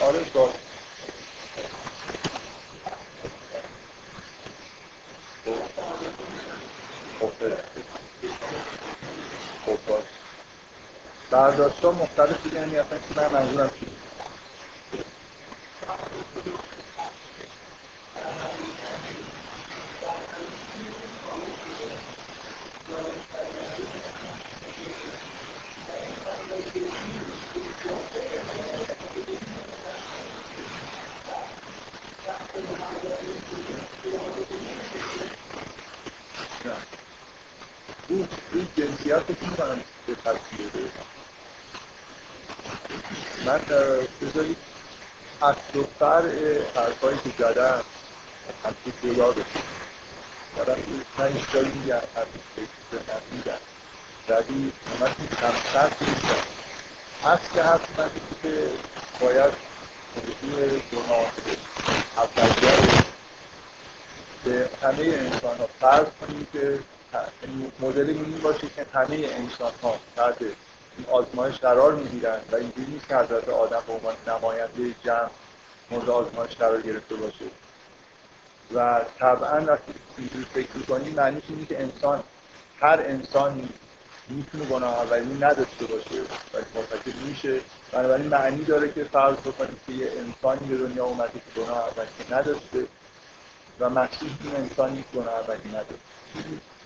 آره داد برداشت ها مختلف دیگه یعنی اصلا که من منظورم چیه این جنسیت رو می‌تونم به تصویر من بذارید اصل و فرع حرفایی که زدم همچه جدا بشه دارم من این جایی میگم همچه به من میگم ولی همه کم سرد میگم اصل حرف من که باید موضوع گناه اولیه به همه انسان ها فرض کنیم که مدل این باشه که همه انسان ها تحت این آزمایش قرار می‌گیرن و اینجوری نیست که حضرت آدم به عنوان نماینده جمع مورد آزمایش قرار گرفته باشه. و طبعا وقتی اینجوری فکر می‌کنیم معنیش اینه که انسان هر انسانی می‌تونه گناه اولی نداشته باشه ولی مرتکب میشه. بنابراین معنی داره که فرض بکنیم که یه انسانی به دنیا اومده که گناه اولی نداشته و مسیح این انسانی گناه اولی نداشته.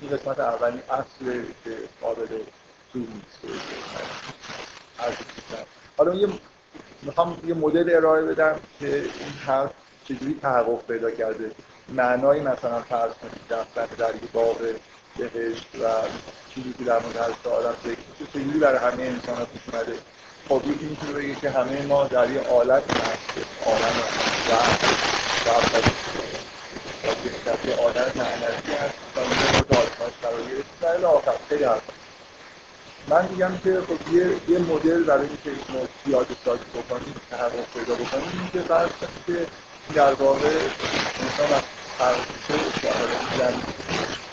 این قسمت اولی اصل که قابل تو نیست. حالا یه می‌خوام یه مدل ارائه بدم که این حرف چجوری تحقق پیدا کرده. معنای مثلا فرض کنید رفتن در یه باغ بهشت و چیزی که در مورد حضرت آدم میشه چجوری برای همه انسان ها پیش اومده؟ خب یکی می‌تونه بگه که همه ما در یه آلت هست عالم و و یه آلت معنوی هست و مورد آزمایش قرار گرفت در آخر خیلی حرف من میگم که خب یه, یه مدل برای اینکه اینو پیاده سازی بکنیم تحقق پیدا بکنیم این که فرض که در واقع انسان از هر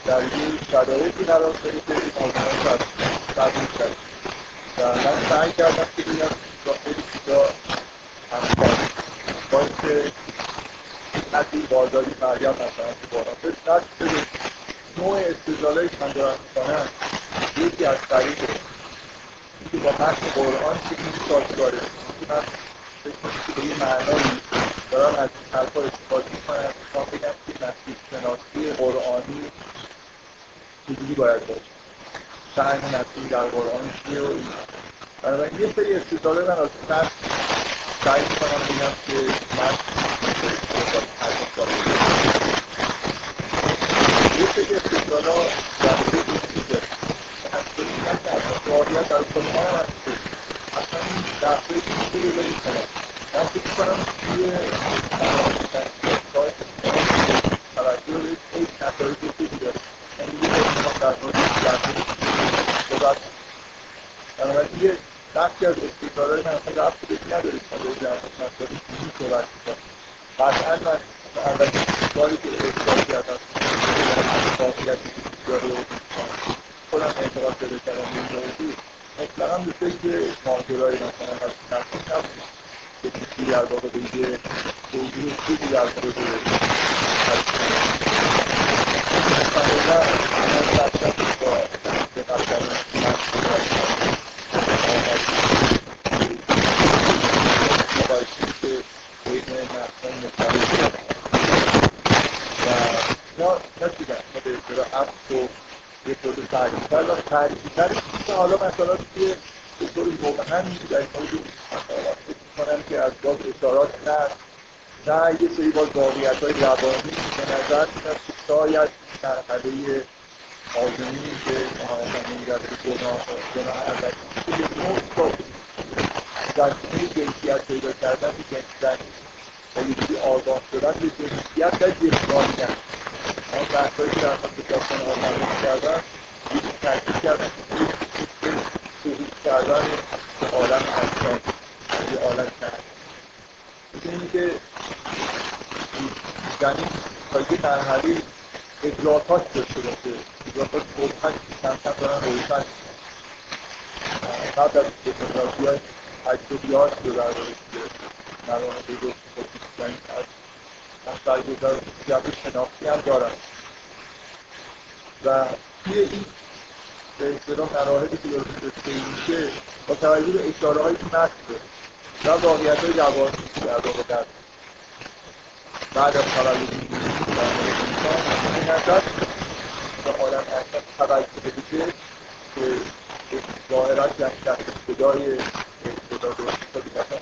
در یه شرایطی قرار داره که این آزمایش رو قبول کرد و من سعی کردم که بگم خیلی چیزا همکار باید که حتی بازاری مریم مثلا که بارا به نوع استدلالایی که من دارم می‌کنم یکی از طریق که با متن قرآن که این سازگاره من فکر کنم به یه معنایی دارم از این حرفا استفاده می‌کنم می‌خوام بگم که مسیح شناسی قرآنی چجوری باید باشه. شهن مسیح در قرآن چیه و این بنابراین یه سری استدلاله من از من سعی می‌کنم بگم که من یه سری استدلالا در واقعیت در قرآن هست اصلا این دفعه چیزی رو برید کنم من فکر کنم توی توجه به یک نتایج خوبی داره یعنی یه بار در مورد بنابراین یه بخشی از استدلالهای من اصلا رفت که به جنبه مسائل دینی صحبت می‌کنم قطعا من اولین سوالی که احساس کردم خودم اعتقاد پیدا کردم این موضوع مطلقا به فکر ماجرای مثلا از نفسی نبود که کسی در واقع به یه توضیح خوبی در مورد مستقلا من بچم با دقت کردن مقایسی که بین مفهوم مختلف و اینا نشیدن ما به اصطلاح عفت و تعریفتر و تعریفتر که حالا مثلا توی به طور مبهم در این فکر کنم که از باز اشارات نه نه یه سری باز واقعیت های روانی به نظر میاد که شاید مرحله آزمی که نهایتا نمیرد به گناه گناه اولی یه نوع با زمینه جنسیت پیدا کردن به جنس و جوری آگاه شدن به جنسیت و جسمانیت اون بحثایی که در خود آزمایش کردن تاکید کردن که توضیح کردن عالم انسان یه عالم کرد اینی که زمین تا یه مرحله ادراکات داشته باشه ادراکات مبهم کم کم دارن روشن قبل از دموکراسی های تجربیات رو در مراحل رو یعنی از برگزار جبه شناختی هم دارن و توی این به اصطلاح مراحلی که داره طی میشه با توجه به اشاره هایی که متن و واقعیت های روانی در واقع در بعد از تولد انسان این نظر به عالم اصلا توجه بده که ظاهرا در ابتدای ابتدا درست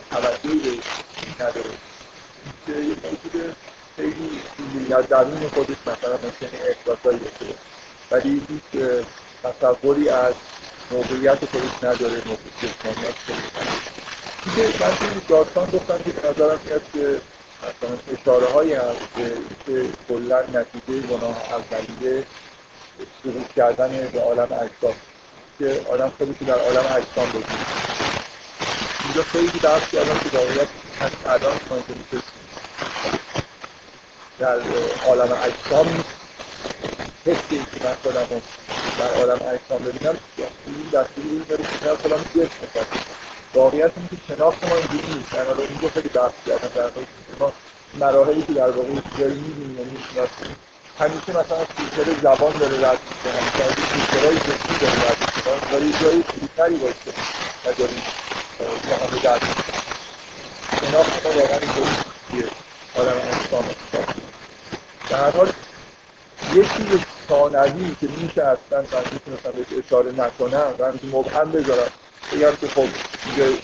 توجهی به نداره. که موجود خیلی از درون خودش مثلا ممکنه احساسایی داشته ولی هیچ تصوری از موقعیت خودش نداره موقعیت خودش من توی داستان گفتم که نظرم میاد که مثلا اشاره هایی هست که کلا نتیجه گناه اولیه سقوط کردن به عالم اجسام که آدم خودش در عالم اجسام بگیره اینجا خیلی بحث کردم که واقعیت الان که در عالم اجسام حسی که من خودم در عالم اجسام ببینم این دستوری این داره که من خودم جسم می‌کنم. واقعیت که شناخت ما اینجوری نیست. من الان اینجا خیلی بحث کردم در ما مراحلی که در واقع داریم می‌بینیم یعنی می‌شناسیم. همیشه مثلا فیلتر زبان داره رد همیشه از فیلترهای جسمی داره رد داره یه جایی فیلتری باشه و داریم جهان درد شناخت ما واقعا اینجوری آدم انسان در هر حال یه چیز ثانوی که میشه اصلا من می‌تونستم بهش اشاره نکنم و همچون مبهم بذارم. بگم که خب اینجا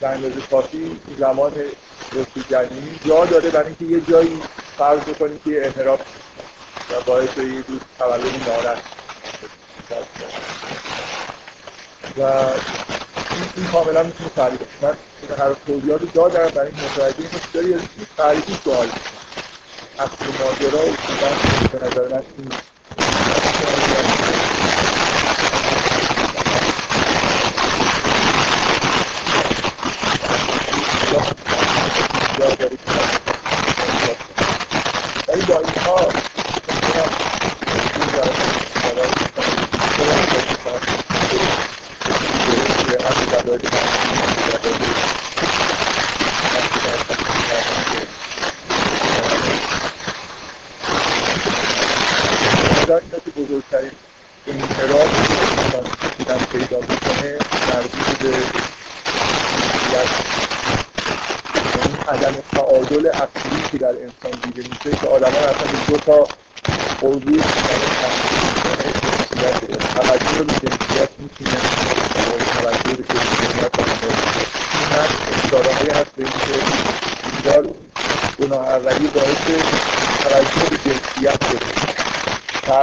در اندازه کافی زمان رسیدنی جا داره برای اینکه یه جایی فرض بکنیم که انحراف و باعث یه دوست تولد نارد و این کاملا می‌تونه تعریف من هر توضیحات دادم برای این متوجه این داری از تعریفی سوال اصل ماجرا و به نظر من اینها نظر اینه که بزرگترین انحراف دیدن پیدا می‌کنه مربوط به یعنی عدم تعادل اصلی که در انسان دیده میشه که آدم ها اصلا دو تا موضوع توجه به جنسیت می‌تونه توجه به جنسیت این اشاره هایی هست به اینکه انگار گناه اولی باعث توجه به جنسیت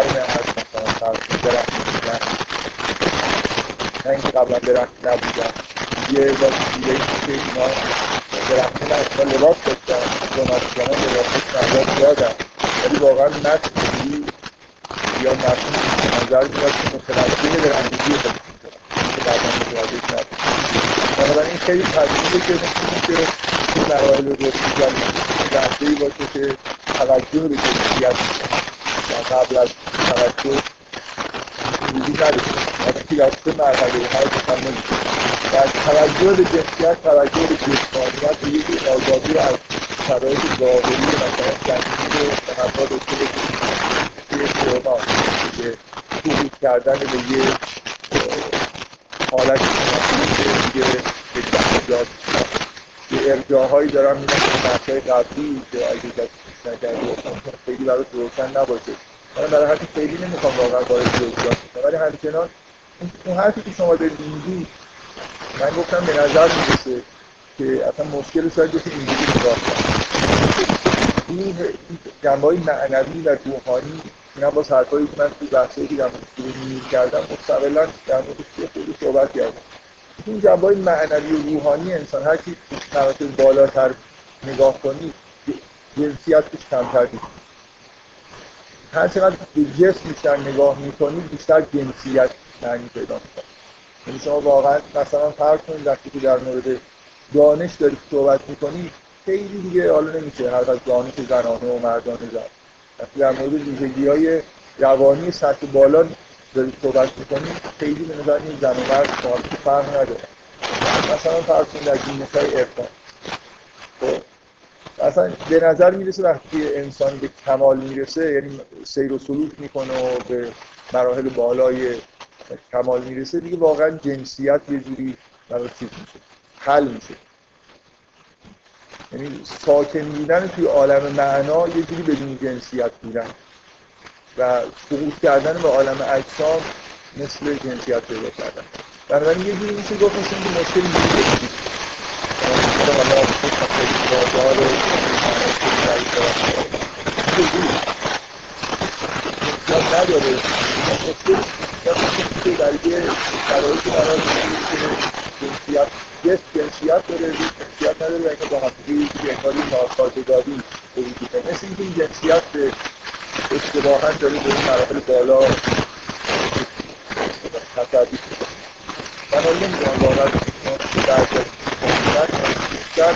شده فرم از مثلا فرم درخت بودن نه اینکه قبلا درخت نبودن. یه با این که اینا درخت نه اصلا لباس داشتن دوناتیان لباس نظر دادن ولی واقعا نسل یا نسل نظر میاد که متوجه درندگی خودش که بنابراین خیلی طبیعیه که مثل که این مراحل رسیدن لحظه ای باشه که توجه به جنسیت. قبل از توجه وجود نداشته در سه مرحله های بسن نمیشه و توجه به جنسیت توجه به جسمانیت و یکی آزادی از شرایط ظاهری مثلا جنگی رو تنفا داشته باشیم توی کرونا که سقوط کردن به یه حالت که دیگه به جهت یه ارجاهایی دارم میدن مرسای قبلی که اگه کسی نکرده خیلی برای روشن نباشه. من برای حرفی خیلی نمی‌خوام واقعا وارد جزئیات ولی همچنان اون حرفی که شما دارید میگید من گفتم به نظر می‌رسه که اصلا مشکل شاید بشه اینجوری نگاه این جنبه های معنوی و روحانی هم با حرفایی که من تو بحثایی که در مورد کردم مستقلا در موردش خیلی صحبت کردم. این جنبه های معنوی و روحانی انسان هر کی مراتب بالاتر نگاه کنید جنسیت کمتر نیست هر چقدر به جسم بیشتر نگاه می‌کنید بیشتر جنسیت معنی پیدا می‌کنید یعنی شما واقعا مثلا فرض کنید وقتی که در مورد دانش دارید صحبت می‌کنید خیلی دیگه حالا نمیشه هر از دانش زنانه و مردانه زن وقتی در مورد ویژگی های روانی سطح بالا دارید صحبت می‌کنید خیلی به نظر این زن و مرد فرق نداره. مثلا فرض کنید در های ارفان خب اصلا به نظر می‌رسه وقتی انسان به کمال می‌رسه یعنی سیر و سلوک می‌کنه و به مراحل بالای کمال می‌رسه دیگه واقعا جنسیت یه جوری برای چیز میشه حل میشه. یعنی ساکن بودن توی عالم معنا یه جوری بدون جنسیت بودن و سقوط کردن به عالم اجسام مثل جنسیت پیدا کردن. بنابراین یه جوری میشه گفت مثل اینکه مشکلی نیست نداره مشکل در یه شرایطی قرار جنسیت یه جنسیت داره یه جنسیت نداره و اینکه با همدیگه یه کاری ناسازگاری وجود مثل اینکه این جنسیت اشتباها داره به این مراحل بالا من حالا نمی‌دونم واقعا در بیشتر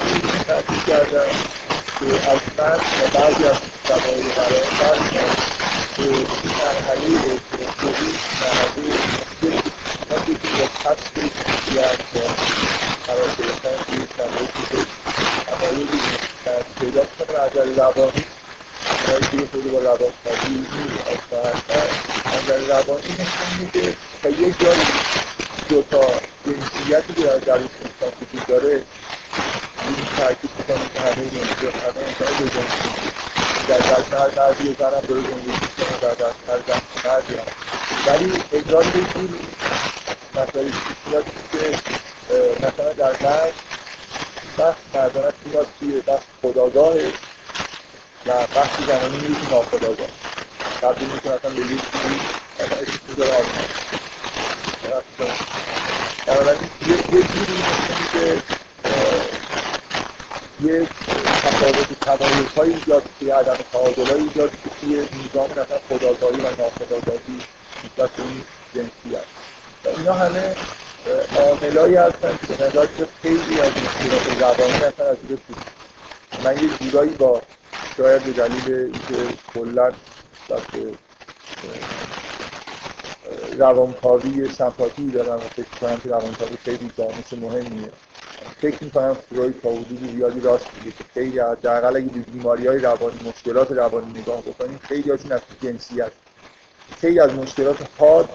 تحصیل کردم که از من و بعضی از شبایل برای فرض که این مرحله ارتباطی مرحله مشکل بگیم با جنسیت با قرار گرفتن توی شرایطی که اوایلی پیدا کنه از روانی برای که خود با روان کاری هستن از روانی نشون میده تا یه جایی دو تا جنسیتی که در این انسان این تاکید می‌کنه که همه جنسی همه انسان دو جنسی در دست هر مردی زنم داره زندگی کنه در دست هر زن مردی هم ولی اجرای جور مسائل صورتی که مثلا در مرد بخش مردانش میاد توی بخش خداگاهه و بخشی زمانی میره تو ناخداگاه. تبدیل می‌کنه اصلا به یک چیزی اصلا اسم می‌ذاره آدم بنابراین یه جوری که یه تفاوت تمایز های ایجاد توی عدم تعادل های ایجاد توی نظام مثلا خداگاهی و ناخداگاهی نسبت به این جنسیت و اینا همه عاملایی هستن که به نظر خیلی از مشکلات روانی هستن از من یه جورایی با شاید به دلیل اینکه کلا روانکاوی سمپاتی دارم و فکر کنم که روانکاوی خیلی دانش مهمیه. فکر می‌کنم فروید تا حدود زیادی راست میگه که خیلی حداقل اگه به بیماری های روانی مشکلات روانی نگاه بکنیم خیلی هاشون از جنسیت خیلی از مشکلات حاد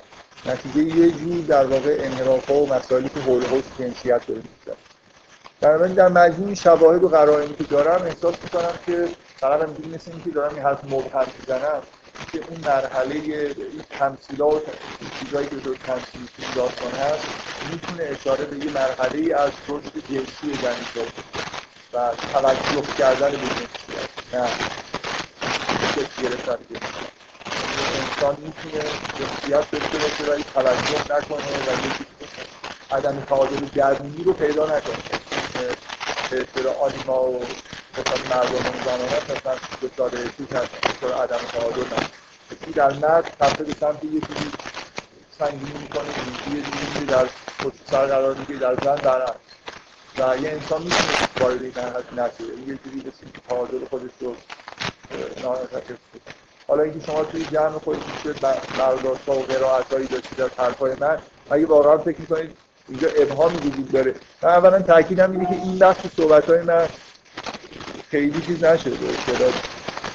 نتیجه یه جور در واقع انحراف و مسائلی که حول جنسیت داره میشه بنابراین در مجموع شواهد و قرائنی که دارم احساس می‌کنم که فقط هم مثل اینکه دارم این حرف مبهم می‌زنم که اون مرحله این تمثیلات این چیزایی که دو تمثیل داستان هست می‌تونه اشاره به یه مرحله ای از رشد جنسی زنی شد و توجه کردن به جنسیت نه. شکل گرفتن جنسیت انسان می‌تونه جنسیت داشته باشه ولی توجه نکنه و یکی عدم تعادل گرمی رو پیدا نکنه. به اصطلاح آنیما و مثلا مردم اون زمان هست مثلا دچار چیز هستن دچار عدم تعادل هست یکی در مرد رفته به سمت یه چیزی سنگینی می‌کنه یه چیزی در سر قرار می‌گیره در زن در هست و یه انسان می‌تونه وارد این حالت نشه. یه جوری به که تعادل خودش رو نامنتقل حالا اینکه شما توی جمع خودتون چه برداشت ها و قرائت هایی داشتید از حرفای من اگه واقعا فکر می‌کنید اینجا ابهامی وجود داره. من اولا تاکیدم اینه که این بخش صحبت های من خیلی چیز نشه به اصطلاح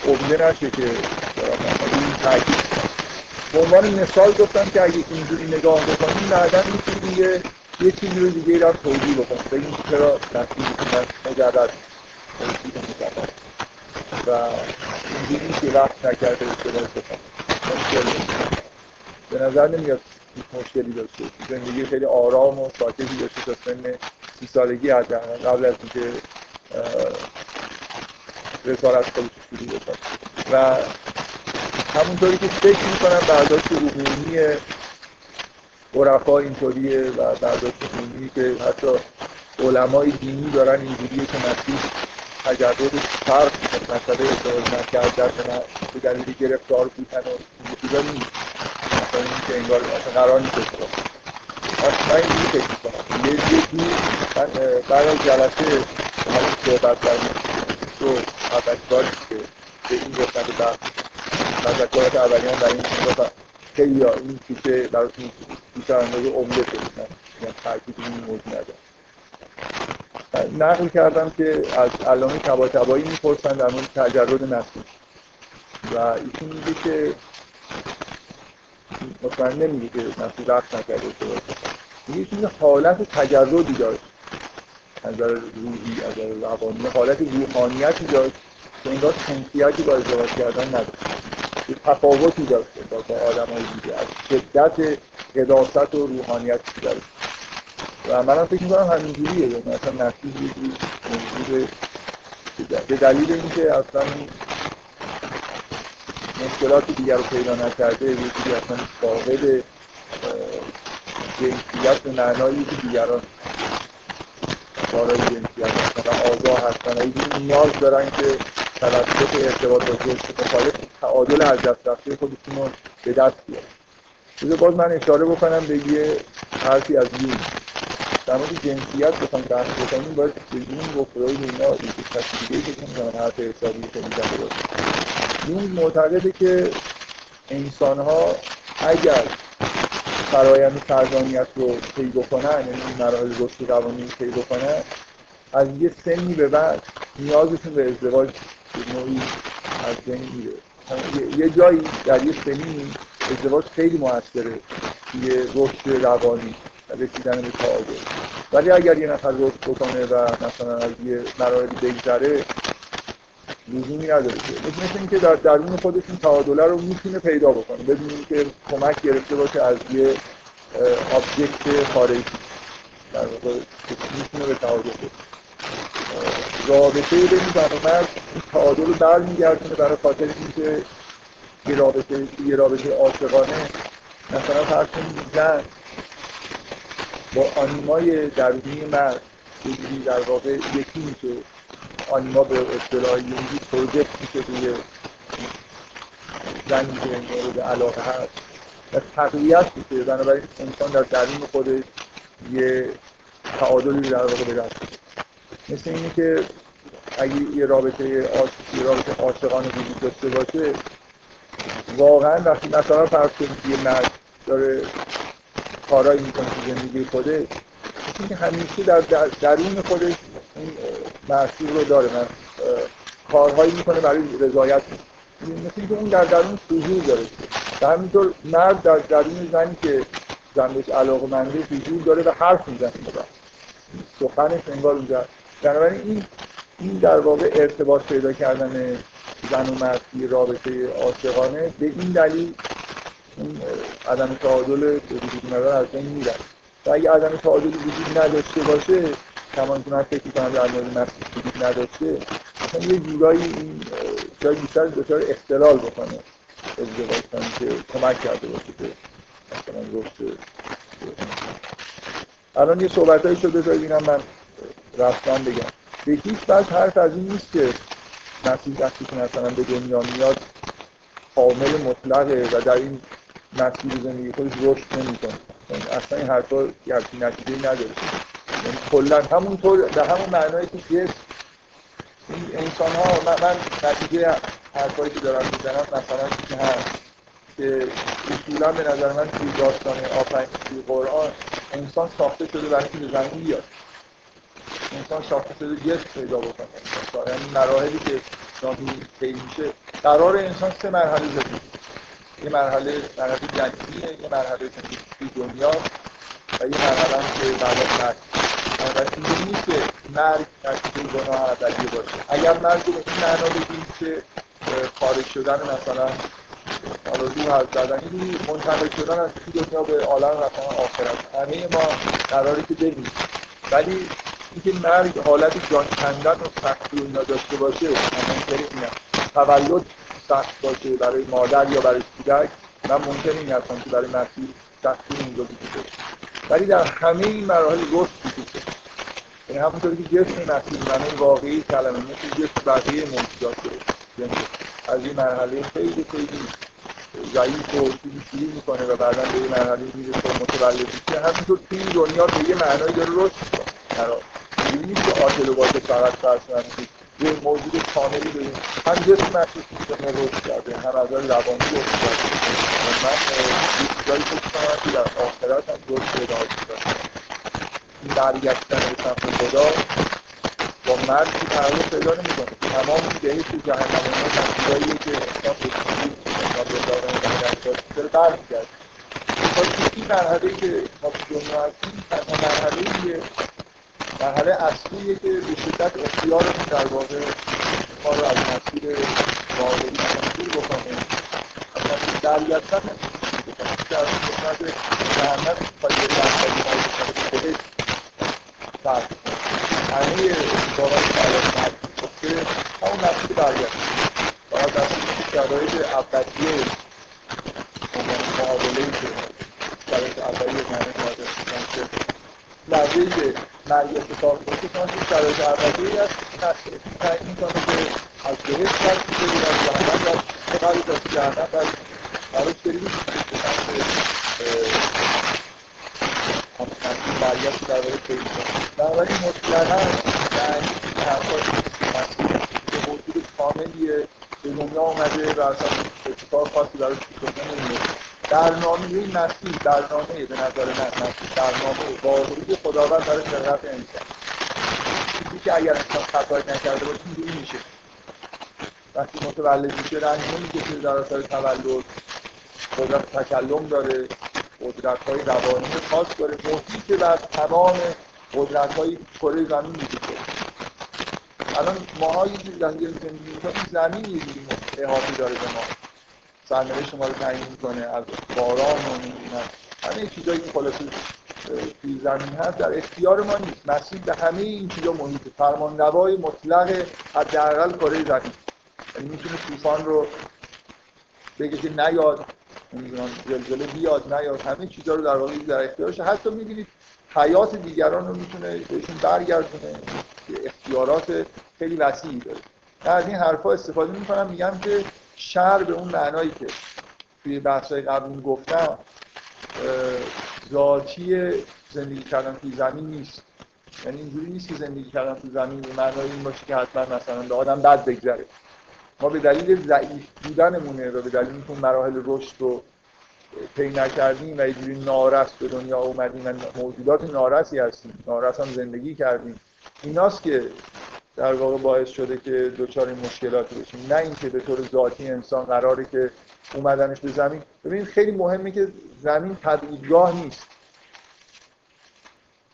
قبله نشه که این تاکید. به عنوان مثال گفتم که اگه اینجوری نگاه بکنیم بعدا می‌تونیم یه یه چیزی رو دیگه را توضیح بکنیم بگیم چرا تصویر من مجرد و اینجوری که وقت نکرده اشتباه بکنم به نظر نمیاد مشکلی داشته زندگی خیلی آرام و ساکتی داشته تا سن سی سالگی حداقل قبل از اینکه رسالت خودش شروع بکنه. و همونطوری که فکر می‌کنم برداشت عمومی عرفا اینطوریه و برداشت عمومی که حتی علمای دینی دارن اینجوریه که مسیح تجربش فرق مسئله ازدواج نکرد در به دلیل گرفتار بودن و چیزا نیست. مثلا این که انگار اصلا قرار نیست اتفاق من اینجوری فکر می‌کنم. یه دور من بعد از جلسه همین صحبت کردیم. تو اولین باری که به این گفتن به بحث تذکرات اولیان در این گفتن خیلی این تیکه براتون بیشتر اندازه عمده شده. من ترکیب این موضوع ندارم. نقل کردم که از علامه طباطبایی می‌پرسن در مورد تجرد نفسی و ایشون میگه که مطمئن نمیگه که نفسی رفت نکرده میگه که حالت تجردی داشت. از نظر روحی از نظر روانی حالت روحانیتی داشت که انگار خنسیتی با ازدواج کردن نداشت. یه تفاوتی داشته با آدم های دیگه. از شدت قداست و روحانیت داشت. و منم فکر می‌کنم همینجوریه. یعنی اصلا نفسی موجود به دلیل اینکه اصلا مشکلات دیگر رو پیدا نکرده چیزی اصلا فاقد جنسیت به معنایی که دیگران دارای جنسیت هستن و آگاه هستن. و نیاز دارن که توسط ارتباط با جنس مخالف تعادل از دست رفته خودشون رو به دست بیارن. باز من اشاره بکنم به یه حرفی از یون در مورد جنسیت بخوام بحث بکنیم باید به یون و فروید اینا یکی دیگه که حرف حسابی خیلی یون معتقده که انسان ها اگر فرایند فرزانیت رو طی بکنن یعنی این مراحل رشد روانی رو طی بکنن از یه سنی به بعد نیازشون به ازدواج به نوعی از بین میره. یه جایی در یه سنی ازدواج خیلی موثره یه رشد روانی رسیدن به تعادل. ولی اگر یه نفر رشد بکنه و مثلا از یه مراحلی بگذره لزومی نداره که. مثل اینکه در درون خودشون تعادله رو می‌تونه پیدا بکنه بدون اینکه کمک گرفته باشه از یه آبجکت خارجی. در واقع می‌تونه به تعادل رابطه بین زن و مرد تعادل رو برمیگردونه برای خاطر اینکه یه رابطه یه رابطه عاشقانه. مثلا فرض زن با آنیمای درونی مرد در واقع یکی میشه. آنیما به اصطلاح یونگی پروژکت میشه توی زنی که مورد علاقه هست. و تقویت میشه. بنابراین انسان در درون خودش یه تعادلی در واقع به دست مثل اینه که اگه یه رابطه عاشق یه رابطه عاشقانه وجود داشته باشه واقعا وقتی مثلا فرض کنید یه مرد داره کارایی می‌کنه تو زندگی خودش اینکه همیشه در درون خودش این محصول رو داره. من کارهایی می‌کنه برای رضایت. مثل اینکه اون در درون حضور داره. و همینطور مرد در درون زنی که زن بهش علاقه منده حضور داره و حرف می‌زنه. سخنش انگار اونجا. بنابراین این این در واقع ارتباط پیدا کردن زن و مرد رابطه عاشقانه به این دلیل این عدم تعادل وجود از بین میره و اگه عدم تعادلی وجود نداشته باشه کمان که من فکر کنم در مورد نفس وجود نداشته مثلا یه جورایی این شاید بیشتر دچار اختلال بکنه. ازدواج که کمک کرده باشه که مثلا رشد الان یه صحبت هایی شده بذارید اینم من رفتم بگم. به هیچ وجه حرف از این نیست که نسیل وقتی که مثلا به دنیا میاد کامل مطلقه و در این مسیر زندگی خودش رشد نمی‌کنه. یعنی اصلا این حرفا همچین نتیجه نداره. کلا همونطور در همون معنایی که جسم این انسان ها من, من نتیجه حرفایی که دارم می‌زنم مثلا که هست که اصولا به نظر من توی داستان آفرینش توی قرآن انسان ساخته شده برای اینکه به زمین بیاد. انسان ساخته شده جسم پیدا بکنه. یعنی مراحلی که نامی میشه. قرار انسان سه مرحله زندگی. یه مرحله مرحله جنگیه یه مرحله توی دنیا. و یه هم که بعد از مرگ. بنابراین این نیست که مرگ نتیجه گناه اولیه باشه. اگر مرگ رو به این معنا بگیم که خارج شدن مثلا حالا رو حرف زدن این منتقل شدن از توی دنیا به عالم مثلا آخرت. همه ما قراره که بریم. ولی اینکه مرگ حالت جان کندن و سختی اینا داشته باشه همین تولد سخت باشه برای مادر یا برای کودک من ممکن این هستم که برای مسیح سختی اینجا وجود ولی در همه این مراحل رشد داره یعنی همونطوری که جسم مسیح معنی واقعی کلمه مثل جسم بقیه موجودات یعنی از این مرحله خیلی خیلی ضعیف و چیزی شروع می‌کنه و بعدا به یه مرحله می‌رسه و متولد میشه. همینطور توی دنیا به یه معنایی داره رشد می‌کنه. نیست که آتل و باشه فقط فرسون یه موجود کاملی ببین هم جسم محسوس می‌کنه رشد کرده هم از روانی رشد کرده من یه چیزایی فکر کنم که در آخرت هم رشد پیدا کنم این برگشتن به سمت خدا با مرد که پیدا نمی‌کنه. تمام بهش تو جهنم اینا مسیرهاییه که انسان به چیزی انسان به دارن داره برمیگرده. این مرحله که ما تو دنیا هستیم تنها مرحله مرحله اصلیه که به شدت اختیارمون در واقع ما رو از مسیر واقعی تنظیر بکنه از مسیر دریفتن بکنه که از قسمت جهنم پای لحظه ما رو خودش فرق همه اتفاقات برای که همون مسیر برگشت فقط در شرایط ابدیه معادله که شرایط ابدیه معنی لحظه که مرگ اتفاق میفته شما تو شرایط اولیه هست تصمیم تعیین می‌کنه که از بهشت میشه یا از جهنم چه قبل از جهنم رد براش که سمت همچنین برگشت در واقع پیدا کنه بنابراین مطلقا یعنی این حرفا مسیح که موجود کاملیه به دنیا اومده و اصلا اتفاق خاصی براش پیش نمیفته برنامه مسیح برنامه به نظر من مسیح برنامه واقعی خداوند برای خلقت انسان چیزی که اگر انسان خطایی نکرده باشه اینجوری میشه. وقتی متولد میشه رنج نمی‌کشه در اثر تولد قدرت تکلم داره قدرت های روانی خاص داره محیط بر تمام قدرت های کره زمین می‌کشه الان ماها یه جوری زندگی می‌کنیم زمین یه جوری احاطه داره به ما. سرنوشت شما رو تعیین می‌کنه از باران و نمی‌دونم. همه چیزایی که خلاصه توی زمین هست در اختیار ما نیست. مسیح به همه این چیزا محیط فرمان نوای مطلق حداقل کره زمین. یعنی می‌تونه طوفان رو بگه که نیاد نمی‌دونم زلزله بیاد نیاد. همه چیزا رو در واقع در اختیارش. حتی می‌بینید حیات دیگران رو می‌تونه بهشون برگردونه. اختیارات خیلی وسیعی داره. از این حرفا استفاده می‌کنم. میگم که شر به اون معنایی که توی بحث‌های قبل گفتم ذاتی زندگی کردن توی زمین نیست. یعنی اینجوری نیست که زندگی کردن توی زمین به معنای این باشه که حتما مثلا به آدم بد بگذره. ما به دلیل ضعیف بودنمونه و به دلیل اینکه مراحل رشد رو پی نکردیم و اینجوری نارس به دنیا اومدیم و موجودات نارسی هستیم نارس هم زندگی کردیم. ایناست که در واقع باعث شده که دچار این مشکلاتی بشیم. نه اینکه به طور ذاتی انسان قراره که اومدنش به زمین. ببینید خیلی مهمه که زمین تبعیدگاه نیست.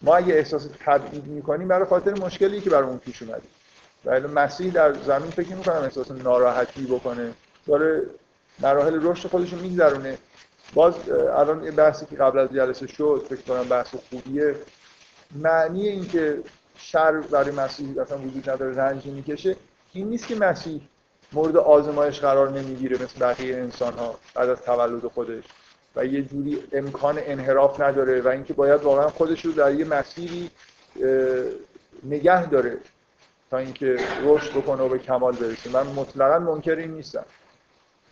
ما اگه احساس تبعید می‌کنیم برای خاطر مشکلی که برای اون پیش اومده. ولی مسیح در زمین فکر می‌کنم احساس ناراحتی بکنه. داره مراحل رشد خودش رو میگذرونه. باز الان یه بحثی که قبل از جلسه شد فکر کنم بحث خوبیه. معنی اینکه شر برای مسیح اصلا وجود نداره رنجی می‌کشه. این نیست که مسیح مورد آزمایش قرار نمی‌گیره مثل بقیه انسان ها بعد از تولد خودش و یه جوری امکان انحراف نداره و اینکه باید واقعا خودش رو در یه مسیری نگه داره تا اینکه رشد بکنه و به کمال برسه. من مطلقا منکر این نیستم.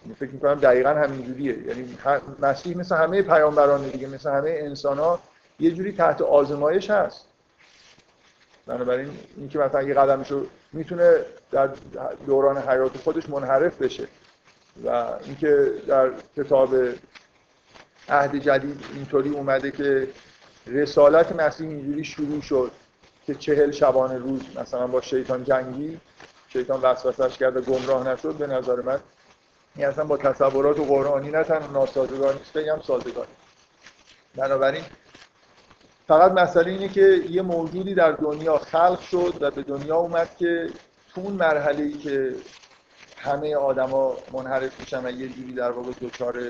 یعنی فکر می‌کنم دقیقا همینجوریه. یعنی مسیح مثل همه پیامبران دیگه مثل همه انسان ها یه جوری تحت آزمایش هست. بنابراین اینکه مثلا یه قدمشو می‌تونه در دوران حیات خودش منحرف بشه و اینکه در کتاب عهد جدید اینطوری اومده که رسالت مسیح اینجوری شروع شد که چهل شبانه روز مثلا با شیطان جنگی شیطان وسوسش کرده گمراه نشد به نظر من این اصلا با تصورات و قرآنی نه تنها ناسازگار نیست بگم سازگار. بنابراین فقط مسئله اینه که یه موجودی در دنیا خلق شد و به دنیا اومد که تو اون مرحله ای که همه آدما منحرف میشن و یه جوری در واقع دچار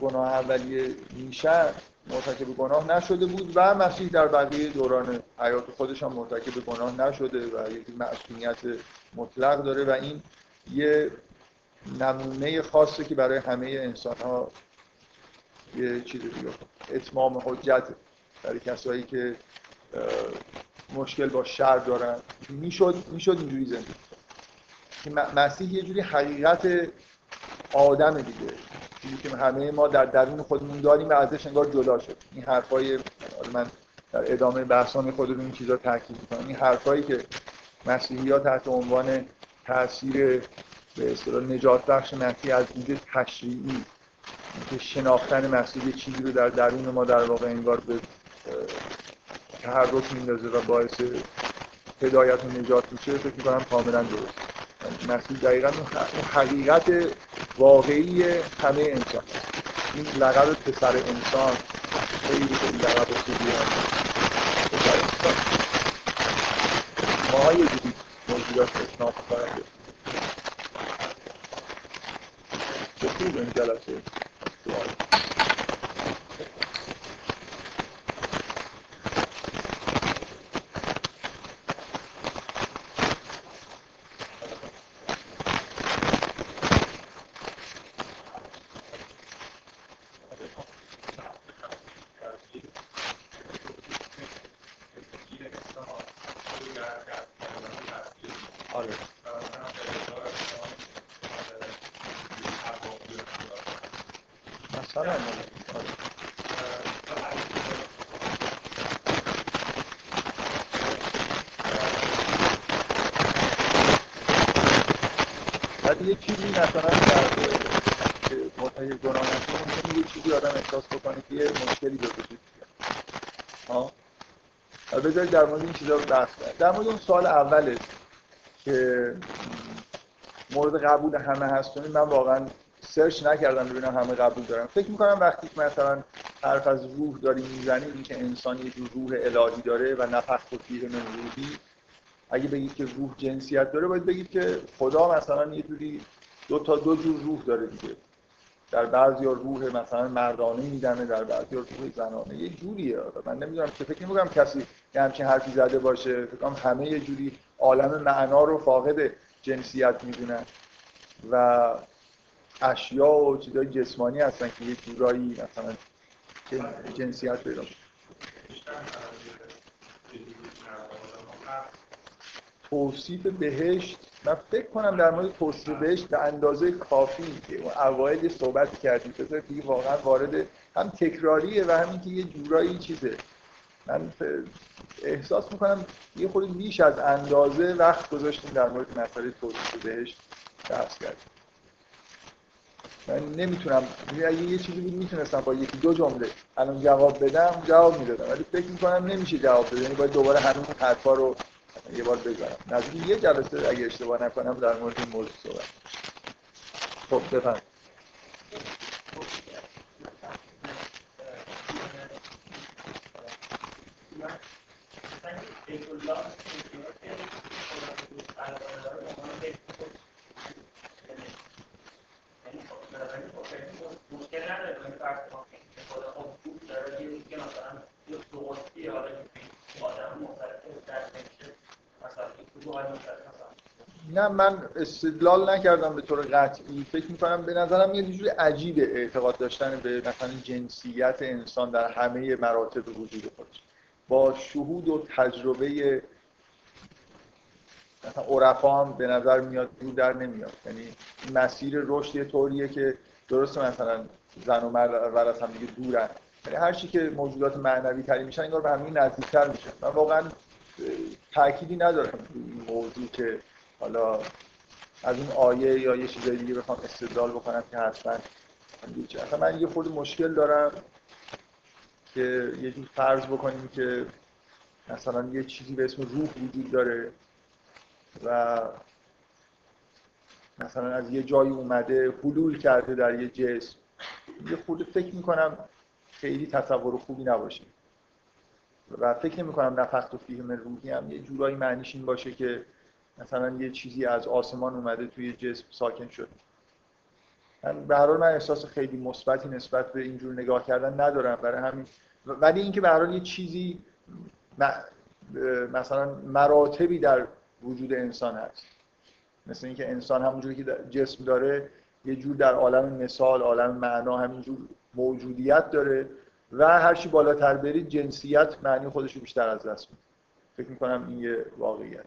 گناه اولیه میشن مرتکب گناه نشده بود و مسیح در بقیه دوران حیات خودش هم مرتکب گناه نشده و یه معصومیت مطلق داره و این یه نمونه خاصه که برای همه انسان ها یه چیزی اتمام حجت برای کسایی که مشکل با شر دارن. می‌شد می‌شد اینجوری زندگی مسیح یه جوری حقیقت آدم دیگه. چیزی که همه ما در درون خودمون داریم و ازش انگار جدا شد. این حرفای من در ادامه بحثان خود رو این چیزا تاکید می‌کنم. این حرفایی که مسیحی ها تحت عنوان تاثیر به اصطلاح نجات بخش مسیح از دید تشریعی که شناختن مسیح چیزی رو در درون ما در واقع انگار به تحرک میندازه و باعث هدایت و نجات میشه فکر می‌کنم کاملا درست. مسیح دقیقا حقیقت واقعی همه انسان. این لقب پسر انسان خیلی خیلی لقب خوبی پسر انسان. ما یه جوری موجودات اسناف کننده چه خوب این جلسه. بذارید در مورد این چیزا رو بحث کنیم. در مورد اون سال اوله که مورد قبول همه هست من واقعا سرچ نکردم ببینم همه قبول دارم فکر می‌کنم وقتی که مثلا حرف از روح داریم می‌زنیم این که انسان یه جور روح الهی داره و نفخت و فیه من روحی اگه بگید که روح جنسیت داره باید بگید که خدا مثلا یه جوری دو تا دو جور روح داره دیگه. در بعضی روح مثلا مردانه میدنه در بعضی روح زنانه. یه جوریه. من نمی‌دونم که فکر نمی‌کنم کسی یه همچین حرفی زده باشه. فکر همه یه جوری عالم معنا رو فاقد جنسیت می‌دونن. و اشیا و چیزای جسمانی هستن که یه جورایی مثلا جنسیت پیدا توصیف بهشت من فکر کنم در مورد توصیف بهشت به اندازه کافی که اون اوایل صحبت کردیم بذار دیگه واقعا وارد هم تکراریه و همین که یه جورایی چیزه. من احساس می‌کنم یه خورده بیش از اندازه وقت گذاشتیم در مورد مسئله توصیف بهشت بحث کردیم. من نمی‌تونم اگه یه چیزی بود می‌تونستم با یکی دو جمله الان جواب بدم جواب می‌دادم. ولی فکر می‌کنم نمیشه جواب بده. یعنی باید دوباره همون حرفا رو یه بار بزنم نزدیک یه جلسه اگه اشتباه نکنم در مورد این موضوع صحبت خب بفهم مشکل نداره فرض خدا خب داره که مثلا یه آدم نه من استدلال نکردم به طور قطعی. فکر می‌کنم به نظرم یه جوری عجیب اعتقاد داشتن به مثلا جنسیت انسان در همه مراتب وجود خودش. با شهود و تجربه مثلا عرفا هم به نظر میاد دور در نمیاد. یعنی مسیر رشد یه طوریه که درسته مثلا زن و مرد از هم دیگه دورن. یعنی هر چی که موجودات معنوی تری میشن انگار به همین نزدیکتر میشه من واقعا تأکیدی ندارم این موضوع که حالا از این آیه یا یه چیزای دیگه بخوام استدلال بکنم که حتما اصلا من یه خود مشکل دارم که یه جور فرض بکنیم که مثلا یه چیزی به اسم روح وجود داره و مثلا از یه جایی اومده حلول کرده در یه جسم. یه خود فکر می‌کنم خیلی تصور خوبی نباشه. و فکر نمی کنم نفخت و فیهم روحی هم یه جورایی معنیش این باشه که مثلا یه چیزی از آسمان اومده توی جسم ساکن شد. به هر من احساس خیلی مثبتی نسبت به اینجور نگاه کردن ندارم. برای همین. ولی اینکه به هر یه چیزی مثلا مراتبی در وجود انسان هست. مثل اینکه انسان همونجوری که جسم داره یه جور در عالم مثال عالم معنا همینجور موجودیت داره. و هر چی بالاتر برید جنسیت معنی خودش رو بیشتر از دست میده. فکر می‌کنم این یه واقعیت.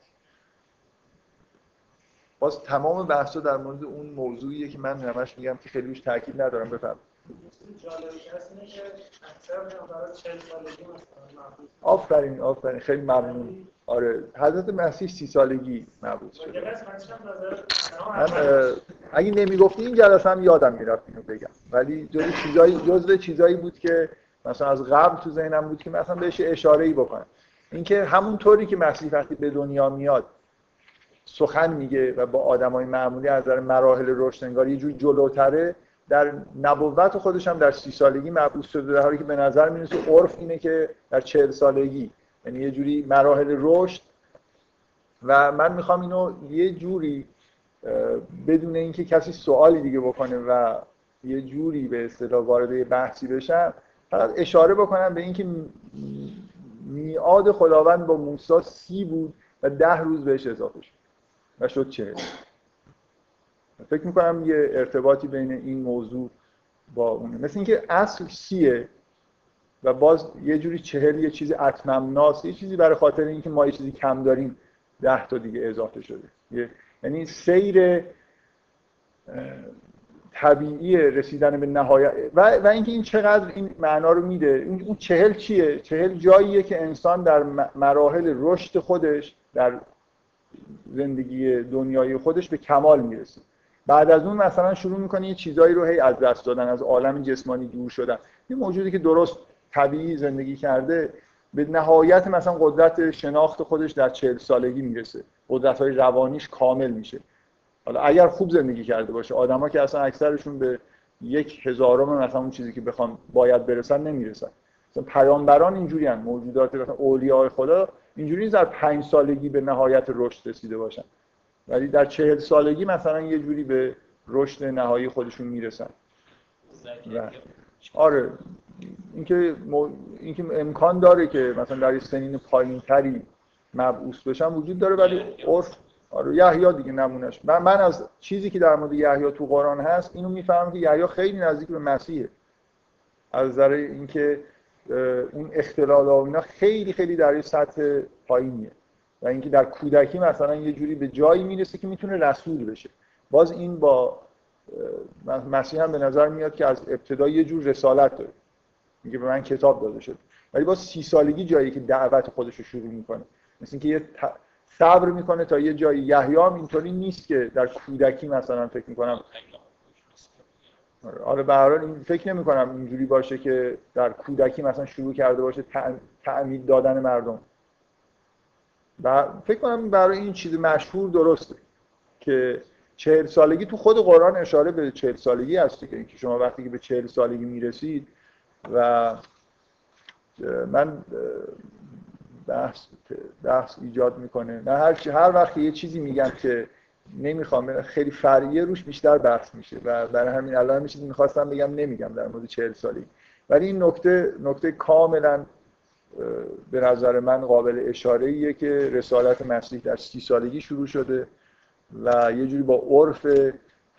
باز تمام بحثا در مورد اون موضوعیه که من همش میگم که خیلی روش تاکید ندارم بفهم آفرین آفرین. خیلی ممنون. آره. حضرت مسیح سی سالگی مبعوث شده. من اگه نمی‌گفتی این جلسه هم یادم می‌رفت اینو بگم. ولی جزء چیزایی جزء چیزایی بود که مثلا از قبل تو ذهنم بود که مثلا بهش اشاره ای بکنم. اینکه همون طوری که مسیح وقتی به دنیا میاد سخن میگه و با آدمای معمولی از نظر مراحل رشد انگار یه جور جلوتره در نبوت خودش هم در سی سالگی مبعوث شده در حالی که به نظر می‌رسه عرف اینه که در چهل سالگی. یعنی یه جوری مراحل رشد. و من می‌خوام اینو یه جوری بدون اینکه کسی سوالی دیگه بکنه و یه جوری به اصطلاح وارد بحثی بشم فقط اشاره بکنم به اینکه میعاد خداوند با موسی سی بود و ده روز بهش اضافه شد و شد چهل. فکر می‌کنم یه ارتباطی بین این موضوع با اونه. مثل اینکه اصل سیه و باز یه جوری چهل یه چیزی اتممناس یه چیزی برای خاطر اینکه ما یه چیزی کم داریم ده تا دیگه اضافه شده. یعنی سیر طبیعی رسیدن به نهایت. و, و اینکه این چقدر این معنا رو میده. اون چهل چیه؟ چهل جاییه که انسان در مراحل رشد خودش در زندگی دنیای خودش به کمال می‌رسه. بعد از اون مثلا شروع می‌کنه یه چیزایی رو هی از دست دادن از عالم جسمانی دور شدن. یه موجودی که درست طبیعی زندگی کرده به نهایت مثلا قدرت شناخت خودش در چهل سالگی می‌رسه. قدرت های روانیش کامل میشه. حالا اگر خوب زندگی کرده باشه آدما که اصلا اکثرشون به یک هزارم مثلا اون چیزی که بخوام باید برسن نمی‌رسن. مثلا پیامبران اینجوری هم موجودات مثلا اولیاء خدا اینجوری در پنج سالگی به نهایت رشد رسیده باشن. ولی در چهل سالگی مثلا یه جوری به رشد نهایی خودشون می‌رسن. آره اینکه اینکه امکان داره که مثلا در سنین پایین تری مبعوث بشن وجود داره ولی عرف آره یحیی دیگه نمونش من, من از چیزی که در مورد یحیی تو قرآن هست اینو می‌فهمم که یحیی خیلی نزدیک به مسیحه. از نظر اینکه اون اختلال و اینا خیلی خیلی در یه سطح پایینیه. و اینکه در کودکی مثلا یه جوری به جایی می‌رسه که می‌تونه رسول بشه. باز این با مسیح هم به نظر میاد که از ابتدا یه جور رسالت داره. میگه به من کتاب داده شد ولی با سی سالگی جایی که دعوت خودش رو شروع می‌کنه. مثل اینکه یه صبر می‌کنه تا یه جایی. یحیی هم اینطوری نیست که در کودکی مثلا فکر می‌کنم. آره به این فکر نمی کنم اینجوری باشه که در کودکی مثلا شروع کرده باشه تعمید دادن مردم. و فکر کنم برای این چیز مشهور درسته که چهل سالگی تو خود قرآن اشاره به چهل سالگی هستی که شما وقتی که به چهل سالگی می‌رسید و من بحث بحث ایجاد می‌کنه. نه هر چی هر وقت یه چیزی میگم که نمی‌خوام خیلی فرعیه روش بیشتر بحث میشه و برای همین الان میشه می‌خواستم بگم نمیگم در مورد چهل سالگی ولی این نکته نکته کاملا به نظر من قابل اشاره ایه که رسالت مسیح در سی سالگی شروع شده و یه جوری با عرف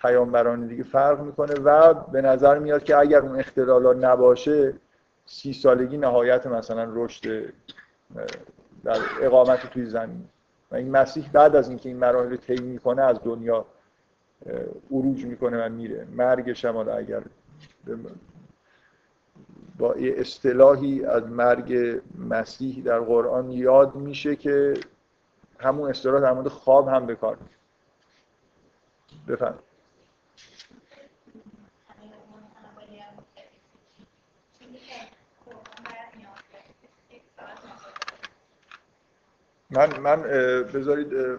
پیامبران دیگه فرق می‌کنه و به نظر میاد که اگر اون اختلالات نباشه سی سالگی نهایت مثلا رشد در اقامت توی زمین. و این مسیح بعد از اینکه این مراحل طی می‌کنه از دنیا عروج می‌کنه و میره. مرگش هم اگر با اصطلاحی از مرگ مسیح در قرآن یاد میشه که همون اصطلاح در مورد خواب هم به کار بفهم من من بذارید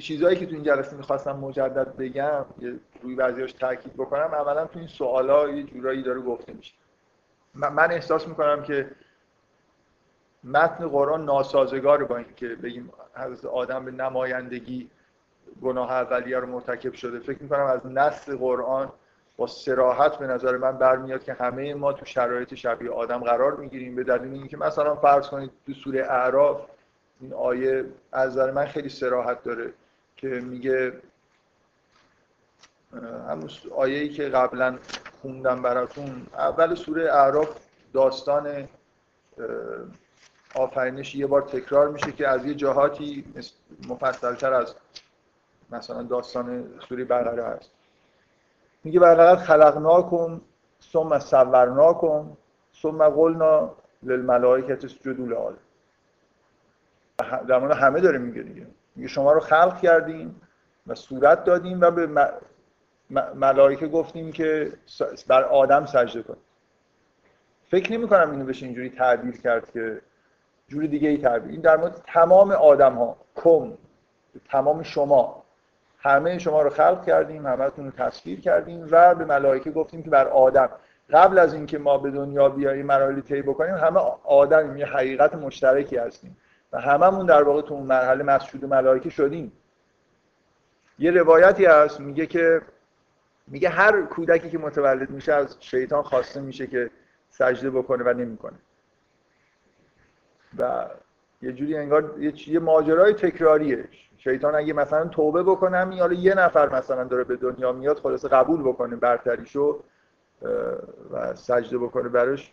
چیزهایی که تو این جلسه می‌خواستم مجدد بگم روی بعضیاش تاکید بکنم اولا تو این سوالا یه جورایی داره گفته میشه. من احساس می‌کنم که متن قرآن ناسازگار با اینکه بگیم حضرت آدم به نمایندگی گناه اولیه رو مرتکب شده. فکر می‌کنم از نص قرآن با سراحت به نظر من برمیاد که همه ما تو شرایط شبیه آدم قرار می‌گیریم. به دلیل اینکه مثلا فرض کنید تو سوره اعراف این آیه از نظر من خیلی سراحت داره که میگه همون آیه‌ای که قبلا خوندم براتون اول سوره اعراف داستان آفرینش یه بار تکرار میشه که از یه جهاتی مفصلتر از مثلا داستان سوره بقره هست. میگه ولقد خلقناکم ثم صورناکم ثم قلنا للملائکه اسجدوا لآدم در مورد همه داره میگه دیگه. میگه شما رو خلق کردیم و صورت دادیم و به ملائکه گفتیم که بر آدم سجده کن فکر نمی کنم اینو بشه اینجوری تعبیر کرد که جوری دیگه ای تعبیر. این در مورد تمام آدم ها کم تمام شما. همه شما رو خلق کردیم همتون رو تصویر کردیم و به ملائکه گفتیم که بر آدم. قبل از اینکه ما به دنیا بیاییم مراحل طی بکنیم همه آدم یه حقیقت مشترکی هستیم و هممون در واقع تو اون مرحله مسجود ملائکه شدیم. یه روایتی هست میگه که میگه هر کودکی که متولد میشه از شیطان خواسته میشه که سجده بکنه و نمی‌کنه. و یه جوری انگار یه ماجرای تکراریه. شیطان اگه مثلا توبه بکنه همین حالا یه نفر مثلا داره به دنیا میاد خلاص قبول بکنه برتریشو و سجده بکنه براش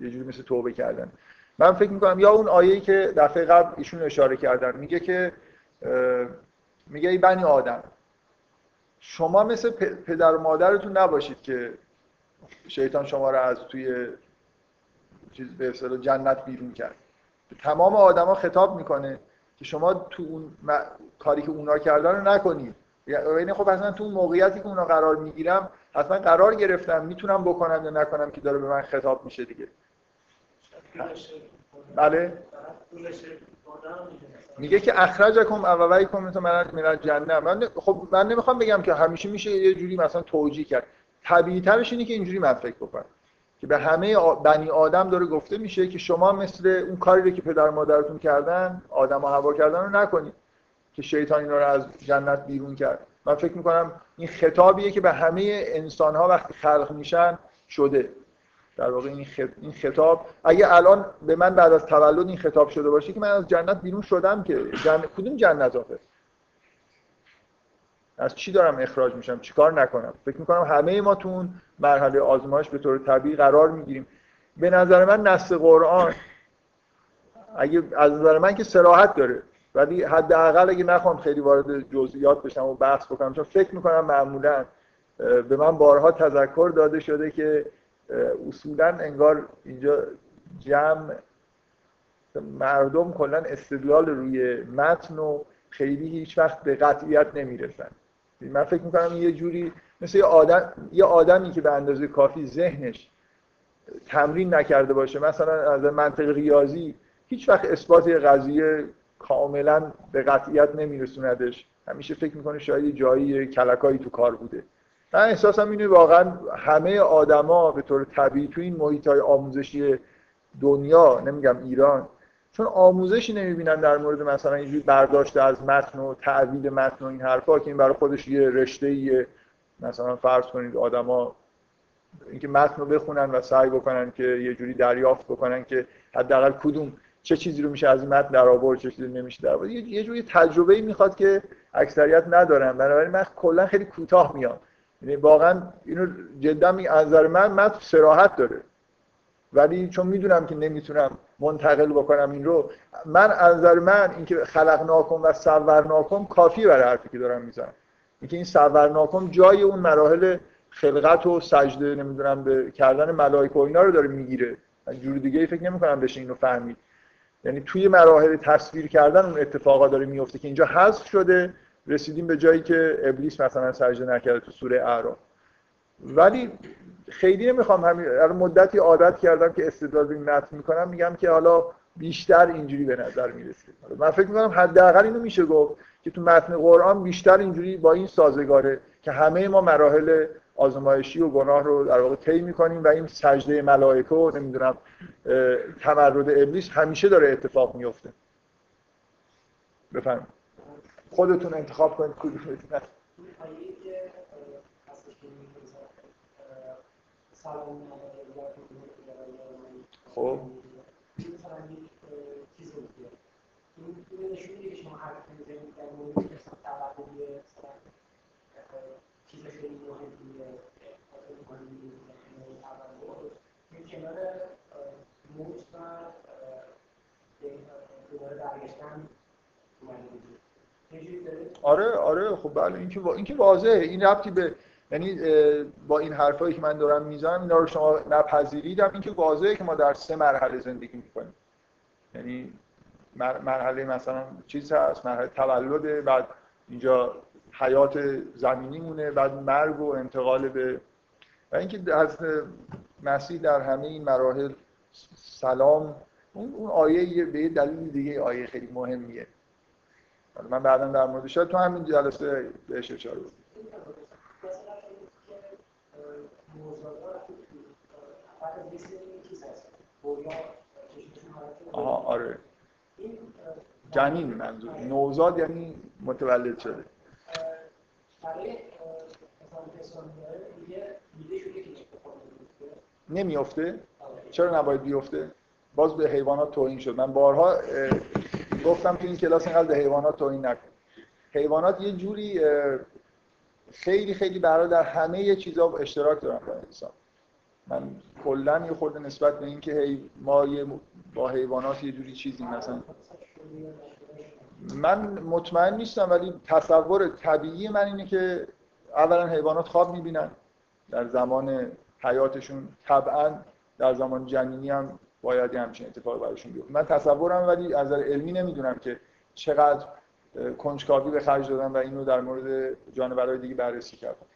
یه جوری مثل توبه کردن. من فکر می‌کنم یا اون آیه‌ای که دفعه قبل ایشون اشاره کردن میگه که میگه ای بنی آدم شما مثل پدر و مادرتون نباشید که شیطان شما رو از توی چیز به جنت بیرون کرد. تمام آدما خطاب می‌کنه. شما تو اون کاری که اونا کردن رو نکنید. یعنی خب اصلا تو اون موقعیتی که اونا قرار می‌گیرم حتما قرار گرفتم. می‌تونم بکنم یا نکنم که داره به من خطاب میشه دیگه. بله. میگه که اخرجکم اوویکم تو من من جنه من خب من نمی‌خوام بگم که همیشه میشه یه جوری مثلا توجیه کرد. طبیعی ترش اینه که اینجوری من فکر بکنم. که به همه بنی آدم داره گفته میشه که شما مثل اون کاری رو که پدر مادرتون کردن آدم و هوا کردن رو نکنید که شیطان اینا رو از جنت بیرون کرد. من فکر می‌کنم این خطابیه که به همه انسان ها وقتی خلق میشن شده. در واقع این خطاب اگه الان به من بعد از تولد این خطاب شده باشه که من از جنت بیرون شدم که. جنت... کدوم جنت آخه؟ از چی دارم اخراج میشم؟ چیکار نکنم؟ فکر می‌کنم همه ما تو اون مرحله آزمایش به طور طبیعی قرار می‌گیریم. به نظر من نص قرآن اگه از نظر من که سراحت داره ولی حداقل اگه نخوام خیلی وارد جزئیات بشم و بحث بکنم چون فکر می‌کنم معمولا به من بارها تذکر داده شده که اصولا انگار اینجا جمع مردم کلا استدلال روی متن و خیلی هیچ وقت به قطعیت نمی‌رسن. من فکر می‌کنم یه جوری مثل یه, آدم، یه آدمی که به اندازه کافی ذهنش تمرین نکرده باشه مثلا از منطق ریاضی هیچ وقت اثبات قضیه کاملا به قطعیت نمیرسوندش. همیشه فکر می‌کنه شاید جایی کلکایی تو کار بوده. من احساسم اینه واقعا همه آدما به طور طبیعی تو این محیط های آموزشی دنیا نمیگم ایران چون آموزشی نمی‌بینن در مورد مثلا اینجوری برداشت از متن و تعویل متن و این حرفا که این برای خودش یه رشته مثلا فرض کنید آدما اینکه متن رو بخونن و سعی بکنن که یه جوری دریافت بکنن که حداقل کدوم چه چیزی رو میشه از متن در آورد چه چیزی نمیشه در آورد. یه جوری تجربه می‌خواد که اکثریت ندارن. بنابراین من کلا خیلی کوتاه میام. یعنی واقعا اینو جدا می نظر من متن سراحت داره. ولی چون می‌دونم که نمی‌تونم منتقل بکنم این رو من از من اینکه خلقناکم و صورناکم کافی برای حرفی که دارم می‌زنم. اینکه این صورناکم جای اون مراحل خلقت و سجده نمی‌دونم به کردن ملائکه و اینا رو داره می‌گیره. جور دیگه ای فکر نمی‌کنم بشه اینو فهمید. یعنی توی مراحل تصویر کردن اون اتفاقا داره میفته که اینجا حذف شده رسیدیم به جایی که ابلیس مثلا سجده نکرده تو سوره اعراف. ولی خیلی نمی‌خوام همین مدتی عادت کردم که استدلال این متن می‌کنم. میگم که حالا بیشتر اینجوری به نظر می‌رسه. من فکر می‌کنم حداقل اینو میشه گفت که تو متن قرآن بیشتر اینجوری با این سازگاره که همه ما مراحل آزمایشی و گناه رو در واقع طی می‌کنیم و این سجده ملائکه و نمی‌دونم تمرد ابلیس همیشه داره اتفاق میفته بفهم خودتون انتخاب کنید کدوم خب آره آره. خب بله. این که این که واضحه. این ربطی به یعنی با این حرفایی که من دارم می‌زنم اینا رو شما نپذیریدم اینکه واضحه که ما در سه مرحله زندگی می‌کنیم. یعنی مرحله مثلا چیز هست مرحله تولد بعد اینجا حیات زمینی مونه بعد مرگ و انتقال به و اینکه از مسیح در همه این مراحل سلام. اون اون آیه به دلیل دیگه آیه خیلی مهمیه. من بعدا در مورد شاید تو همین جلسه بهش اشاره آها آره. جنین منظور. نوزاد یعنی متولد شده. نمیافته؟ چرا نباید بیفته؟ باز به حیوانات توهین شد. من بارها گفتم تو این کلاس اینقدر به حیوانات توهین نکن. حیوانات یه جوری خیلی خیلی برای در همه چیزا اشتراک دارن با انسان. من کلا یه خورده نسبت به اینکه ما با حیوانات یه جوری چیزی مثلا. من مطمئن نیستم ولی تصور طبیعی من اینه که اولا حیوانات خواب می‌بینن. در زمان حیاتشون طبعا در زمان جنینی هم باید همچین اتفاق براشون بیفته. من تصورم ولی از نظر علمی نمی‌دونم که چقدر کنجکاوی به خرج دادن و اینو در مورد جانورهای دیگه بررسی کردن.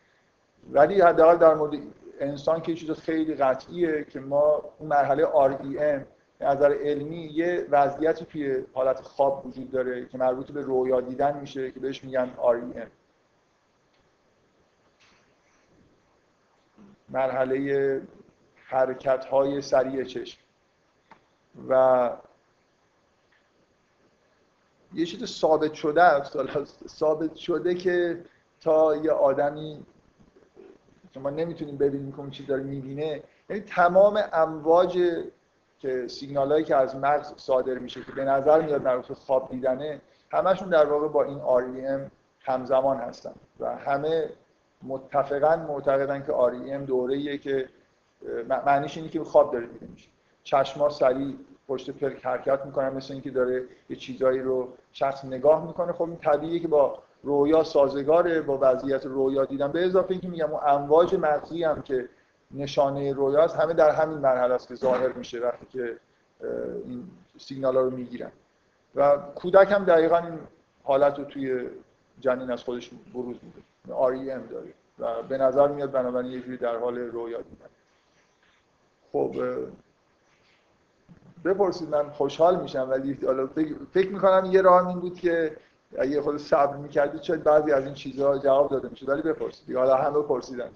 ولی حداقل در مورد انسان که چیز خیلی قطعیه که ما اون مرحله REM از نظر علمی یه وضعیتی توی حالت خواب وجود داره که مربوط به رویا دیدن میشه که بهش میگن REM مرحله حرکت های سریع چشم. و یه چیز ثابت شده است ثابت شده که تا یه آدمی ما نمی‌تونیم ببینیم که اون چیز داره می‌بینه. یعنی تمام امواج که سیگنال هایی که از مغز صادر میشه که به نظر میاد مربوط خواب دیدنه همشون در واقع با این REM همزمان هستن و همه متفقا معتقدن که REM دوره که معنیش اینه که خواب داره دیده میشه. چشما سریع پشت پلک حرکت می‌کنن مثل اینکه داره یه چیزایی رو شخص نگاه می‌کنه. خب این طبیعیه که با رویا سازگاره با وضعیت رویا دیدن به اضافه اینکه میگم اون امواج مغزی هم که نشانه رویاست همه در همین مرحله است که ظاهر میشه وقتی که این سیگنال ها رو می‌گیرن. و کودک هم دقیقا این حالت رو توی جنین از خودش بروز میده. ام داره. و به نظر میاد بنابراین یه جوری در حال رویا دیدن. خب بپرسید من خوشحال میشم ولی فکر می‌کنم یه راه این بود که اگه خود صبر می‌کردید شاید بعضی از این چیزها جواب داده می‌شد ولی بپرسید حالا همه پرسیدن.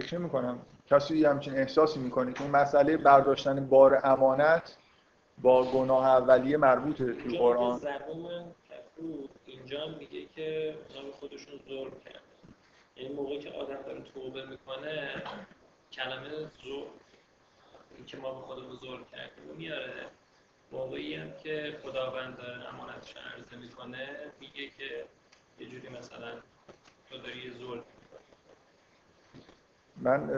فکر نمی کنم کسی همچین احساسی می‌کنه که اون مسئله برداشتن بار امانت با گناه اولیه مربوطه تو قرآن. اینجا میگه که اونا خودشون ظلم کرد یعنی موقعی که آدم داره توبه می‌کنه کلمه ظلم این که ما به خودمون ظلم کردیم میاره. موقعی هم که خداوند داره امانتش عرضه می‌کنه میگه که یه جوری مثلا تو داری ظلم من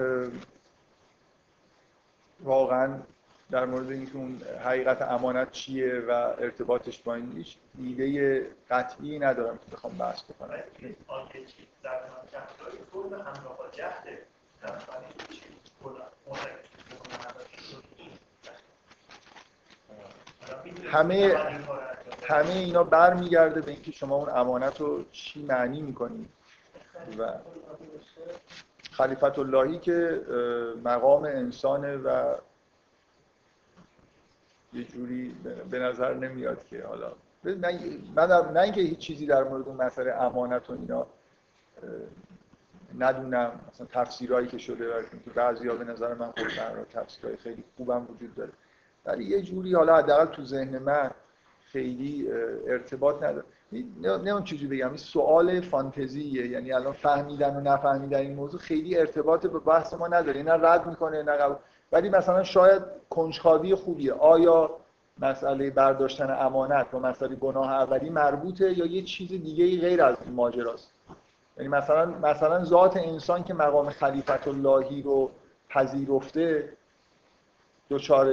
واقعا در مورد اینکه اون حقیقت امانت چیه و ارتباطش با این ایده قطعی ندارم که بخوام بحث بکنم. همه همه اینا برمیگرده به اینکه شما اون امانت رو چی معنی می‌کنید و خلیفت اللهی که مقام انسانه و یه جوری به نظر نمیاد که حالا من نه اینکه هیچ چیزی در مورد اون مسئله امانت و اینا ندونم مثلا تفسیرهایی که شده و که ها به نظر من خود تفسیرهای خیلی خوبم وجود داره. ولی یه جوری حالا حداقل تو ذهن من خیلی ارتباط نداره. نه اون چیزی بگم این سوال فانتزیه. یعنی الان فهمیدن و نفهمیدن این موضوع خیلی ارتباط به بحث ما نداره. نه رد می‌کنه نه ولی مثلا شاید کنجکاوی خوبیه. آیا مسئله برداشتن امانت و مسئله گناه اولی مربوطه یا یه چیز دیگه غیر از این ماجراست؟ یعنی مثلا مثلا ذات انسان که مقام خلیفت اللهی رو پذیرفته دچار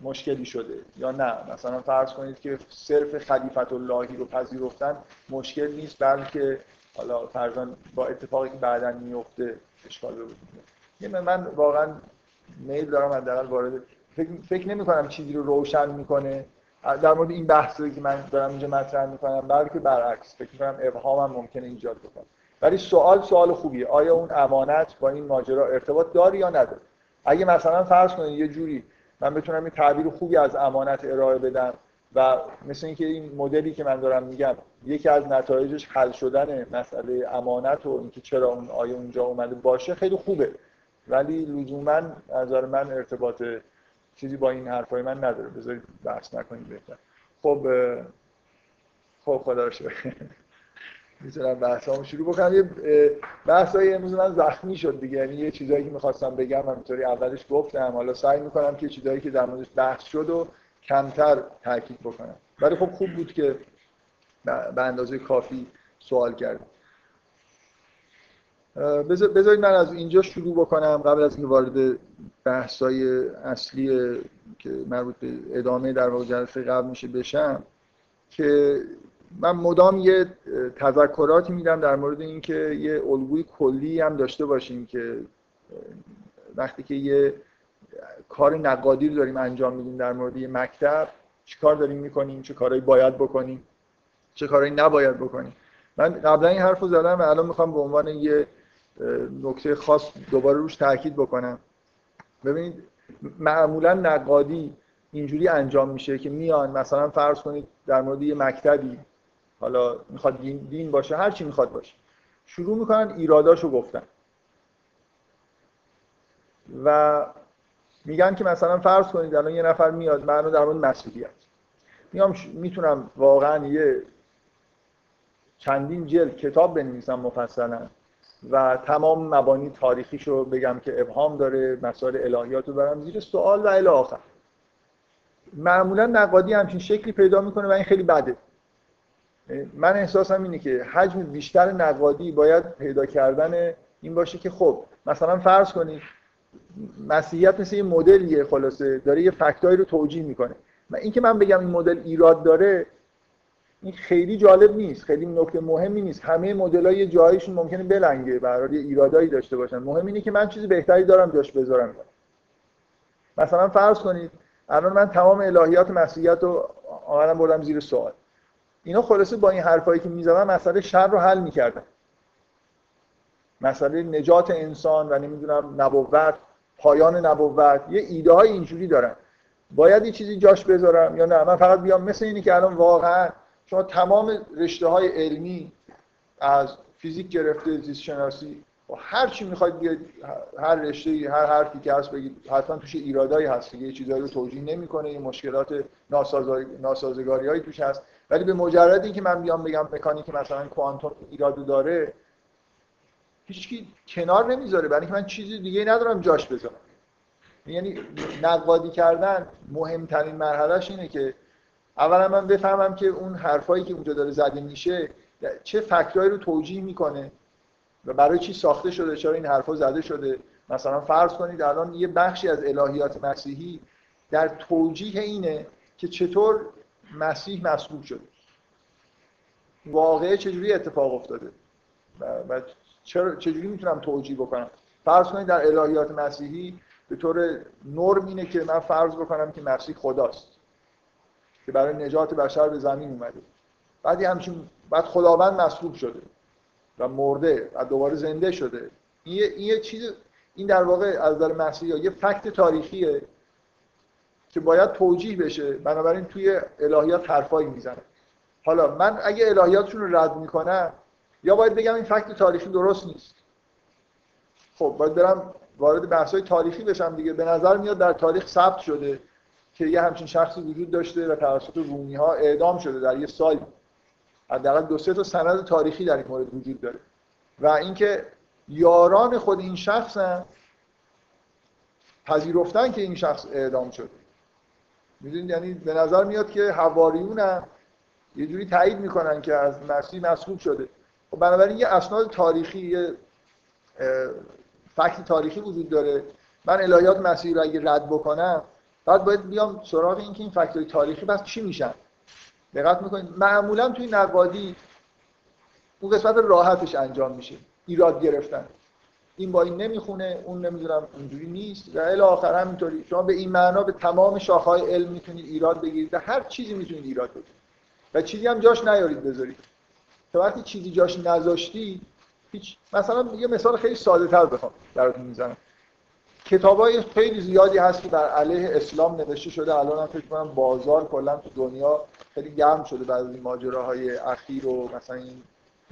مشکلی شده یا نه؟ مثلا فرض کنید که صرف خلیفت اللهی رو پذیرفتن مشکل نیست بلکه حالا فرضاً با اتفاقی که بعدا میفته اشکال رو یه من واقعا میل دارم حداقل وارد فکر, فکر نمی کنم چیزی رو روشن می‌کنه. در مورد این بحثی که من دارم اینجا مطرح می‌کنم بلکه برعکس فکر می‌کنم ابهام هم ممکنه ایجاد بکنه ولی سوال سوال خوبیه. آیا اون امانت با این ماجرا ارتباط داره یا نداره اگه مثلا فرض کنید یه جوری من بتونم یه تعبیر خوبی از امانت ارائه بدم و مثل اینکه این مدلی که من دارم میگم یکی از نتایجش حل شدن مسئله امانت و اینکه چرا اون آیه اونجا اومده باشه خیلی خوبه. ولی لزوما نظر من ارتباط چیزی با این حرفای من نداره. بذارید بحث نکنید بهتر. خب خب خدا رو می‌تونم بحثامو شروع بکنم. یه بحثای امروز من زخمی شد دیگه. یعنی یه چیزایی که می‌خواستم بگم همینطوری اولش گفتم. حالا سعی می‌کنم که چیزایی که در موردش بحث شد و کمتر تاکید بکنم. ولی خب خوب بود که به اندازه کافی سوال کردم بذارید من از اینجا شروع بکنم. قبل از اینکه وارد بحثای اصلی که مربوط به ادامه در واقع جلسه قبل میشه بشم که من مدام یه تذکراتی میدم در مورد اینکه یه الگوی کلی هم داشته باشیم که وقتی که یه کار نقادی رو داریم انجام میدیم در مورد یه مکتب چه کار داریم می‌کنیم؟ چه کارهایی باید بکنیم؟ چه کارهایی نباید بکنیم؟ من قبلا این حرف رو زدم و الان می‌خوام به عنوان یه نکته خاص دوباره روش تاکید بکنم. ببینید معمولا نقادی اینجوری انجام میشه که میان مثلا فرض کنید در مورد یه مکتبی حالا می‌خواد دین, دین باشه هر چی می‌خواد باشه. شروع می‌کنن ایراداشو گفتن. و میگن که مثلا فرض کنید الان یه نفر میاد منو در مورد مسئولیت میام می‌تونم واقعا یه چندین جلد کتاب بنویسم مفصلا و تمام مبانی تاریخیش رو بگم که ابهام داره مسائل الهیات رو برم زیر سوال و الی آخر. معمولا نقادی همچین شکلی پیدا می‌کنه و این خیلی بده. من احساسم اینه که حجم بیشتر نقادی باید پیدا کردن این باشه که خب مثلا فرض کنید مسیحیت مثل یه مدلیه خلاصه داره یه فکتایی رو توجیه می‌کنه. و اینکه من بگم این مدل ایراد داره این خیلی جالب نیست خیلی نکته مهمی نیست. همه مدل یه جایشون ممکنه بلنگه برای یه ایرادایی داشته باشن. مهم اینه که من چیز بهتری دارم جاش بذارم. مثلا فرض کنید الان من تمام الهیات مسیحیت رو آمدم بردم زیر سوال. اینا خلاصه با این حرفایی که می‌زدن مسئله شر رو حل می‌کردن. مسئله نجات انسان و نمی‌دونم نبوت پایان نبوت یه ایده های اینجوری دارن. باید یه چیزی جاش بذارم یا نه؟ من فقط بیام مثل اینی که الان واقعا شما تمام رشته های علمی از فیزیک گرفته زیست شناسی و هر چی می‌خواید بیاد هر رشته هر حرفی که هست بگید حتما توش ایرادایی هست که یه چیزایی رو توجیه نمی‌کنه یه مشکلات ناسازگاری هایی توش هست. ولی به مجردی که من بیام بگم مکانیک مثلا کوانتوم ایرادو داره هیچکی کنار نمی‌ذاره. برای اینکه من چیزی دیگه ندارم جاش بذارم. یعنی نقادی کردن مهمترین مرحلهش اینه که اولا من بفهمم که اون حرفایی که اونجا داره زده میشه چه فکرهایی رو توجیه می‌کنه و برای چی ساخته شده چرا این حرفا زده شده. مثلا فرض کنید الان یه بخشی از الهیات مسیحی در توجیه اینه که چطور مسیح مصلوب شده. واقعه چجوری اتفاق افتاده؟ و چرا چجوری می‌تونم توجیه بکنم؟ فرض کنید در الهیات مسیحی به طور نرم اینه که من فرض بکنم که مسیح خداست که برای نجات بشر به زمین اومده. بعد همچین بعد خداوند مصلوب شده و مرده و دوباره زنده شده. این یه چیز این در واقع از نظر مسیحی یه فکت تاریخیه. که باید توجیه بشه بنابراین توی الهیات حرفایی می‌زنه. حالا من اگه الهیاتشون رو رد می‌کنم یا باید بگم این فکت تاریخی درست نیست. خب باید برم وارد بحث‌های تاریخی بشم دیگه. به نظر میاد در تاریخ ثبت شده که یه همچین شخصی وجود داشته و توسط رومی ها اعدام شده در یه سال حداقل دو سه تا سند تاریخی در این مورد وجود داره. و اینکه یاران خود این شخص هم پذیرفتن که این شخص اعدام شد می‌دونید؟ یعنی به نظر میاد که حواریون هم یه جوری تایید می‌کنن که از مسیح مسخوب شده. خب بنابراین یه اسناد تاریخی یه فکت تاریخی وجود داره. من الهیات مسیح رو اگه رد بکنم بعد باید بیام سراغ اینکه این فکت‌های تاریخی بس چی میشن؟ دقت می‌کنید؟ معمولا توی نقادی اون قسمت راحتش انجام میشه. ایراد گرفتن. این با این نمی‌خونه اون نمی‌دونم اونجوری نیست. و الی آخر همینطوری شما به این معنا به تمام شاخهای علم می‌تونید ایراد بگیرید و هر چیزی می‌تونید ایراد بگیرید. و چیزی هم جاش نیارید بذارید. تا وقتی چیزی جاش نذاشتی هیچ مثلا یه مثال خیلی ساده تر بخوام براتون می‌زنم. کتابای خیلی زیادی هست که در علیه اسلام نوشته شده. الان هم فکر کنم بازار کلا تو دنیا خیلی گرم شده بعد از این ماجراهای اخیر و مثلا این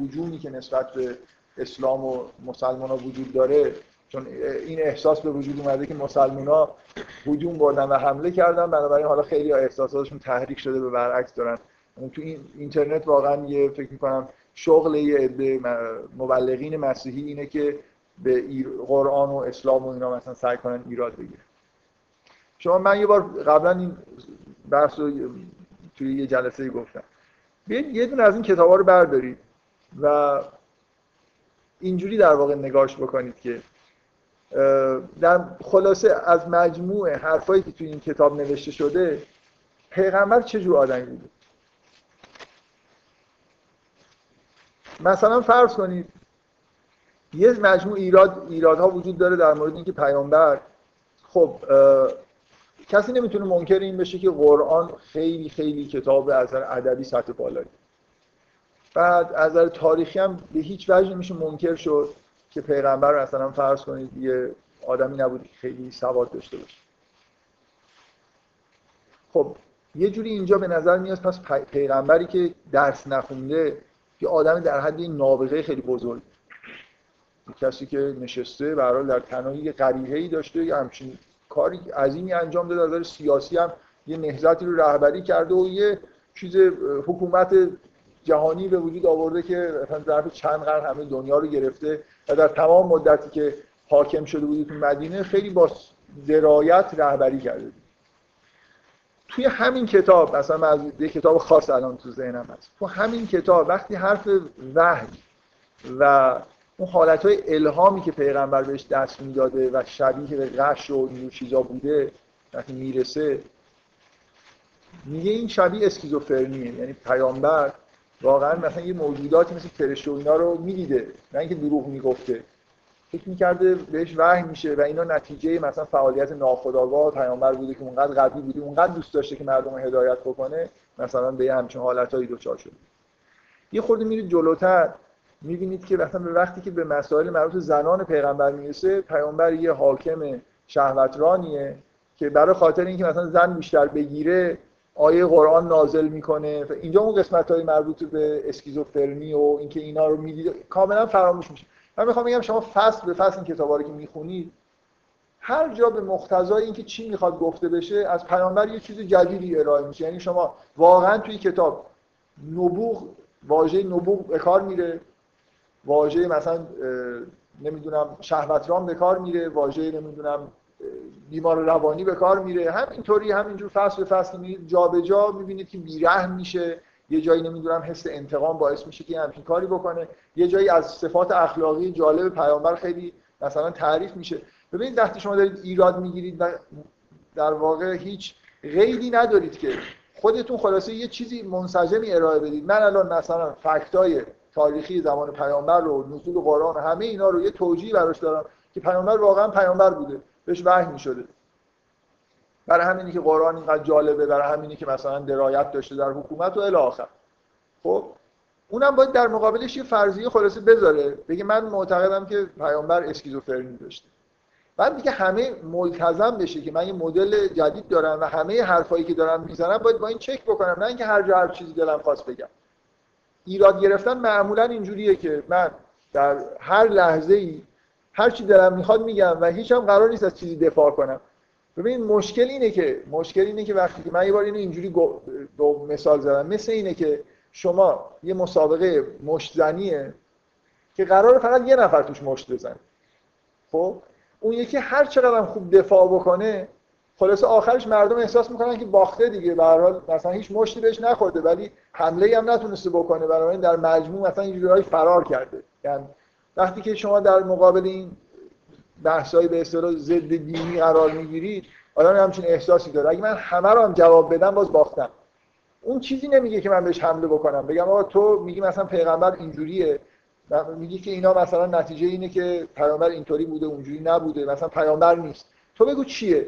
هجومی که نسبت به اسلام و مسلمان ها وجود داره چون این احساس به وجود اومده که مسلمان ها هجوم بردن و حمله کردن بنابراین حالا خیلی احساساتشون تحریک شده به برعکس دارن. تو این اینترنت واقعا یه فکر می‌کنم شغل یه مبلغین مسیحی اینه که به قرآن و اسلام و اینا مثلا سعی کنن ایراد بگیرن. شما من یه بار قبلا این بحث رو توی یه جلسه گفتم. بیاید یه دونه از این کتابا رو بردارید و اینجوری در واقع نگاش بکنید که در خلاصه از مجموع حرفایی که توی این کتاب نوشته شده پیغمبر چه جور آدمی بوده مثلا فرض کنید یه مجموع ایراد ایرادها وجود داره در مورد اینکه پیامبر خب کسی نمی‌تونه منکر این بشه که قرآن خیلی خیلی کتاب از ادبی سطح بالایی. بعد از نظر تاریخی هم به هیچ وجه نمیشه منکر شد که پیغمبر مثلا فرض کنید یه آدمی نبود که خیلی سواد داشته باشه. خب یه جوری اینجا به نظر میاد پس پیغمبری که درس نخونده یه آدمی در حد نابغه خیلی بزرگ. کسی که نشسته برای در تنهایی یه ای داشته یه همچین کاری عظیمی انجام داده در سیاسی هم یه نهضتی رو رهبری کرده و یه چیز حکومت جهانی به وجود آورده که ظرف چند قرن همه دنیا رو گرفته و در تمام مدتی که حاکم شده بودی تو مدینه خیلی با درایت رهبری کرده توی همین کتاب مثلا از یه کتاب خاص الان تو ذهنم هست. تو همین کتاب وقتی حرف وحی و اون حالت های الهامی که پیغمبر بهش دست می‌داده و شبیه به غش و این چیزا بوده وقتی می‌رسه میگه این شبیه اسکیزوفرنیه یعنی پیامبر واقعا مثلا یه موجوداتی مثل فرشته و اینا رو می‌دیده نه اینکه دروغ می‌گفته. فکر می‌کرده بهش وحی میشه و اینا نتیجه مثلا فعالیت ناخودآگاه پیامبر بوده که اونقدر قوی بوده اونقدر دوست داشته که مردم رو هدایت بکنه مثلا به همچین حالتهایی دچار شده. یه خورده میرید جلوتر می‌بینید که مثلا به وقتی که به مسائل مربوط زنان پیغمبر می‌رسه پیامبر یه حاکم شهوترانیه که برای خاطر اینکه مثلا زن بیشتر بگیره آیه قرآن نازل می‌کنه. اینجا اون قسمت های مربوط به اسکیزوفرنی و اینکه اینا رو می‌دید کاملا فراموش میشه. من می‌خوام بگم شما فصل به فصل این کتابا رو که می‌خونید هر جا به مقتضای اینکه چی می‌خواد گفته بشه از پیامبر یه چیز جدیدی ارائه میشه. یعنی شما واقعا توی کتاب نبوغ واژه نبوغ به کار میره. واژه مثلا نمی‌دونم شهوتران به کار میره. واژه نمی‌دونم بیمار روانی به کار میره. همینطوری همینجور فصل به فصل میرید جا به جا می‌بینید که بیرحم میشه. یه جایی نمی‌دونم حس انتقام باعث میشه که همچین کاری بکنه. یه جایی از صفات اخلاقی جالب پیامبر خیلی مثلا تعریف میشه. ببینید وقتی شما دارید ایراد می‌گیرید و در واقع هیچ قیدی ندارید که خودتون خلاصه یه چیزی منسجمی ارائه بدید. من الان مثلا فکتای تاریخی زمان پیامبر رو نزول قرآن همه اینا رو یه توجیه براش دارم که پیامبر واقعا پیامبر بوده. بهش وحی می‌شده. برای همینی که قرآن اینقدر جالبه برای همینی که مثلا درایت داشته در حکومت و الی آخر. خب اونم باید در مقابلش یه فرضیه خلاصه بذاره. بگه من معتقدم که پیامبر اسکیزوفرنی داشته. بعد دیگه همه ملتزم بشه که من یه مدل جدید دارم و همه حرفایی که دارم می‌زنم باید با این چک بکنم. نه اینکه هر جا هر چیزی دلم خواست بگم. ایراد گرفتن معمولا اینجوریه که من در هر لحظه ای هر چی دلم می‌خواد میگم و هیچ هم قرار نیست از چیزی دفاع کنم. ببین مشکل اینه که مشکل اینه که وقتی من یه بار اینو اینجوری دو مثال زدم. مثل اینه که شما یه مسابقه مشت زنیه که قرار فقط یه نفر توش مشت بزنه. خب؟ اون یکی هر چقدر خوب دفاع بکنه خلاص آخرش مردم احساس می‌کنن که باخته دیگه. به هر حال مثلا هیچ مشتی بهش نخورده ولی حمله هم نتونسته بکنه. برای در مجموع مثلا یه فرار کرده. یعنی وقتی که شما در مقابل این بحثایی به اصطلاح ضد دینی قرار می‌گیرید آدم همچین احساسی داره. اگه من همه رو هم جواب بدم باز باختم. اون چیزی نمیگه که من بهش حمله بکنم. بگم آقا تو میگی مثلا پیغمبر اینجوریه. میگی که اینا مثلا نتیجه اینه که پیامبر اینطوری بوده اونجوری نبوده مثلا پیامبر نیست. تو بگو چیه؟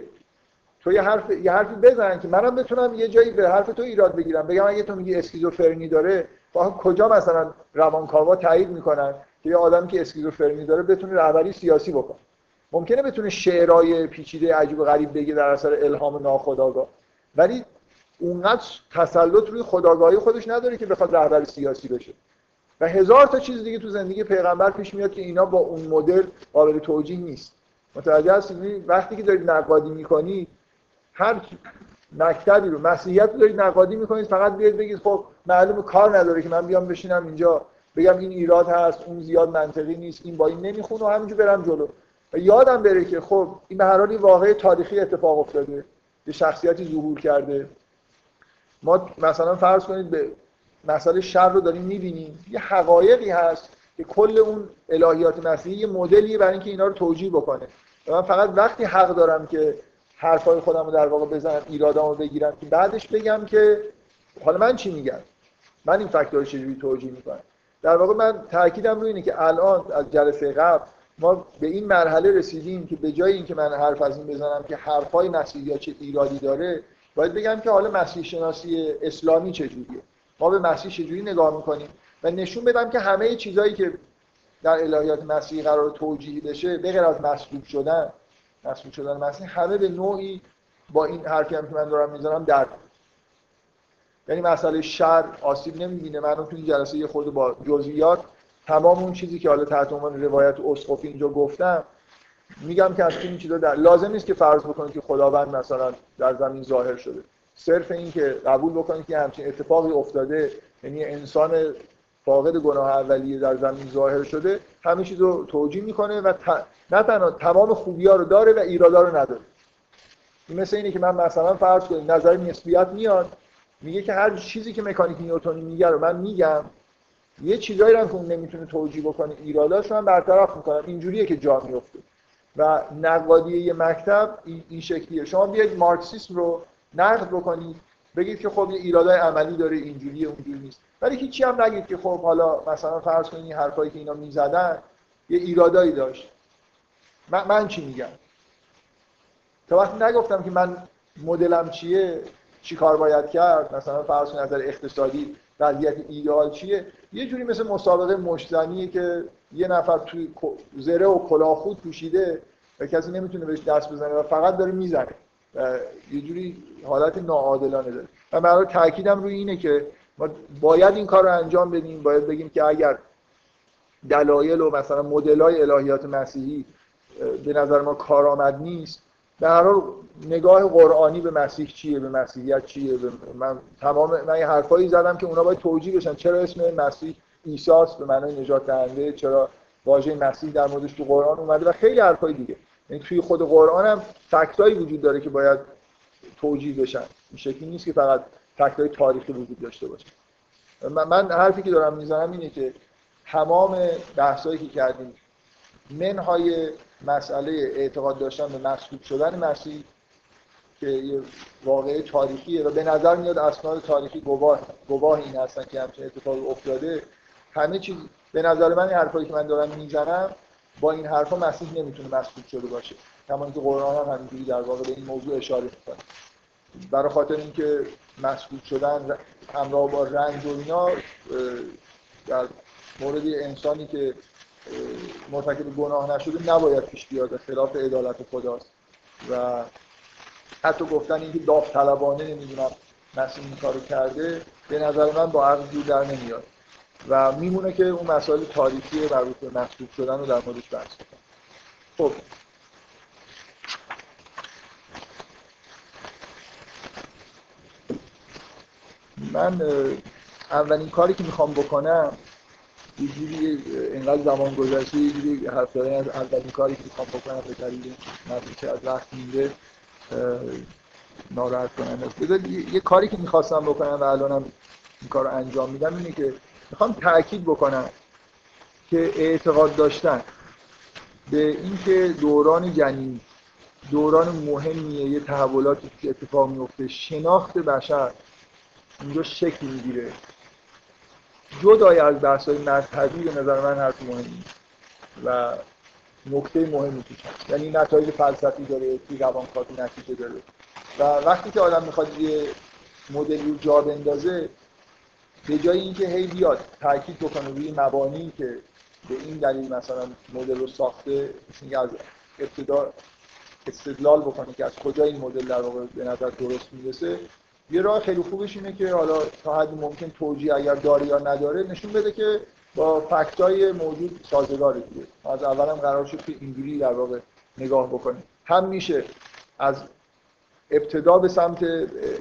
تو یه حرف یه حرفی بزن که منم بتونم یه جایی به حرف تو ایراد بگیرم. بگم اگه تو میگی اسکیزوفرنی داره با کجا مثلا روانکاوا تایید می‌کنن؟ که یه آدمی که اسکیزوفرنی داره بتونه رهبری سیاسی بکنه. ممکنه بتونه شعرهای پیچیده عجیب و غریب بگه در اثر الهام ناخودآگاه. ولی اونقدر تسلط روی خداگاهی خودش نداره که بخواد رهبر سیاسی بشه. و هزار تا چیز دیگه تو زندگی پیغمبر پیش میاد که اینا با اون مدل قابل توجیه نیست. متوجه هستید؟ وقتی که دارید نقادی می‌کنید هر مکتبی رو مسیحیت رو دارید نقادی می‌کنید فقط بیاید بگید خب معلومه کار نداره که من بیام بشینم اینجا بگم این ایراد هست اون زیاد منطقی نیست این با این نمی‌خونه و همینجور برم جلو. و یادم بره که خب این به هر حال واقعی تاریخی اتفاق افتاده یه شخصیتی ظهور کرده. ما مثلا فرض کنید به مسئله شر رو داریم می‌بینیم. یه حقایقی هست که کل اون الهیات مسیحی یه مدلیه برای اینکه اینا رو توجیه بکنه. و من فقط وقتی حق دارم که حرفای خودم رو در واقع بزنم ایرادامو بگیرم که بعدش بگم که حالا من چی میگم؟ من این فاکتور چجوری توجیه می‌کنم؟ در واقع من تاکیدم روی اینه که الان از جلسه قبل ما به این مرحله رسیدیم که به جای اینکه من حرف از این بزنم که حرفای مسیحی چه ایرادی داره باید بگم که حالا مسیح شناسی اسلامی چجوریه ما به مسیح چجوری نگاه می‌کنیم؟ و نشون بدم که همه چیزهایی که در الهیات مسیحی قرار توجیهی بشه به غیر از مسلوب شدن مسلوب شدن مسیح همه به نوعی با این حرفی هم که من دارم می‌زنم در یعنی مسئله شر آسیب نمی‌بینه. من تو این جلسه یه خود با جزئیات تمام اون چیزی که حالا تحت عنوان روایت اسقفی اینجا گفتم میگم که از این چیزا در... لازم نیست که فرض بکنید که خداوند مثلا در زمین ظاهر شده. صرف این که قبول بکنید که همچین اتفاقی افتاده یعنی انسان فاقد گناه اولیه در زمین ظاهر شده همه چیز رو توجیه می‌کنه و نه تنها تمام خوبی رو داره و ایرادا رو نداره. مثل اینه که من مثلا فرض کنید نظر نسبیت میاد میگه که هر چیزی که مکانیک نیوتنی میگه رو من میگم یه چیزایی رو که اون نمی‌تونه توجیه بکنه ایراداش من برطرف می‌کنم. اینجوریه که جا میفته و نقادی یه مکتب این شکلیه. شما بیاید مارکسیسم رو نقد بکنید بگید که خب یه ایرادای عملی داره اینجوری اونجوری نیست. ولی هیچی هم نگید که خب حالا مثلا فرض کنید حرفایی که اینا می‌زدن یه ایرادایی داشت. من, من چی میگم؟ تا وقتی نگفتم که من مدلم چیه چی کار باید کرد؟ مثلا فرض نظر اقتصادی وضعیت ایدئال چیه؟ یه جوری مثل مسابقه مشتنیه که یه نفر توی زره و کلاهخود پوشیده و کسی نمی‌تونه بهش دست بزنه و فقط داره می‌زنه. و یه جوری حالت ناعادلانه داره. و برای تاکیدم روی اینه که ما باید این کار رو انجام بدیم. باید بگیم که اگر دلایل و مثلا مدلای الهیات مسیحی به نظر ما کارآمد نیست هر حال نگاه قرآنی به مسیح چیه به مسیحیت چیه؟ به من تمام من حرفایی زدم که اونا باید توجیه بشن. چرا اسم مسیح ایساس به معنای نجات دهنده. چرا واژه مسیح در موردش تو قرآن اومده؟ و خیلی حرفای دیگه. یعنی توی خود قرآن هم فکتایی وجود داره که باید توجیه بشن. این شکلی نیست که فقط فکتای تاریخی وجود داشته باشه. من حرفی که دارم می‌زنم اینه که تمام بحثایی که کردیم منهای مسئله اعتقاد داشتن به مسلوب شدن مسیح که یه واقعه تاریخیه و به نظر میاد اسناد تاریخی گواه, گواه این هستن که همچین اتفاقی افتاده. همه چیز به نظر من این حرفایی که من دارم می‌زنم با این حرفا مسیح نمی‌تونه مسلوب شده باشه. کما که قرآن هم همینجوری در واقع به این موضوع اشاره می‌کنه. برای خاطر اینکه مسلوب شدن همراه با رنج و اینا در مورد انسانی که مرتکب گناه نشده نباید پیش بیاد. خلاف عدالت خداست. و حتی گفتن اینکه داوطلبانه نمی‌دونم مسیح این کارو کرده به نظر من با عقل در نمیاد. و میمونه که اون مسائل تاریخی مربوط به مخلوق شدن رو در موردش بحث کنم خب. من اولین کاری که می‌خوام بکنم یه جوری اینقدر زمان گذشته یه جوری حرف از اولین کاری که می‌خوام بکنم به دلیل که از وقت مونده ناراحت کنم یه کاری که می‌خواستم بکنم و الانم این کار رو انجام میدم اینه که می‌خوام تاکید بکنم که اعتقاد داشتن به اینکه دوران جنین دوران مهمیه یه تحولاتی که اتفاق میفته شناخت بشر اینجا شکل می‌گیره. جدای از بحث های مذهبی به نظر من حرف مهمی و نکته مهمی توش یعنی نتایج فلسفی داره توی روانکاوی نتیجه داره. و وقتی که آدم می‌خواد یه مدلی رو جا بندازه به جای اینکه هی بیاد تاکید بکنه روی مبانی که به این دلیل مثلا مدل رو ساخته از ابتدا استدلال بکنه که از کجا این مدل در واقع به نظر درست می‌رسه یه راه خیلی خوبش اینه که حالا تا حدی ممکن توجیه اگر داره یا نداره نشون بده که با فکتای موجود سازگاره دیگه. از اولم قرار شد که اینجوری در واقع نگاه بکنیم. هم میشه از ابتدا به سمت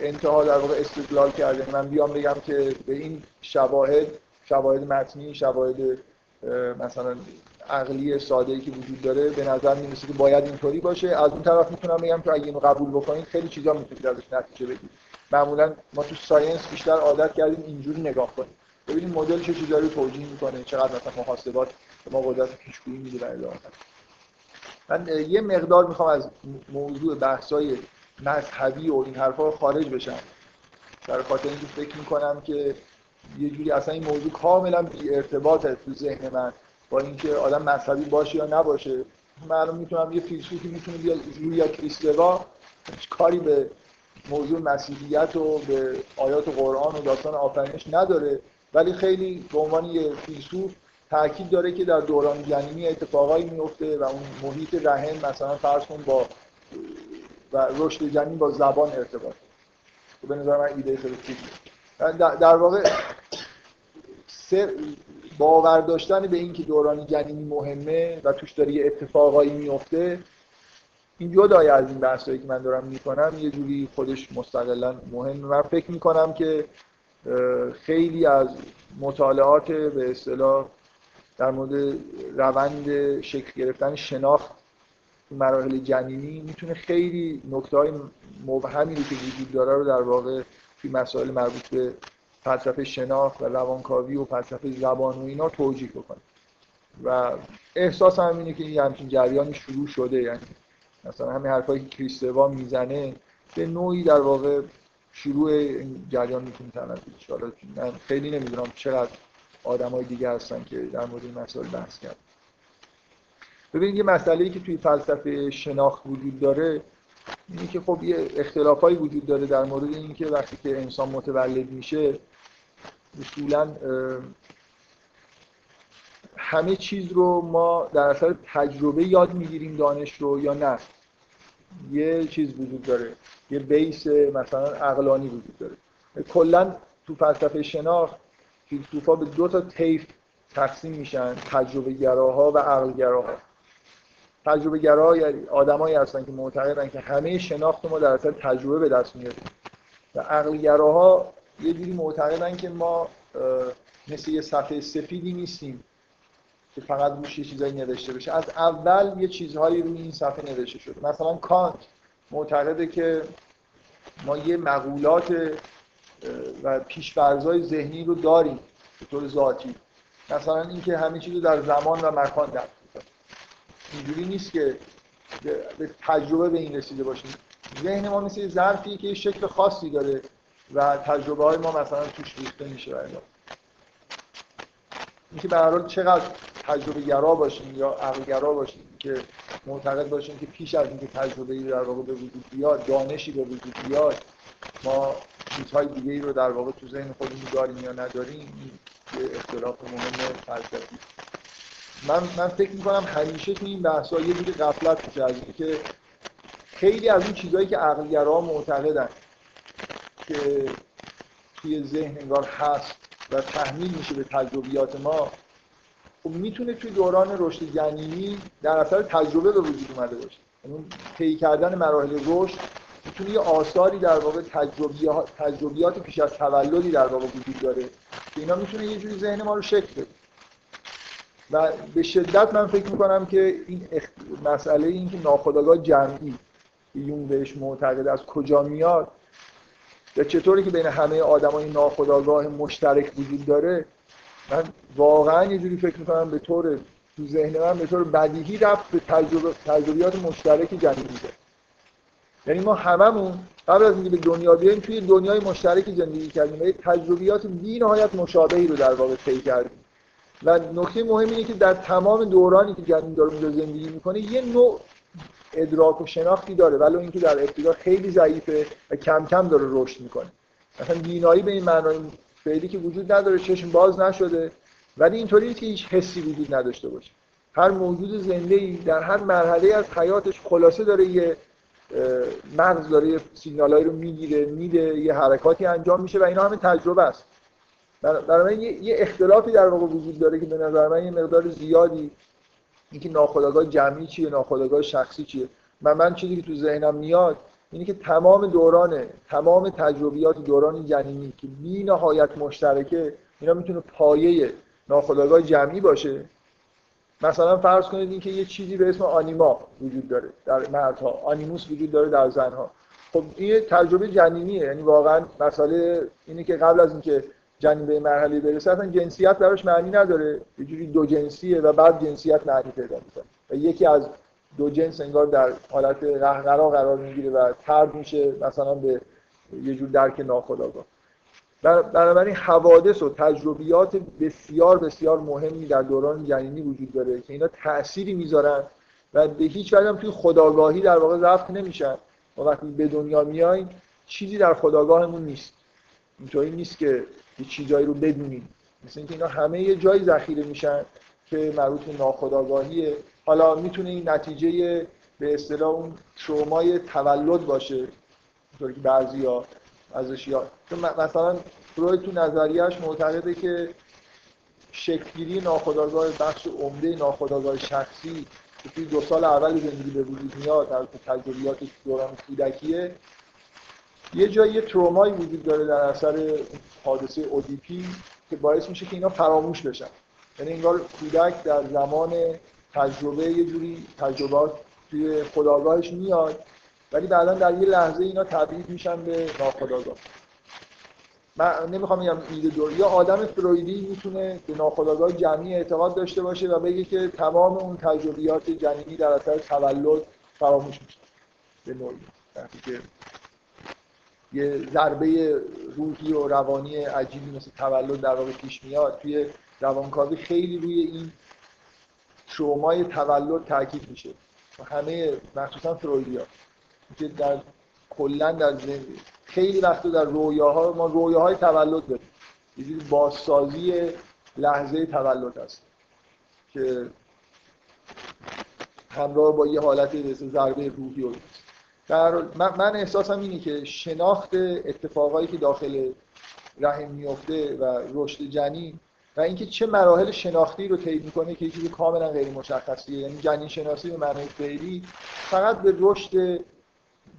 انتها در واقع استدلال کرده من بیام بگم که به این شواهد شواهد متنی شواهد مثلا عقلی ساده ای که وجود داره به نظر می‌رسه که باید اینطوری باشه. از اون طرف می‌تونم بگم که اگه اینو قبول بکنید خیلی چیزا می‌تونید ازش نتیجه بگیرید معمولا ما تو ساینس بیشتر عادت کردیم اینجوری نگاه کنیم. ببینیم مدل چه چیزایی رو توجیه می‌کنه چقدر مثلا محاسبات ما قدرت پیشگویی میده برای من یه مقدار می‌خوام از موضوع بحثای مذهبی و این حرفا خارج بشم. در خاطر اینکه فکر می‌کنم که یه جوری اصلا این موضوع کاملا بی ارتباطه تو ذهن من. با اینکه آدم مذهبی باشه یا نباشه من می‌تونم یه فیلسوفی می‌تونه بیاد روی کریستوا کاری به موضوع مسیحیت و به آیات قرآن و داستان آفرینش نداره ولی خیلی به عنوان یه فیلسوف تاکید داره که در دوران جنینی اتفاقایی میفته و اون محیط رحم مثلا فرض کن با و رشد جنین با زبان ارتباط. به نظر من ایده خیلی در واقع باور داشتن به اینکه دوران جنینی مهمه و توش داره یه اتفاقایی میفته این جدای از این بحثایی که من دارم می‌کنم یه جوری خودش مستقلا مهم من فکر می‌کنم که خیلی از مطالعات به اصطلاح در مورد روند شکل گرفتن شناخت مراحل جنینی می‌تونه خیلی نکته های مبهمی رو که وجود داره رو در واقع توی مسائل مربوط به فلسفه شناخت و روانکاوی و فلسفه زبان و اینا توجیه بکنه. و احساس هم اینه که این همچین جریانی شروع شده یعنی مثلا همین حرفایی که کریستوا می‌زنه به نوعی در واقع شروع این جریان می‌تونه تنظیم من خیلی نمی‌دونم چقدر آدمای دیگه هستن که در مورد این مسائل بحث کرد ببینید یه مسئله که توی فلسفه شناخت وجود داره اینه که خب یه اختلافایی وجود داره در مورد اینکه وقتی که انسان متولد میشه اصولا همه چیز رو ما در اثر تجربه یاد می‌گیریم دانش رو یا نه. یه چیز وجود داره. یه بیس مثلا عقلانی وجود داره. کلا تو فلسفه شناخت فیلسوفا به دو تا طیف تقسیم میشن تجربه گراها و عقل گراها تجربه گراها یعنی آدمایی هستن که معتقدن که همه شناخت ما در اثر تجربه به دست میاد و عقل گراها یه جوری معتقدن که ما مثل یه صفحه سفیدی نیستیم. که فقط روش یه چیزایی نوشته بشه. از اول یه چیزهایی روی این صفحه نوشته شده مثلا کانت معتقده که ما یه مقولات و پیشفرزهای ذهنی رو داریم به طور ذاتی. مثلا اینکه همه چیز رو در زمان و مکان در اینجوری نیست که به تجربه به این رسیده باشیم. ذهن ما مثل ظرفی که یه شکل خاصی داره و تجربه های ما مثلا توش ریخته میشه برای اینکه به هر حال چقدر تجربه گرا باشیم یا عقل گرا باشیم که معتقد باشیم که پیش از اینکه تجربه ای در واقع به وجود بیاد دانشی به وجود بیاد ما چیزهای دیگه ای رو در واقع تو ذهن خودمون داریم یا نداریم یه اختلاف مهم فلسفی. من من فکر می‌کنم همیشه تو این بحث یه جوری غفلت میشه از که خیلی از اون چیزهایی که عقلگرا معتقدن که توی ذهن انگار هست و تحمیل میشه به تجربیات ما خب می‌تونه توی دوران رشد جنینی در اثر تجربه به وجود اومده باشه. یعنی طی کردن مراحل رشد می‌تونه یه آثاری در واقع تجربیات پیش از تولدی در واقع وجود داره که اینا می‌تونه یه جوری ذهن ما رو شکل بده. و به شدت من فکر می‌کنم که این مسئله این که ناخودآگاه جمعی یون بهش معتقد از کجا میاد یا چطوری که بین همه آدمای ناخودآگاه مشترک وجود داره من واقعا یه جوری فکر می‌کنم به طور تو ذهن من به طور بدیهی رفت به تجربه تجربیات مشترک جنینی داره یعنی ما هممون قبل از اینکه به دنیا بیایم توی دنیای مشترکی زندگی کردیم و یه تجربیات بی نهایت مشابهی رو در واقع طی کردیم. و نکته مهم اینه که در تمام دورانی که جنین داره اونجا زندگی می‌کنه یه نوع ادراک و شناختی داره ولی اینکه در ابتدا خیلی ضعیفه و کم کم داره رشد می‌کنه. مثلا بینایی به این معنای فعلی که وجود نداره چشم باز نشده. ولی اینطوری که هیچ حسی وجود نداشته باشه. هر موجود زنده در هر مرحله از حیاتش خلاصه داره یه مغز داره یه سیگنالایی رو می‌گیره میده یه حرکاتی انجام میشه و اینا همه تجربه است. برای من یه اختلافی در واقع وجود داره که به نظر من یه مقدار زیادی اینکه ناخودآگاه جمعی چیه ناخودآگاه شخصی چیه. من من چیزی که تو ذهنم میاد اینه که تمام دوران تمام تجربیات دوران جنینی که بی نهایت مشترکه اینا می‌تونه پایه ناخودآگاه جمعی باشه. مثلا فرض کنید اینکه یه چیزی به اسم آنیما وجود داره در مردها. آنیموس وجود داره در زنها. خب این تجربه جنینیه. یعنی واقعا مسئله اینه که قبل از اینکه جنین به مرحله برسه اصلا جنسیت براش معنی نداره. یه جوری دو جنسیه و بعد جنسیت معنی پیدا می‌کنه. و یکی از دو جنس انگار در حالت قهقرا قرار می‌گیره و ترد میشه مثلا به یه جور درک ناخودآگاه. بنابراین حوادث و تجربیات بسیار بسیار مهمی در دوران جنینی وجود داره که اینا تأثیری می‌ذارن و به هیچ وجه هم توی خداگاهی در واقع ضبط نمیشن. و وقتی به دنیا میاییم چیزی در خداگاهمون نیست. اینطوری نیست که یه چیزایی رو بدونیم. مثل اینکه اینا همه یه جایی ذخیره میشن که مربوط به ناخداگاهیه حالا می‌تونه این نتیجه به اصطلاح اون شومای تولد باشه اینطوری که بعضیا ازش یاد مثلا فروید تو نظریهش معتقده که شکلگیری ناخودآگاه بخش عمده ناخودآگاه شخصی که توی دو سال اول زندگی به وجود میاد در تجربیات دوران کودکیه یه جایی یه ترومایی وجود داره در اثر حادثه اودیپی که باعث میشه که اینا فراموش بشن. یعنی انگار کودک در زمان تجربه یه جوری تجربات توی خداگاهش میاد ولی بعدا در یه لحظه اینا تبدیل میشن به ناخداگاه. من نمی‌خوام بگم ایده دور یا آدم فرویدی می‌تونه به ناخداگاه جمعی اعتقاد داشته باشه و بگه که تمام اون تجربیات جنینی در اثر تولد فراموش میشه. به نوعی. که یه ضربه روحی و روانی عجیبی مثل تولد در واقع پیش میاد توی روانکاوی خیلی روی این شومای تولد تاکید میشه. و همه مخصوصا فرویدیا که در کلا در زندگی خیلی وقت در رویاها ما رویاهای تولد داریم. یه جوری بازسازی لحظه تولد هست که همراه با یه حالت ضربه روحی و در من, احساسم اینه که شناخت اتفاقایی که داخل رحم میفته و رشد جنین و اینکه چه مراحل شناختی رو طی می‌کنه که چیز کاملا غیر مشخصیه. یعنی جنین شناسی به معنای فعلی فقط به رشد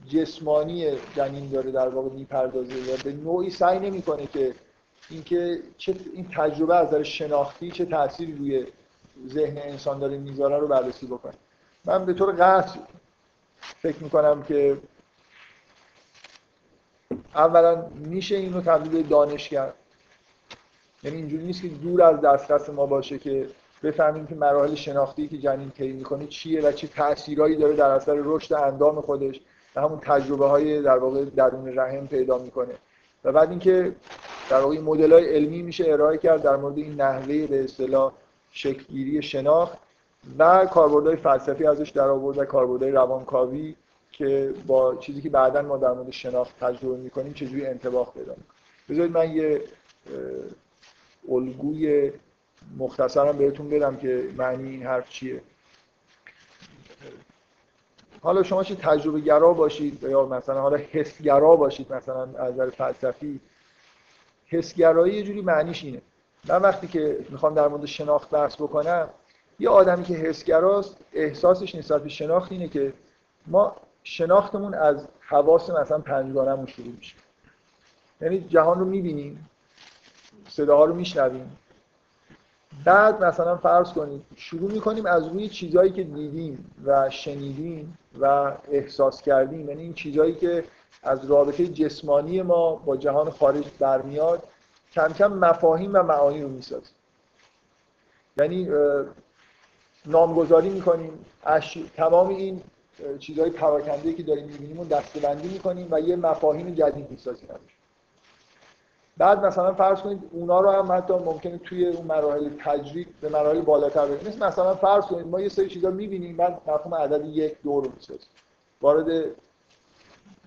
جسمانی جنین داره در واقع می‌پردازه و به نوعی سعی نمی‌کنه که اینکه چه این تجربه از نظر شناختی چه تأثیری روی ذهن انسان داره می‌ذاره رو بررسی بکنه. من به طور قطع فکر می‌کنم که اولا میشه اینو تبدیل دانش کرد یعنی اینجوری نیست که دور از دسترس ما باشه که بفهمیم که مراحل شناختی که جنین طی می‌کنه چیه و چه تاثیرایی داره در اثر رشد اندام خودش و همون تجربه های در واقع درون رحم پیدا می‌کنه. و بعد اینکه در واقع مدل های علمی میشه ارائه کرد در مورد این نحوه به اصطلاح شکلگیری شناخت و کاربردهای فلسفی ازش در آورد و کاربردهای روانکاوی که با چیزی که بعدا ما در مورد شناخت تجربه می‌کنیم چجوری انتباق پیدا می‌کنه بذارید من یه الگوی مختصرم بهتون بدم که معنی این حرف چیه. حالا شما چه تجربه گرا باشید یا مثلا حالا حسگرا باشید مثلا از نظر فلسفی. حسگرایی یه جوری معنیش اینه. من وقتی که می‌خوام در مورد شناخت بحث بکنم یه آدمی که حسگراست احساسش نسبت به شناخت اینه که ما شناختمون از حواس مثلا پنجگانمون شروع میشه. یعنی جهان رو می‌بینیم صداها رو میشنویم. بعد مثلا فرض کنید شروع می‌کنیم از روی چیزهایی که دیدیم و شنیدیم و احساس کردیم. یعنی این چیزهایی که از رابطه جسمانی ما با جهان خارج برمیاد کم کم مفاهیم و معانی رو می‌سازیم. یعنی نامگذاری می‌کنیم. تمام این چیزهای پراکنده که داریم می‌بینیم اون دستبندی می‌کنیم و یه مفاهیم جدید می‌سازیم بعد مثلا فرض کنید اونا رو هم حتی ممکنه توی اون مراحل تجرید به مراحل بالاتر بریم. مثل مثلا فرض کنید ما یه سری چیزا می‌بینیم بعد مفهوم عدد یک دو رو می‌سازیم. وارد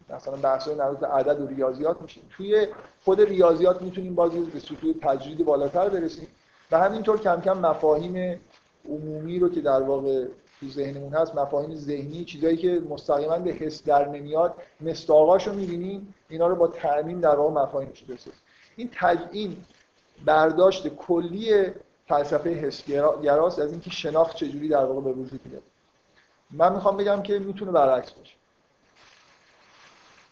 مثلا بحث مربوط عدد و ریاضیات میشیم. توی خود ریاضیات می‌تونیم بازی به سطوح تجرید بالاتر برسیم. و همینطور کم کم مفاهیم عمومی رو که در واقع تو ذهنمون هست مفاهیم ذهنی چیزایی که مستقیما به حس در نمیاد مستاقاش رو می‌بینیم اینا رو با تعمیم در واقع مفاهیمش بسازیم این تج... این برداشت کلی فلسفه حسگراست از اینکه شناخت چجوری در واقع به وجود میاد. من می‌خوام بگم که می‌تونه برعکس باشه.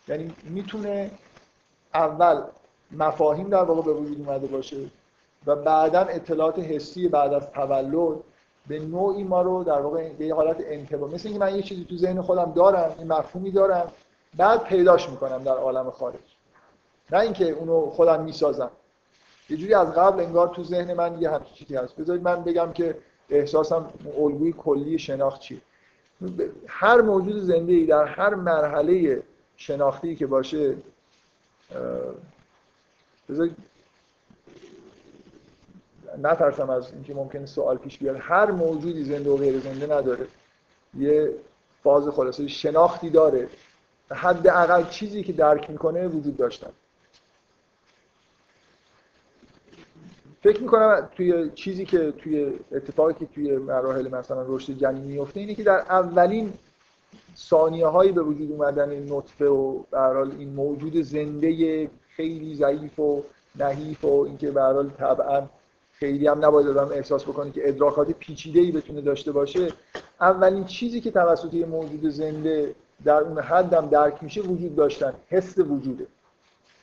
یعنی می‌تونه اول مفاهیم در واقع به وجود اومده باشه و بعدا اطلاعات حسی بعد از تولد به نوعی ما رو در واقع به یه حالت انتباه مثل اینکه من یه چیزی تو ذهن خودم دارم این مفهومی دارم بعد پیداش می‌کنم در عالم خارج. نه اینکه اونو خودم می‌سازم. یه جوری از قبل انگار تو ذهن من یه همچین چیزی هست. بذارید من بگم که احساسم الگوی کلی شناخت چیه هر موجود زنده ای در هر مرحله شناختی که باشه بذارید نترسم از اینکه ممکنه سوال پیش بیاد. هر موجودی زنده و غیر زنده نداره. یه فاز خلاصه شناختی داره. حداقل چیزی که درک می‌کنه وجود داشتن. فکر می‌کنم توی چیزی که توی اتفاقی که توی مراحل مثلا رشد جنین میفته اینه که در اولین ثانیه هایی به وجود اومدن نطفه و به این موجود زنده خیلی ضعیف و نحیف و اینکه به حال طبعا خیلی هم نباید آدم احساس بکنه که ادراکات پیچیده ای بتونه داشته باشه اولین چیزی که توسط یه موجود زنده در اون حدم درک میشه وجود داشتن حس وجوده.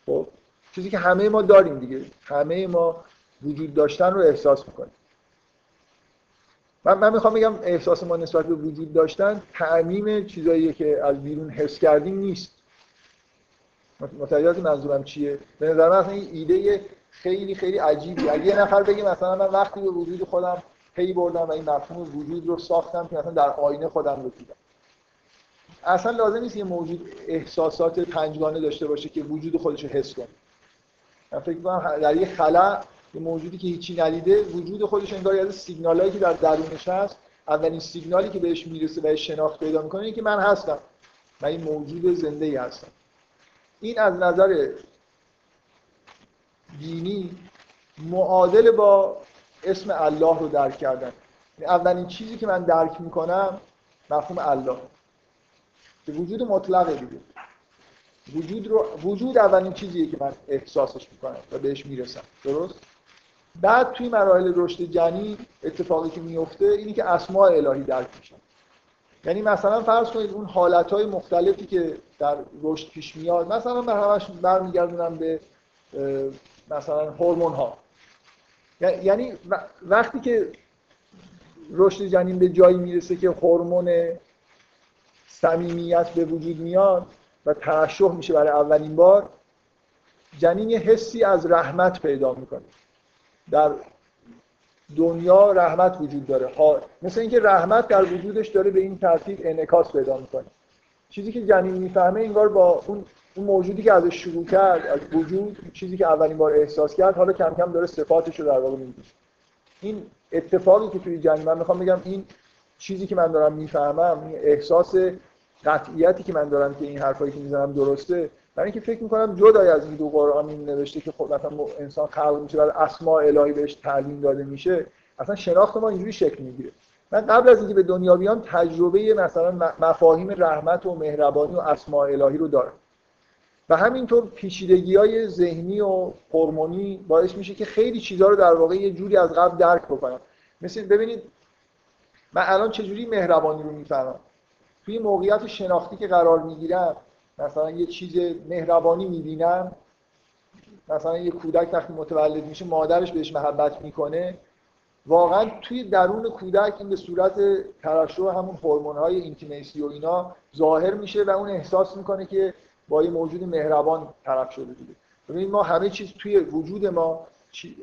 خب چیزی که همه ما داریم دیگه همه ما وجود داشتن رو احساس می‌کنیم من, من می‌خوام بگم احساس ما نسبت به وجود داشتن تعمیم چیزایی که از بیرون حس کردیم نیست. متوجه منظورم چیه؟ به نظر من این ایده خیلی خیلی عجیبی اگه یه نفر بگه مثلا من وقتی به وجود خودم پی بردم و این مفهوم وجود رو ساختم که مثلا در آینه خودم رو دیدم. اصلا لازم نیست یه موجود احساسات پنجگانه داشته باشه که وجود خودش رو حس کنه. من فکر کنم در یه خلا یه موجودی که هیچی ندیده وجود خودش انگار از سیگنالایی که در درونش هست. اولین سیگنالی که بهش می‌رسه و شناخت پیدا می‌کنه که من هستم من این موجود زنده ای هستم. این از نظر دینی معادل با اسم الله رو درک کردن. یعنی اولین چیزی که من درک می‌کنم مفهوم الله. که وجود مطلقه دیگه. وجود رو وجود اولین چیزیه که من احساسش می‌کنم و بهش می‌رسم. درست؟ بعد توی مراحل رشد جنین اتفاقی که میفته اینی که اسماء الهی درک میشن. یعنی مثلا فرض کنید اون حالتهای مختلفی که در رشد پیش میاد مثلا من همش برمیگردونم به مثلا هورمون ها یعنی وقتی که رشد جنین به جایی می‌رسه که هورمون صمیمیت به وجود میاد و ترشح میشه برای اولین بار جنین حسی از رحمت پیدا می‌کنه. در دنیا رحمت وجود داره. مثل اینکه رحمت در وجودش داره به این ترتیب انعکاس پیدا می‌کنه. چیزی که جنین می‌فهمه انگار با اون اون موجودی که ازش شروع کرد از وجود چیزی که اولین بار احساس کرد حالا کم کم داره صفاتش رو در واقع می‌گیره. این اتفاقی که توی جنین من می‌خوام بگم این چیزی که من دارم می‌فهمم این احساس قطعیتی که من دارم که این حرفایی که می‌زنم درسته برای اینکه فکر می‌کنم جدای از این دو قرآن این نوشته که خب مثلا انسان خلق میشه بعد اسماء الهی بهش تعلیم داده میشه اصلا شناخت ما اینجوری شکل می‌گیره. من قبل از اینکه به دنیا بیام تجربه مثلا مفاهیم رحمت و مهربانی و اسماء الهی رو دارم. و همینطور پیچیدگی های ذهنی و هورمونی باعث میشه که خیلی چیزها رو در واقع یه جوری از قبل درک بکنم. مثل ببینید من الان چجوری مهربانی رو می‌فهمم؟ توی موقعیت شناختی که قرار می‌گیرم مثلا یه چیز مهربانی می‌بینم مثلا یه کودک وقتی متولد میشه مادرش بهش محبت می‌کنه. واقعا توی درون کودک این به صورت ترشح همون هورمون های اینتیمیسی و اینا ظاهر میشه و اون احساس می‌کنه که با یه موجود مهربان طرف شده دیگه. ببینید ما همه چیز توی وجود ما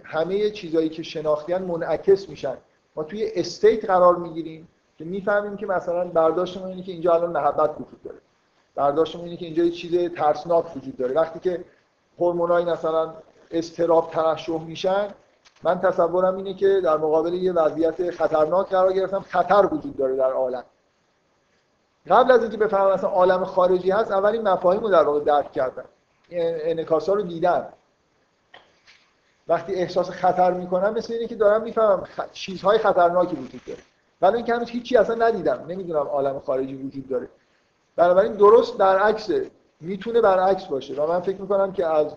همه چیزهایی که شناختیان منعکس میشن. ما توی استیت قرار می‌گیریم که می‌فهمیم که مثلا برداشتمون اینه که اینجا الان محبت وجود داره. برداشتمون اینه که اینجا یه چیز ترسناک وجود داره. وقتی که هورمونای مثلا استراب ترشح میشن من تصورم اینه که در مقابل یه وضعیت خطرناک قرار گرفتم خطر وجود داره در عالم. قبل از اینکه بفهمم اصلا عالم خارجی هست اول این مفاهیم رو در واقع درک کردم. انعکاس رو دیدم. وقتی احساس خطر می‌کنم مثل اینه که دارم می‌فهمم چیزهای خطرناکی وجود داره. ولی اینکه هنوز هیچی اصلا ندیدم. نمی‌دونم عالم خارجی وجود داره. بنابراین درست برعکسه می‌تونه برعکس باشه و من فکر می‌کنم که از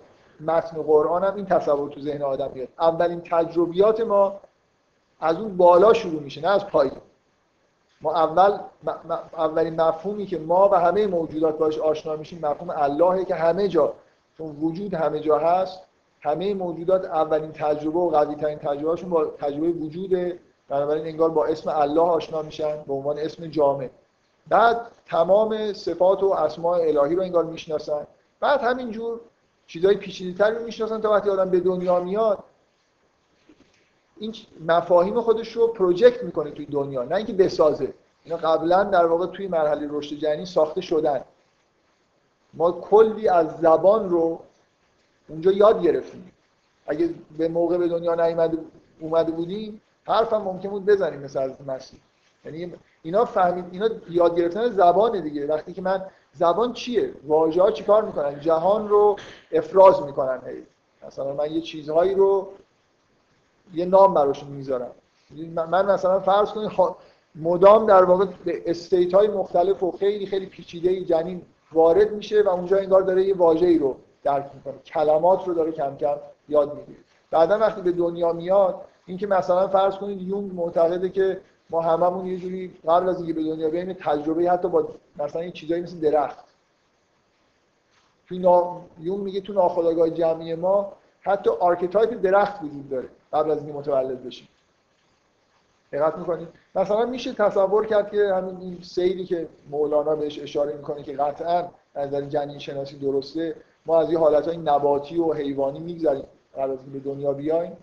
متن قرآن هم این تصور تو ذهن آدم میاد. اولین تجربیات ما از اون بالا شروع میشه نه از پایین. ما اول اولین مفهومی که ما و همه موجودات باش آشنا میشیم مفهوم اللهه که همه جا چون وجود همه جا هست همه موجودات اولین تجربه و قوی ترین تجربهشون با تجربه وجوده. بنابراین انگار با اسم الله آشنا میشن به عنوان اسم جامع. بعد تمام صفات و اسماء الهی رو انگار می‌شناسن. بعد همینجور چیزای پیچیده‌تر رو می‌شناسن تا وقتی آدم به دنیا میاد. این مفاهیم خودش رو پروژکت می‌کنه توی دنیا نه اینکه بسازه. اینا قبلا در واقع توی مرحله رشد جنین ساخته شدن. ما کلی از زبان رو اونجا یاد گرفتیم. اگه به موقع به دنیا نیومده اومده بودیم حرفم ممکن بود بزنیم مثل از مسیح. یعنی اینا فهمید اینا یاد گرفتن زبان دیگه. وقتی که من زبان چیه؟ واژه ها چیکار می‌کنن؟ جهان رو افراز می‌کنن. هی. مثلا من یه چیزهایی رو یه نام براشون می‌ذارم. من مثلا فرض کنید مدام در واقع به استیت های مختلف و خیلی خیلی پیچیده جنین وارد میشه و اونجا انگار داره یه واژه‌ای رو درک می‌کنه. کلمات رو داره کم کم یاد می‌گیره. بعدا وقتی به دنیا میاد اینکه مثلا فرض کنید یونگ معتقده که ما هممون یه جوری قبل از اینکه به دنیا بیایم تجربه حتی با مثلا این چیزایی مثل درخت. تو نا... یونگ میگه تو ناخودآگاه جمعی ما حتی archetype درخت وجود داره قبل از اینکه متولد بشیم. دقت می‌کنید؟ مثلا میشه تصور کرد که همین این سیری که مولانا بهش اشاره می‌کنه که قطعا از نظر جنین شناسی درسته ما از یه حالتهای نباتی و حیوانی می‌گذریم قبل از به دنیا بیایم.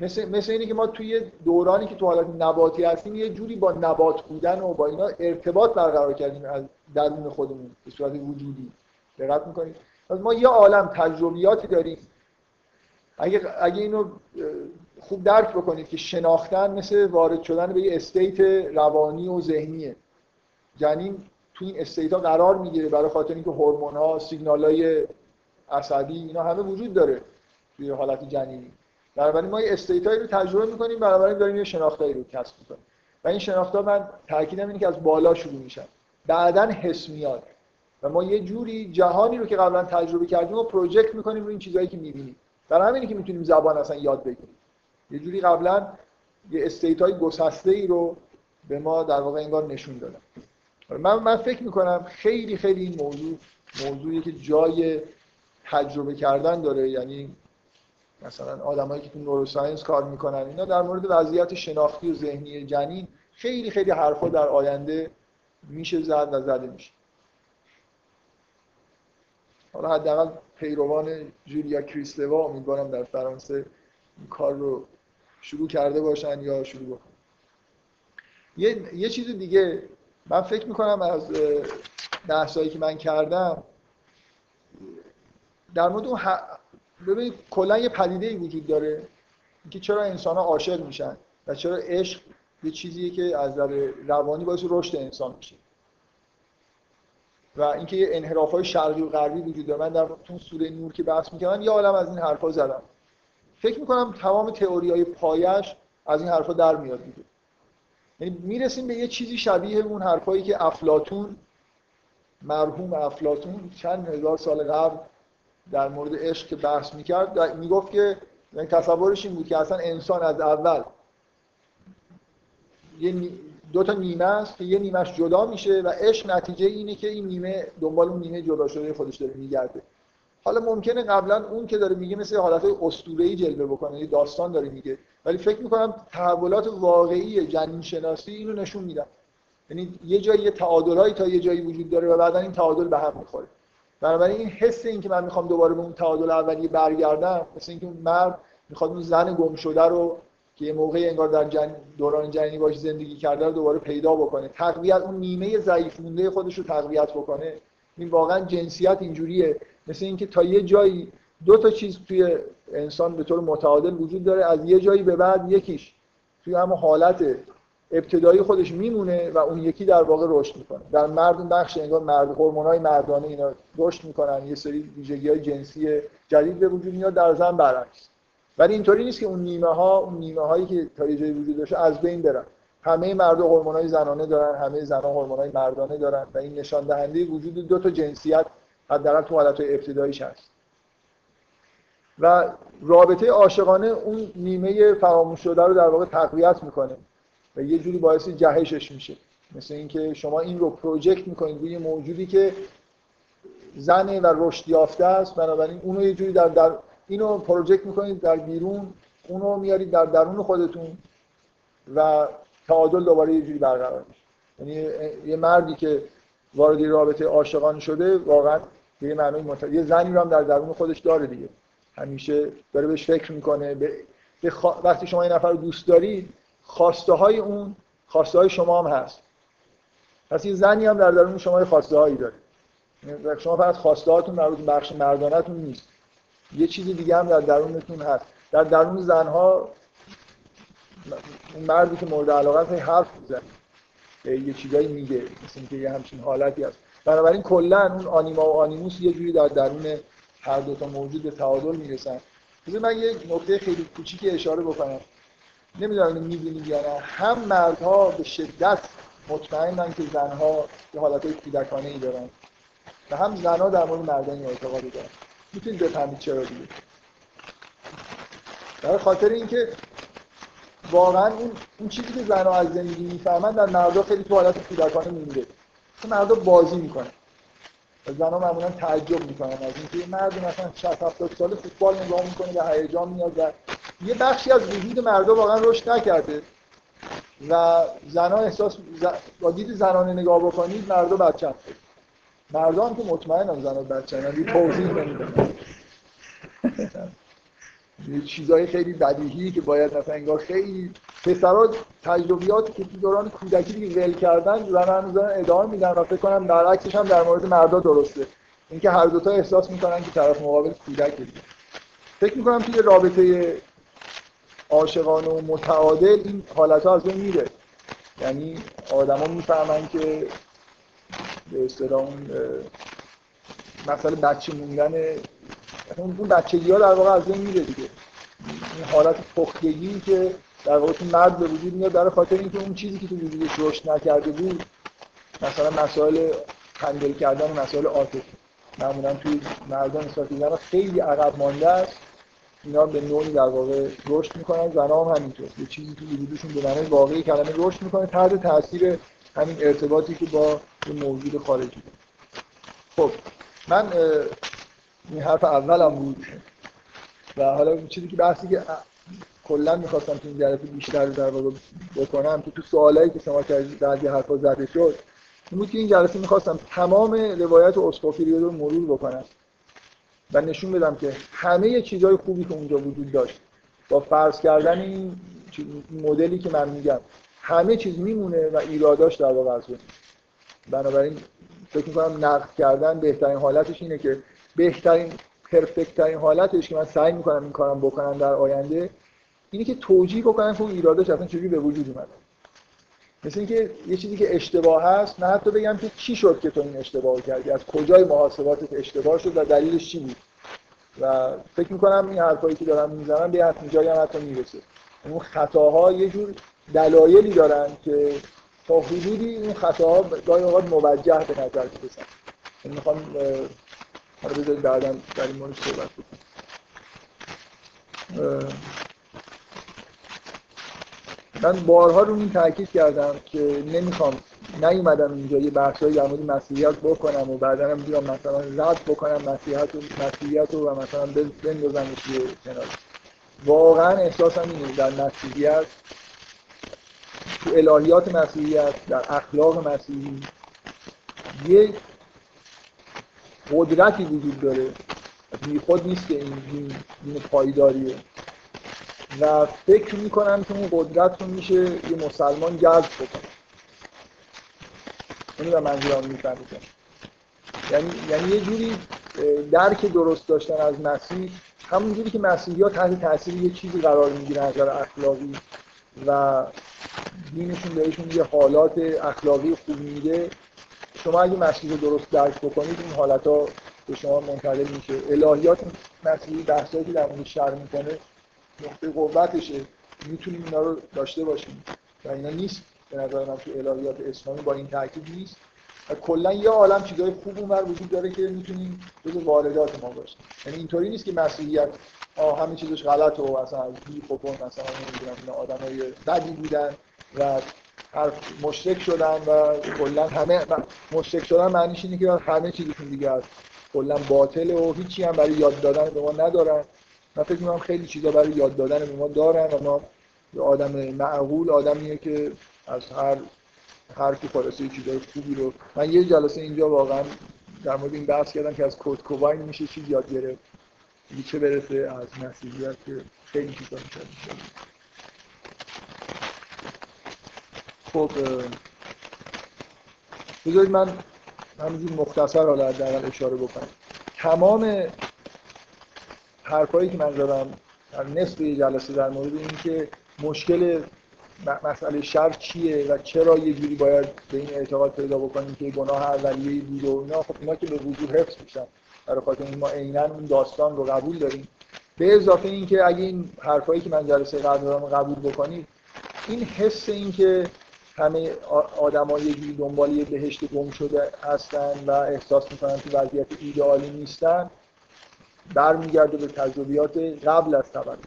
مثل, مثل اینه که ما توی دورانی که تو حالت نباتی هستیم یه جوری با نبات بودن و با اینا ارتباط برقرار کردیم از درون خودمون به صورت وجودی. دقت می‌کنید ما یه عالم تجربیاتی داریم. اگه, اگه اینو خوب درک بکنید که شناختن مثل وارد شدن به یه state روانی و ذهنیه. یعنی تو این state ها قرار می‌گیره برای خاطر اینکه هورمون ها سیگنال های عصبی اینا همه وجود داره توی حالت جنینی. بنابراین ما یه state ایی رو تجربه می‌کنیم بنابراین داریم یه شناختایی رو کسب می‌کنیم. و این شناختا من تاکیدم اینه که از بالا شروع میشن. بعدا حس میاد. و ما یه جوری جهانی رو که قبلا تجربه کردیم و پروژکت می‌کنیم رو این چیزایی که می‌بینیم. برای همینه که می‌تونیم زبان اصلا یاد بگیریم. یه جوری قبلا یه استیت های گسسته ای رو به ما در واقع انگار نشون دادن. من من فکر می‌کنم خیلی خیلی این موضوع موضوعی که جای تجربه کردن داره. یعنی مثلا آدمایی که تو نوروساینس کار می‌کنن اینا در مورد وضعیت شناختی و ذهنی جنین خیلی خیلی حرفا در آینده میشه زد و زده میشه. حالا حداقل پیروان جولیا کریستوا امیدوارم در فرانسه این کار رو شروع کرده باشن یا شروع بکنن. یه, یه چیز دیگه من فکر می‌کنم از بحثایی که من کردم در مورد اون ببینید کلا یه پدیده ای وجود داره که چرا انسان ها عاشق میشن و چرا عشق یه چیزیه که از نظر روانی باعث رشد انسان میشه. و اینکه یه انحراف های شرقی و غربی وجود داره. من در تو سوره نور که بحث می‌کردم یه عالم از این حرفا زدم. فکر می‌کنم تمام تئوری های پایش از این حرفا در میاد دیگه. یعنی می‌رسیم به یه چیزی شبیه اون حرفایی که افلاتون مرحوم افلاتون چند هزار سال قبل در مورد عشق که بحث می‌کرد می‌گفت که یعنی تصورش این بود که اصلا انسان از اول یه دو تا نیمه است که یه نیمهش جدا میشه و عشق نتیجه اینه که این نیمه دنبال اون نیمه جدا شده خودش داره میگرده. حالا ممکنه قبلا اون که داره میگه مثل حالت اسطوره‌ای جلوه بکنه یه داستان داره میگه. ولی فکر می‌کنم تحولات واقعی جنین شناسی اینو نشون میدن. یعنی یه جایی یه تعادلایی تا یه جایی وجود داره و بعدا این تعادل به هم می‌خوره. بنابراین این حس این که من می‌خوام دوباره به اون تعادل اولیه برگردم مثل اینکه مرد می‌خواد اون زن گم شده رو که یه موقعی انگار در جن... دوران جنینی باش زندگی کرده رو دوباره پیدا بکنه. تقویت اون نیمه ضعیف مونده خودش رو تقویت بکنه. این واقعا جنسیت اینجوریه. مثل اینکه تا یه جایی دو تا چیز توی انسان به طور متعادل وجود داره. از یه جایی به بعد یکیش توی همون حالت ابتدایی خودش میمونه و اون یکی در واقع رشد می‌کنه. در مرد بخش انگار مرد هورمونای مردانه اینا رشد می‌کنن. یه سری ویژگی های جنسی جدید به وجود میاد در زن برعکس. ولی اینطوری نیست که اون نیمه ها اون نیمه هایی که تا یه جایی وجود داشته از بین برن. همه مرد هورمونای زنانه دارن همه زنان هورمونای مردانه دارن و این نشان دهنده وجود دو تا جنسیت حداقل تو حالت ابتداییش هست. و رابطه عاشقانه اون نیمه فراموش شده رو در واقع تقویت می‌کنه. و یه جوری باعث جهشش میشه. مثل اینکه شما این رو پروژکت می‌کنید روی موجودی که زنه و رشد یافته است بنابراین اونو یه جوری در, در اینو پروژکت می‌کنید در بیرون اونو میارید در درون خودتون و تعادل دوباره یه جوری برقرار میشه. یعنی یه مردی که وارد رابطه عاشقانه شده واقعا یه معنی مت... یه زنی رو هم در درون خودش داره دیگه. همیشه داره بهش فکر می‌کنه به... به وقتی شما یه نفر رو دوست دارید خواسته های اون خواسته های شما هم هست. پس یه زنی هم در درون شما خواسته هایی داره. یعنی شما فقط خواسته هاتون مربوط بخش مردانتون نیست. یه چیزی دیگه هم در درونتون هست. در درون زنها اون مردی که مورد علاقه هست حرف می‌زنه. یه چیزایی میگه مثل اینکه یه همچین حالتی هست. بنابراین کلا اون آنیما و آنیموس یه جوری در درون هر دو تا موجود به تعادل می‌رسن. بذار من یه نکته خیلی کوچیکی اشاره بکنم. نمی‌دونم اینو می‌بینید یا نه. هم مردها به شدت مطمئنن که زنها یه حالتهای کودکانه ای دارن و هم زنها در مورد مردان این اعتقادی دارن. می‌تونید بفهمید چرا دیگه. برای خاطر اینکه واقعا اون اون چیزی که زنها از زندگی می‌فهمن در مردا خیلی تو حالت کودکانه مونده. چون مردا بازی می‌کنن. و زنها معمولا تعجب می‌کنن از اینکه مرد مثلا 60 70 ساله فوتبال نگاه می‌کنه و هیجان میاد و یه بخشی از وجود مردا واقعا رشد نکرده و زنها احساس با دید زنانه نگاه بکنید مردا بچه هست مردا هم که مطمئنم زنها بچه هست توضیح نمیدن یه چیزای خیلی بدیهی که باید مثلا انگار خیلی پسرا تجربیات که تو دوران کودکی دیگه ول کردن زن هنوز ادامه میدن و فکر کنم برعکسش هم در مورد مردا درسته. اینکه هر دوتا احساس می‌کنن که طرف مقابل کودکه. فکر می‌کنم توی رابطه عاشقانه و متعادل این حالت ها از بین میره. یعنی آدما می‌فهمن که به اصطلاح اون مثلا بچه موندن اون بچگی ها در واقع از بین میره دیگه. این حالت پختگی که در واقع مرد به وجود میاد برای خاطر اینکه اون چیزی که تو وجودش رشد نکرده بود مثلا مسائل هندل کردن مسائل عاطفی. معمولا توی مردان نسبت خیلی عقب مانده است. اینا به نوعی در واقع رشد می‌کنن. زنا هم همینطور. یه چیزی تو وجودشون به معنای واقعی کلمه رشد می‌کنه تحت تاثیر همین ارتباطی که با یه موجود خارجی. خب من این حرف اولم بود. و حالا چیزی که بحثی که کلا می‌خواستم تو این جلسه بیشتر در واقع بکنم که تو سوالایی که شما کردید بعضی حرفا زده شد این بود که این جلسه می‌خواستم تمام روایت اسقفی رو مرور بکنم. و نشون بدم که همه چیزهای خوبی که اونجا وجود داشت با فرض کردن این مدلی که من میگم همه چیز میمونه و ایراداش در واقع از بنابراین فکر می‌کنم نقد کردن بهترین حالتش اینه که بهترین پرفکت ترین حالتش که من سعی می‌کنم این کارم بکنم در آینده اینه که توجیه بکنم که اون ایراداش اصلا چجوری به وجود اومده. مثل اینکه یه چیزی که اشتباه هست نه حتی بگم که چی شد که تو این اشتباه کردی؟ از کجای محاسباتت اشتباه شد و دلیلش چی بود؟ و فکر می‌کنم این حرفایی که دارم می‌زنم به حتمی جایی هم حتی می‌رسه. اون خطاها یه جور دلایلی دارن که تا حدودی اون خطاها گاهی اوقات موجه به نظر برسن من می‌خوام حالا بذارید بعدا در این مورد صحبت بکنم. من بارها رو این تاکید کردم که نمی‌خوام نیومدم اینجا یه بحثایی در مورد مسیحیت بکنم و بعدا هم بیام مثلا رد بکنم مسیحیت و مسیحیت و مثلا بندازمش یه کنار. واقعا احساسم اینه در مسیحیت تو الهیات مسیحیت در اخلاق مسیحی یه قدرتی وجود داره. بی خود نیست که این دین پایداریه. و فکر می‌کنم که اون قدرت رو میشه یه مسلمان جذب بکنه. اینو به منظورم میفهمیدم. یعنی یعنی یه جوری درک درست داشتن از مسیح همون جوری که مسیحی ها تحت تاثیر یه چیزی قرار می‌گیرن از نظر اخلاقی و دینشون بهشون یه حالات اخلاقی خوب میده. شما اگه مسیح رو درست درک بکنید این حالت ها به شما منتقل میشه. الهیات مسیحی بحثایی که در مورد شر می‌کنه نقطه قوتشه. می‌تونیم اینا رو داشته باشیم. و اینا نیست. به نظر من تو الهیات اسلامی با این تاکید نیست. و کلا یه عالم چیزای خوب اونور وجود داره که می‌تونیم جز واردات ما باشه یعنی اینطوری نیست که مسیحیت آه همه چیزش غلط و اصلا از بی خبون مثلا نمی‌دونم اینا آدمای بدی بودن و هر مشرک شدن و کلا همه مشرک شدن معنیش اینه که همه چیزشون دیگه از کلا باطله و هیچی هم برای یاد دادن به ما ندارن. من فکر می‌کنم خیلی چیزا برای یاد دادن به ما دارن و ما آدم معقول آدمیه که از هر کی خلاصه چیزای خوبی رو من یه جلسه اینجا واقعا در مورد این بحث کردم که از کد کوباین میشه چیز یاد گرفت چه برسه از مسیحیت که خیلی چیزا میشه خب بذارید من همینجور مختصر حالا در اشاره بکنم. تمام حرفایی که من زدم در نصف یه جلسه در مورد اینکه مشکل مسئله شر چیه و چرا یه جوری باید به این اعتقاد پیدا بکنیم که گناه اولیه بود و اینا. خب اینا که به وجود حفظ میشن. برای خاطر این ما عینا اون داستان رو قبول داریم. به اضافه اینکه اگه این حرفایی که من جلسه قبل دارم قبول بکنید این حس اینکه همه آدم‌ها یه جوری دنبال یه بهشت گم شده هستن و احساس می‌کنن تو وضعیت ایدئالی نیستن برمیگرده به تجربیات قبل از تولد.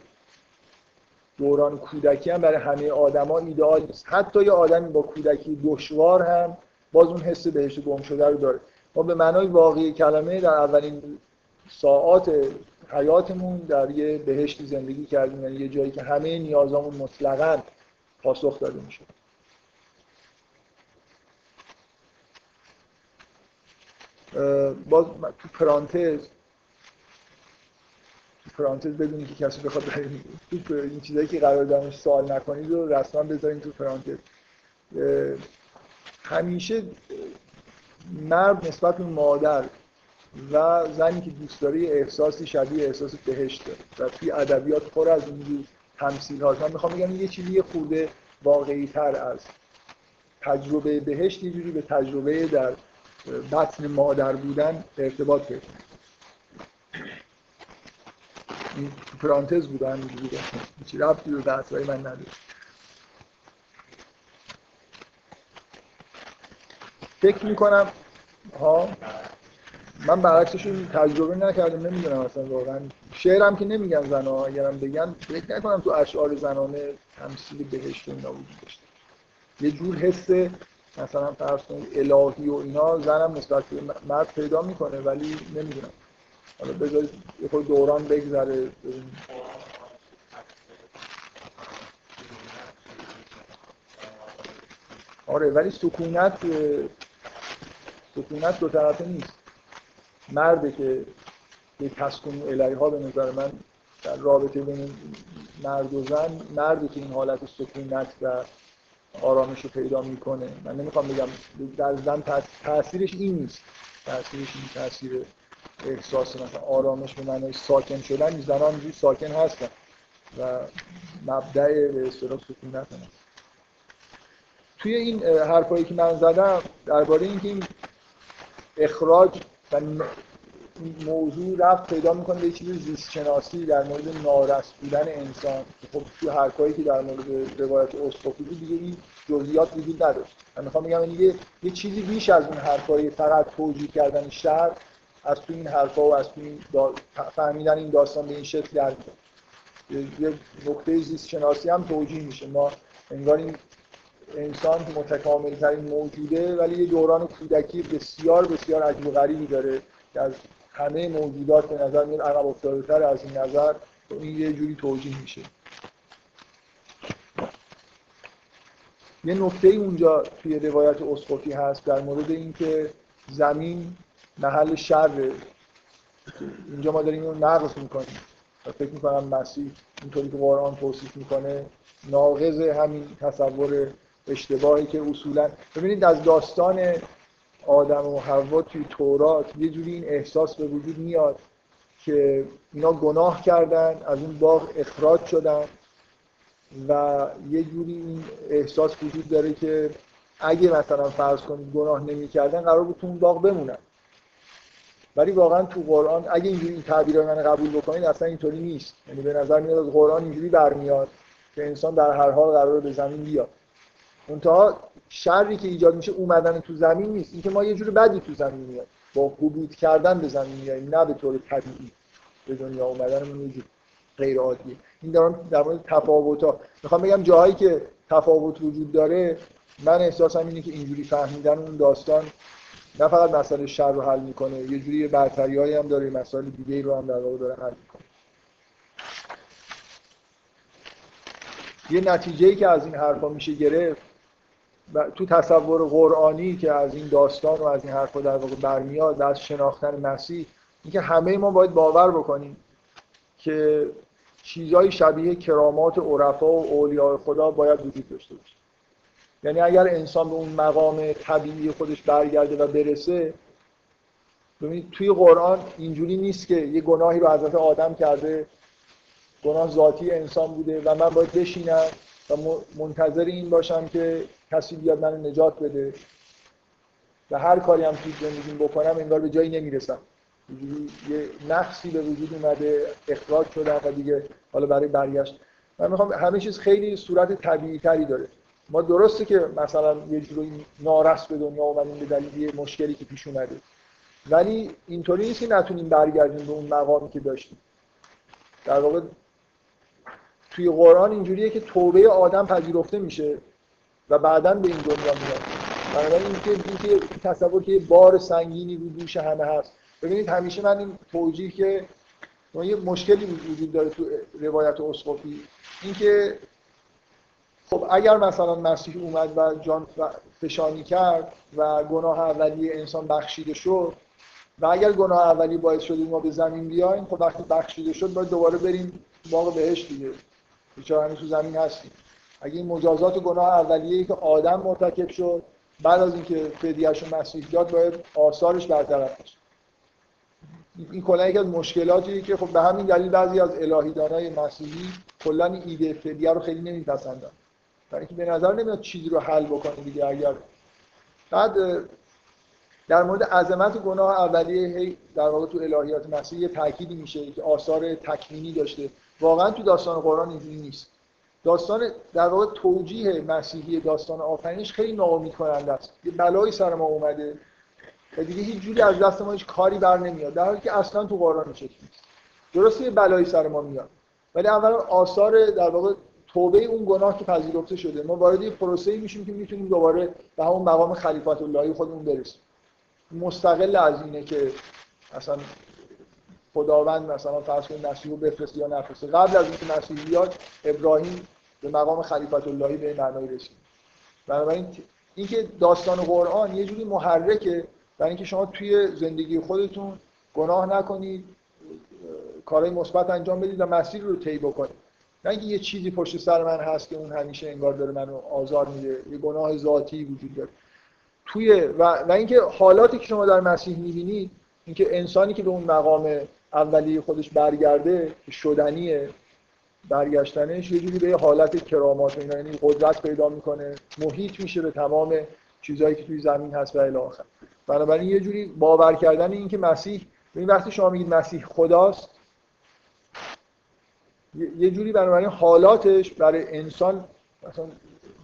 دوران کودکی هم برای همه آدما ایدئال نیست. حتی یه آدمی با کودکی دشوار هم باز اون حس بهشت گم شده رو داره. ما به معنای واقعی کلمه در اولین ساعات حیاتمون در یه بهشتی زندگی کردیم. یعنی یه جایی که همه نیازامون مطلقا پاسخ داده میشه باز تو پرانتز پرانتز بدونی که کسی بخواد تو این چیزایی که قرار دارمش سوال نکنید و رسما بذارین تو پرانتز. همیشه مرد نسبت به مادر و زنی که دوست داره احساسی شبیه احساس بهشت داره و توی ادبیات پر از اینجور تمثیل هاست. من می‌خوام بگم یه چیزی خورده واقعی تر از تجربه بهشت یه جوری به تجربه در بطن مادر بودن ارتباط پیدا این پرانتز بود همینجوری هیچی ربطی به بحثای من نداره فکر می‌کنم ها من برعکسش تجربه نکردم نمی‌دونم اصلا واقعا. شعرم که نمیگن زنا اگرم بگن فکر نکنم تو اشعار زنانه تمثیل بهشت اینا وجود داشته. یه جور حس مثلا فرض الهی و اینا زنم نسبت به مرد پیدا می‌کنه ولی نمی‌دونم. حالا بذارید یه خود دوران بگذره آره ولی سکونت سکونت دو طرفه نیست. مرده که یه تسکون الهی ها به نظر من در رابطه بین مرد و زن مردی که این حالت سکونت و آرامش رو پیدا می‌کنه. من نمی‌خوام بگم در زن تاثیرش این نیست. تاثیرش این تاثیر احساس مثلا آرامش به معنای ساکن شدن زنان اینجوری ساکن هستن و مبدع به اصطلاح سکونت هست توی این حرفایی که من زدم درباره اینکه این اخراج و موضوع رفت پیدا می‌کنه به چیز زیست شناسی در مورد نارس بودن انسان. خب توی حرفایی که در مورد روایت اسقفی بود دیگه این جزئیات وجود نداشت. من می‌خوام بگم یه یه چیزی بیش از اون حرفای فقط توجیه کردن شهر از تو این حرفا و از تو این فهمیدن این داستان به این شکل در یه نکته زیست شناسی هم توجیه میشه. ما انگار این انسان متکامل ترین موجوده ولی یه دوران کودکی بسیار بسیار عجیب و غریبی داره که از همه موجودات به نظر میاد عقب افتاده تر از این نظر. این یه جوری توجیه میشه. یه نکته اونجا توی روایت اسقفی هست در مورد اینکه زمین محل شر. اینجا ما داریم اینو نقص می‌کنیم. و فکر می‌کنم مسیح اینطوری که قرآن توصیف می‌کنه ناقض همین تصور اشتباهی که اصولا ببینید از داستان آدم و حوا توی تورات یه جوری این احساس به وجود میاد که اینا گناه کردن از اون باغ اخراج شدن و یه جوری این احساس وجود داره که اگه مثلا فرض کنید گناه نمی‌کردن قرار بود تو اون باغ بمونن. ولی واقعا تو قرآن اگه اینجوری این تعبیر من قبول بکنید اصلا اینطوری نیست. یعنی به نظر میاد از قرآن اینجوری برمیاد که انسان در هر حال قرار به زمین بیاد. منتها شری که ایجاد میشه اومدن تو زمین نیست. اینکه ما یه جور بدی تو زمین میاد با حبوط کردن به زمین میاییم نه به طور طبیعی. به دنیا اومدن یه جور غیر عادیه این دارم در مورد تفاوت ها می‌خوام بگم جاهایی که تفاوت وجود داره من احساسم اینه که اینجوری فهمیدن اون داستان نه فقط مسئله شر رو حل می‌کنه یه جوری برتریایی هم داره مسائل دیگه رو هم در واقع داره حل می‌کنه. یه نتیجه که از این حرفا میشه گرفت تو تصور قرآنی که از این داستان و از این حرفا در واقع برمیاد و از شناختن مسیح اینکه همه ما باید باور بکنیم که چیزهای شبیه کرامات عرفا و اولیاء خدا باید وجود داشته باشه. یعنی اگر انسان به اون مقام طبیعی خودش برگرده و برسه ببینید توی قرآن اینجوری نیست که یه گناهی رو حضرت آدم کرده گناه ذاتی انسان بوده و من باید بشینم و منتظر این باشم که کسی بیاد منو نجات بده. و هر کاری هم توی زندگیم بکنم انگار به جایی نمی‌رسم. یه نقصی به وجود اومده اخراج شدم و دیگه حالا برای برگشت. من می‌خوام همه چیز خیلی صورت طبیعی تری داره. ما درسته که مثلا یه جوری نارس به دنیا اومدیم به دلیل یه مشکلی که پیش اومده. ولی اینطوری نیست که نتونیم برگردیم به اون مقامی که داشتیم. در واقع توی قرآن اینجوریه که توبه آدم پذیرفته میشه و بعدا به این دنیا میاد. بنابراین اینکه اینکه تصور که بار سنگینی رو دوش همه هست. ببینید همیشه من این توجیه که یه مشکلی وجود داره تو روایت اسقفی. اینکه خب اگر مثلا مسیح اومد و جان فشانی کرد و گناه اولی انسان بخشیده شد و اگر گناه اولی باعث شد ما به زمین بیایم خب وقتی بخشیده شد باید دوباره بریم باغ بهش دیگه. بیچاره همین تو زمین هستیم. اگه این مجازات گناه اولیه که آدم مرتکب شد بعد از اینکه فدیهش رو مسیح داد باید آثارش برطرف بشه. این کلا یکی از مشکلاتیه که خب به همین دلیل بعضی از الهیدانای مسیحی کلا ایده فدیه رو خیلی نمیپسندن. برای اینکه به نظر نمیاد چیزی رو حل بکنه دیگه اگر بعد در مورد عظمت گناه اولیه هی در واقع تو الهیات مسیح یه تأکیدی میشه که آثار تکمینی داشته. واقعا تو داستان قرآن اینجوری نیست. داستان در واقع توجیه مسیحی داستان آفرینش خیلی ناامید کننده است. یه بلایی سر ما اومده و دیگه هیچ جوری از دست ما هیچ کاری بر نمیاد. در حالی که اصلا تو قرآن این نیست درسته یه بلایی سر ما میاد. ولی اولا آثار در واقع توبه اون گناه که پذیرفته شده. ما وارد یه پروسه‌ای میشیم که می‌تونیم دوباره به همون مقام خلیفت اللهی خودمون برسیم. مستقل از اینه که اصلا خداوند مثلا فرض کنید مسیح رو بفرسته یا نفرسته. قبل از اینکه مسیح بیاد ابراهیم به مقام خلیفت اللهی به معنای رسید. بنابراین اینکه داستان قرآن یه جوری محرکه برای اینکه شما توی زندگی خودتون گناه نکنید کارهای مثبت انجام بدید و مسیر رو طی بکنید. نه اینکه یه چیزی پشت سر من هست که اون همیشه انگار داره منو آزار میده یه گناه ذاتی وجود داره. توی و, و اینکه حالاتی که شما در مسیح می‌بینید اینکه انسانی که به اون مقام اولی خودش برگرده شدنیه برگشتنش یه جوری به حالت کرامات اینا یعنی قدرت پیدا می‌کنه محیط میشه به تمام چیزهایی که توی زمین هست و الی آخر. بنابراین یه جوری باور کردن این که مسیح این وقتی شما میگید مسیح خداست یه جوری بنابراین حالاتش برای انسان مثلا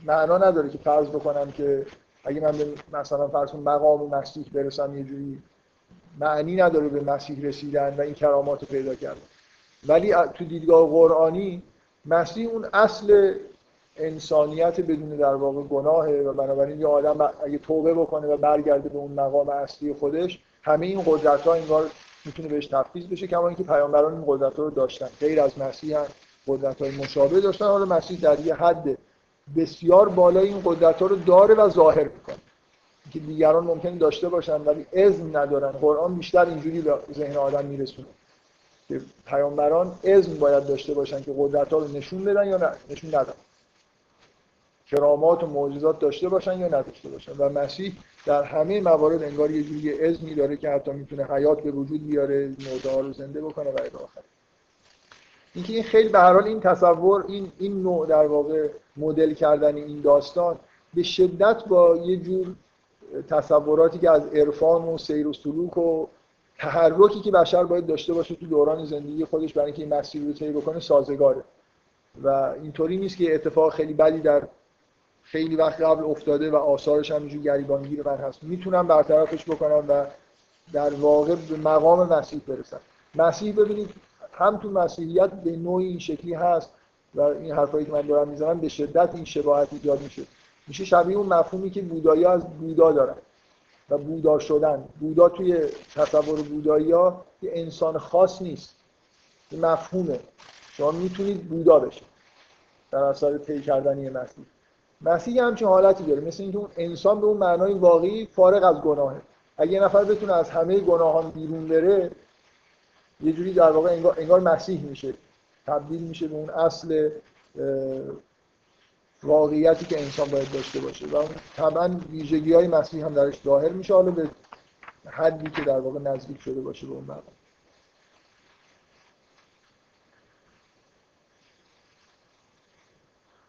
معنا نداره که فرض بکنم که اگه من به مثلا فرض مقام مسیح برسم یه جوری معنی نداره به مسیح رسیدن و این کرامات رو پیدا کردن. ولی تو دیدگاه قرآنی مسیح اون اصل انسانیت بدون در واقع گناهه و بنابراین یه آدم اگه توبه بکنه و برگرده به اون مقام اصلی خودش همه این قدرت ها انگار می‌تونه بهش تفویض بشه کما اینکه پیامبران این قدرت رو داشتن. غیر از مسیح هم قدرت های مشابه داشتن. حالا مسیح در یه حد بسیار بالای این قدرت ها رو داره و ظاهر می‌کنه. که دیگران ممکن داشته باشن ولی اذن ندارن. قرآن بیشتر اینجوری به ذهن آدم میرسونه که پیامبران اذن باید داشته باشن که قدرت ها رو نشون بدن یا نه. نشون ندن. کرامات و معجزات داشته باشن یا نداشته باشن. و مسیح در همه موارد انگار یه جوری اذنی داره که حتی می‌تونه حیات به وجود بیاره مرده رو زنده بکنه و الی آخر. اینکه این خیلی به حال این تصور این این نوع در واقع مدل کردن این داستان به شدت با یه جور تصوراتی که از عرفان و سیر و سلوک و تحرکی که بشر باید داشته باشه تو دوران زندگی خودش برای اینکه این مسیر رو طی بکنه سازگاره. و اینطوری نیست که اتفاق خیلی بدی در خیلی وقت قبل افتاده و آثارش هم اینجور گریبانگیر من هست. می‌تونم برطرفش بکنم و در واقع به مقام مسیح برسم. مسیح ببینید هم تو مسیحیت به نوعی این شکلی هست و این حرفایی که من دارم می‌زنم به شدت این شباهت ایجاد میشه. میشه شبیه اون مفهومی که بودایی از بودا دارن و بودا شدن. بودا توی تصور بودایی ها یه انسان خاص نیست. مفهومه. شما می‌تونید بودا بشید. در اثر طی کردن مسیح. مسیح همچین حالتی داره. مثل اینکه اون انسان به اون معنای واقعی فارغ از گناهه. اگه یه نفر بتونه از همه گناهان بیرون بره یه جوری در واقع انگار, انگار مسیح میشه. تبدیل میشه به اون اصل واقعیتی که انسان باید داشته باشه. و طبعا ویژگی های مسیح هم درش ظاهر میشه حالا به حدی که در واقع نزدیک شده باشه به اون مقام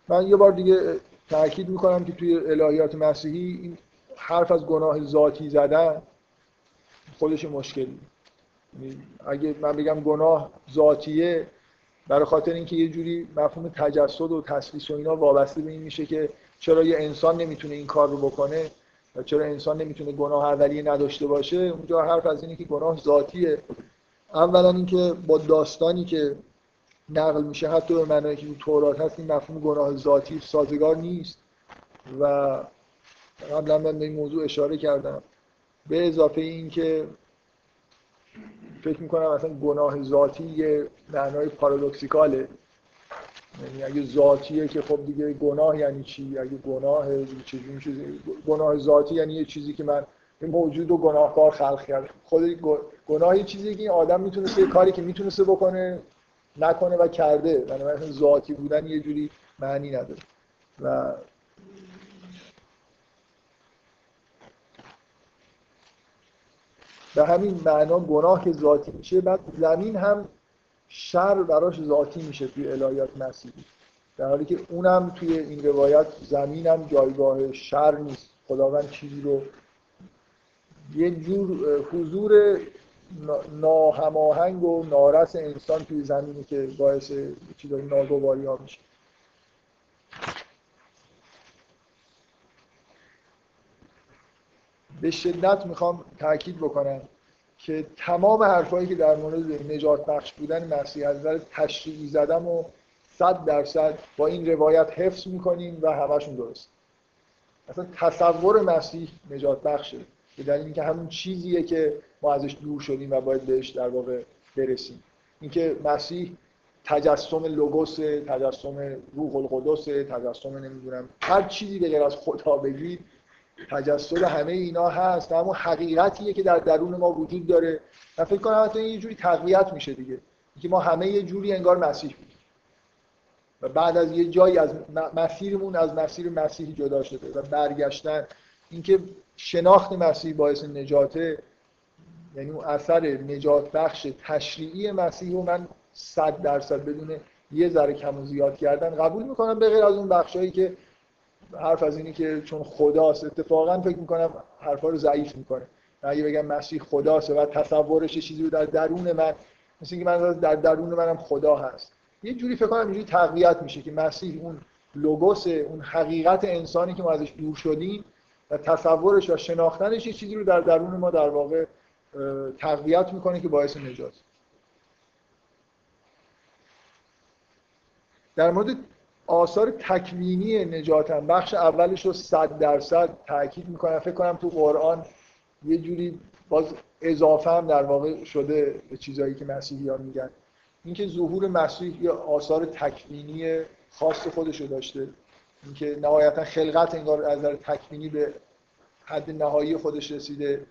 من یه بار دیگه تاکید می‌کنم که توی الهیات مسیحی این حرف از گناه ذاتی زدن خودش مشکلی. یعنی اگه من بگم گناه ذاتیه برای خاطر اینکه یه جوری مفهوم تجسد و تسلیس و اینا وابسته به این میشه که چرا یه انسان نمی‌تونه این کار رو بکنه و چرا انسان نمی‌تونه گناه اولیه نداشته باشه. اونجا حرف از اینه که گناه ذاتیه. اولا اینکه با داستانی که نقل میشه. حتی به معنی که تورات هست این مفهوم گناه ذاتی سازگار نیست. و قبلا من به این موضوع اشاره کردم. به اضافه این که فکر می‌کنم اصلا گناه ذاتی یه معنای پارادوکسیکاله. یعنی اگه ذاتیه که خب دیگه گناه یعنی چی؟ اگه گناه چیزی میشه گناه ذاتی یعنی یه چیزی که من این موجود و گناهکار خلق کرد خود گناه یه چیزی که این آدم می‌تونسته یه کاری که می‌تونسته بکنه نکنه و کرده. بنابراین ذاتی بودن یه جوری معنی نداره. و به همین معنا گناه که ذاتی میشه بعد زمین هم شر براش ذاتی میشه توی الهیات مسیحی. در حالی که اونم توی این روایت زمین هم جایگاه شر نیست. خداوند چیزی رو یه جور حضور ناهماهنگ و نارس انسان توی زمینی که باعث چیزای ناگواری ها میشه. به شدت می‌خوام تاکید بکنم که تمام حرفایی که در مورد نجات بخش بودن مسیح از نظر تشریعی زدم و صد درصد با این روایت حفظ می‌کنیم و همشون درست. اصلا تصور مسیح نجات بخشه. به دلیل اینکه همون چیزیه که ما ازش دور شدیم و باید بهش در واقع برسیم. اینکه مسیح تجسم لوگوس تجسم روح القدس تجسم نمی‌دونم هر چیزی به غیر از خدا بگید تجسد همه اینا هست اما حقیقتیه که در درون ما وجود داره. من فکر کنم حتی یه جوری تقویت میشه دیگه. که ما همه یه جوری انگار مسیح بودیم. و بعد از یه جایی از مسیرمون از مسیر مسیحی جدا شده و برگشتن. اینکه شناخت مسیح باعث نجاته یعنی اون اثر نجات بخش تشریعی مسیح رو من صد درصد بدون یه ذره کم و زیاد کردن قبول می‌کنم به غیر از اون بخشایی که حرف از اینی که چون خداست اتفاقا فکر می‌کنم حرفا رو ضعیف می‌کنه. اگه بگم مسیح خداست و تصورش چیزی رو در درون من مثل اینکه من در درون منم خدا هست. یه جوری فکر کنم اینجوری تقویت میشه که مسیح اون لوگوس اون حقیقت انسانی که ما ازش دور شدیم و تصورش و شناختنش یه چیزی رو در درون ما در واقع تقویت می‌کنه که باعث نجات. در مورد آثار تکوینی نجاتن بخش اولش رو صد درصد تاکید می‌کنم. فکر کنم تو قرآن یه جوری باز اضافه هم در واقع شده به چیزایی که مسیحی ها میگن. اینکه ظهور مسیح یا آثار تکوینی خاص خودش رو داشته. اینکه نهایتا خلقت انگار از نظر تکوینی به حد نهایی خودش رسیده.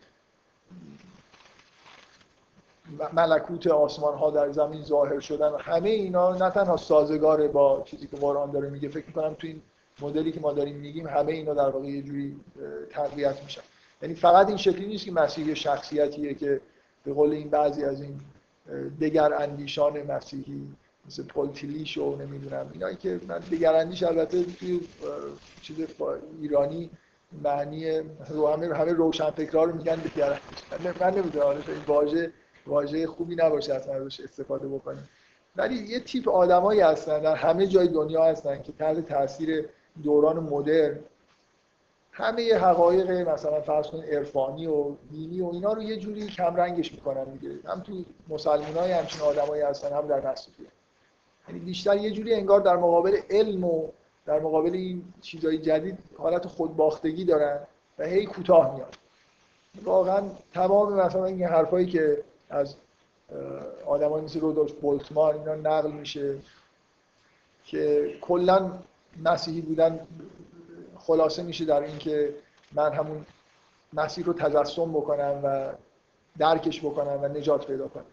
ملکوت آسمان ها در زمین ظاهر شدن. همه اینا نه تنها سازگاره با چیزی که قرآن داره میگه فکر می‌کنم تو این مدلی که ما داریم میگیم همه اینا در واقع یه جوری تقویت میشن. یعنی فقط این شکلی نیست که مسیحی شخصیتیه که به قول این بعضی از این دگر اندیشان مسیحی مثل پولتیلیش و نمی‌دونم اینایی که من دگر اندیش البته توی چیز ایرانی معنی رو همه همه روشن فکرها رو میگن دگر من نمی‌دونم این واژه واژه خوبی نباشه اصلا ازش استفاده بکنیم. ولی یه تیپ آدمایی هستن در همه جای دنیا هستن که تحت تاثیر دوران مدرن همه یه حقایق مثلا فرض کنید عرفانی و دینی و اینا رو یه جوری کم رنگش می‌کنن دیگه. هم تو مسلمانای همچین آدمایی هستن هم در مسیحی. یعنی بیشتر یه جوری انگار در مقابل علم و در مقابل این چیزهای جدید حالت خودباختگی دارن و هی کوتاه میاد. واقعا تمام مثلا این حرفایی که از آدمایی مثل رودولف بولتمان اینا نقل میشه که کلا مسیحی بودن خلاصه میشه در اینکه من همون مسیح رو تجسم بکنم و درکش بکنم و نجات پیدا کنم.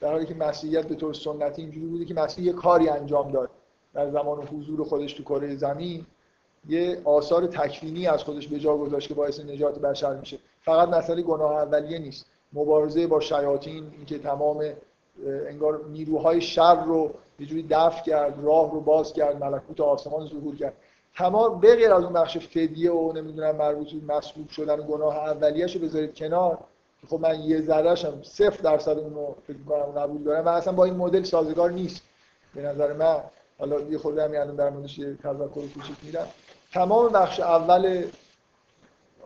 در حالی که مسیحیت به طور سنتی اینجوری بوده که مسیح یه کاری انجام داد. در زمان حضور خودش تو کره زمین یه آثار تکوینی از خودش به جا گذاشت که باعث نجات بشر میشه. فقط مسئله گناه اولیه نیست. مبارزه با شیاطین اینکه تمام انگار نیروهای شر رو یه جوری دفع کرد راه رو باز کرد ملکوت آسمان ظهور کرد. تمام بغیر از اون بخش فدیه و نمی‌دونم مربوط به مسلوب شدن گناه اولیه‌شو بذارید کنار. خب من یه ذرهشم صفر درصد اون رو فکر کنم قبول دارم و اصلا با این مدل سازگار نیست. به نظر من حالا یه خورده هم یعنی در موردش یه تذکر کوچیک میدم. تمام بخش اول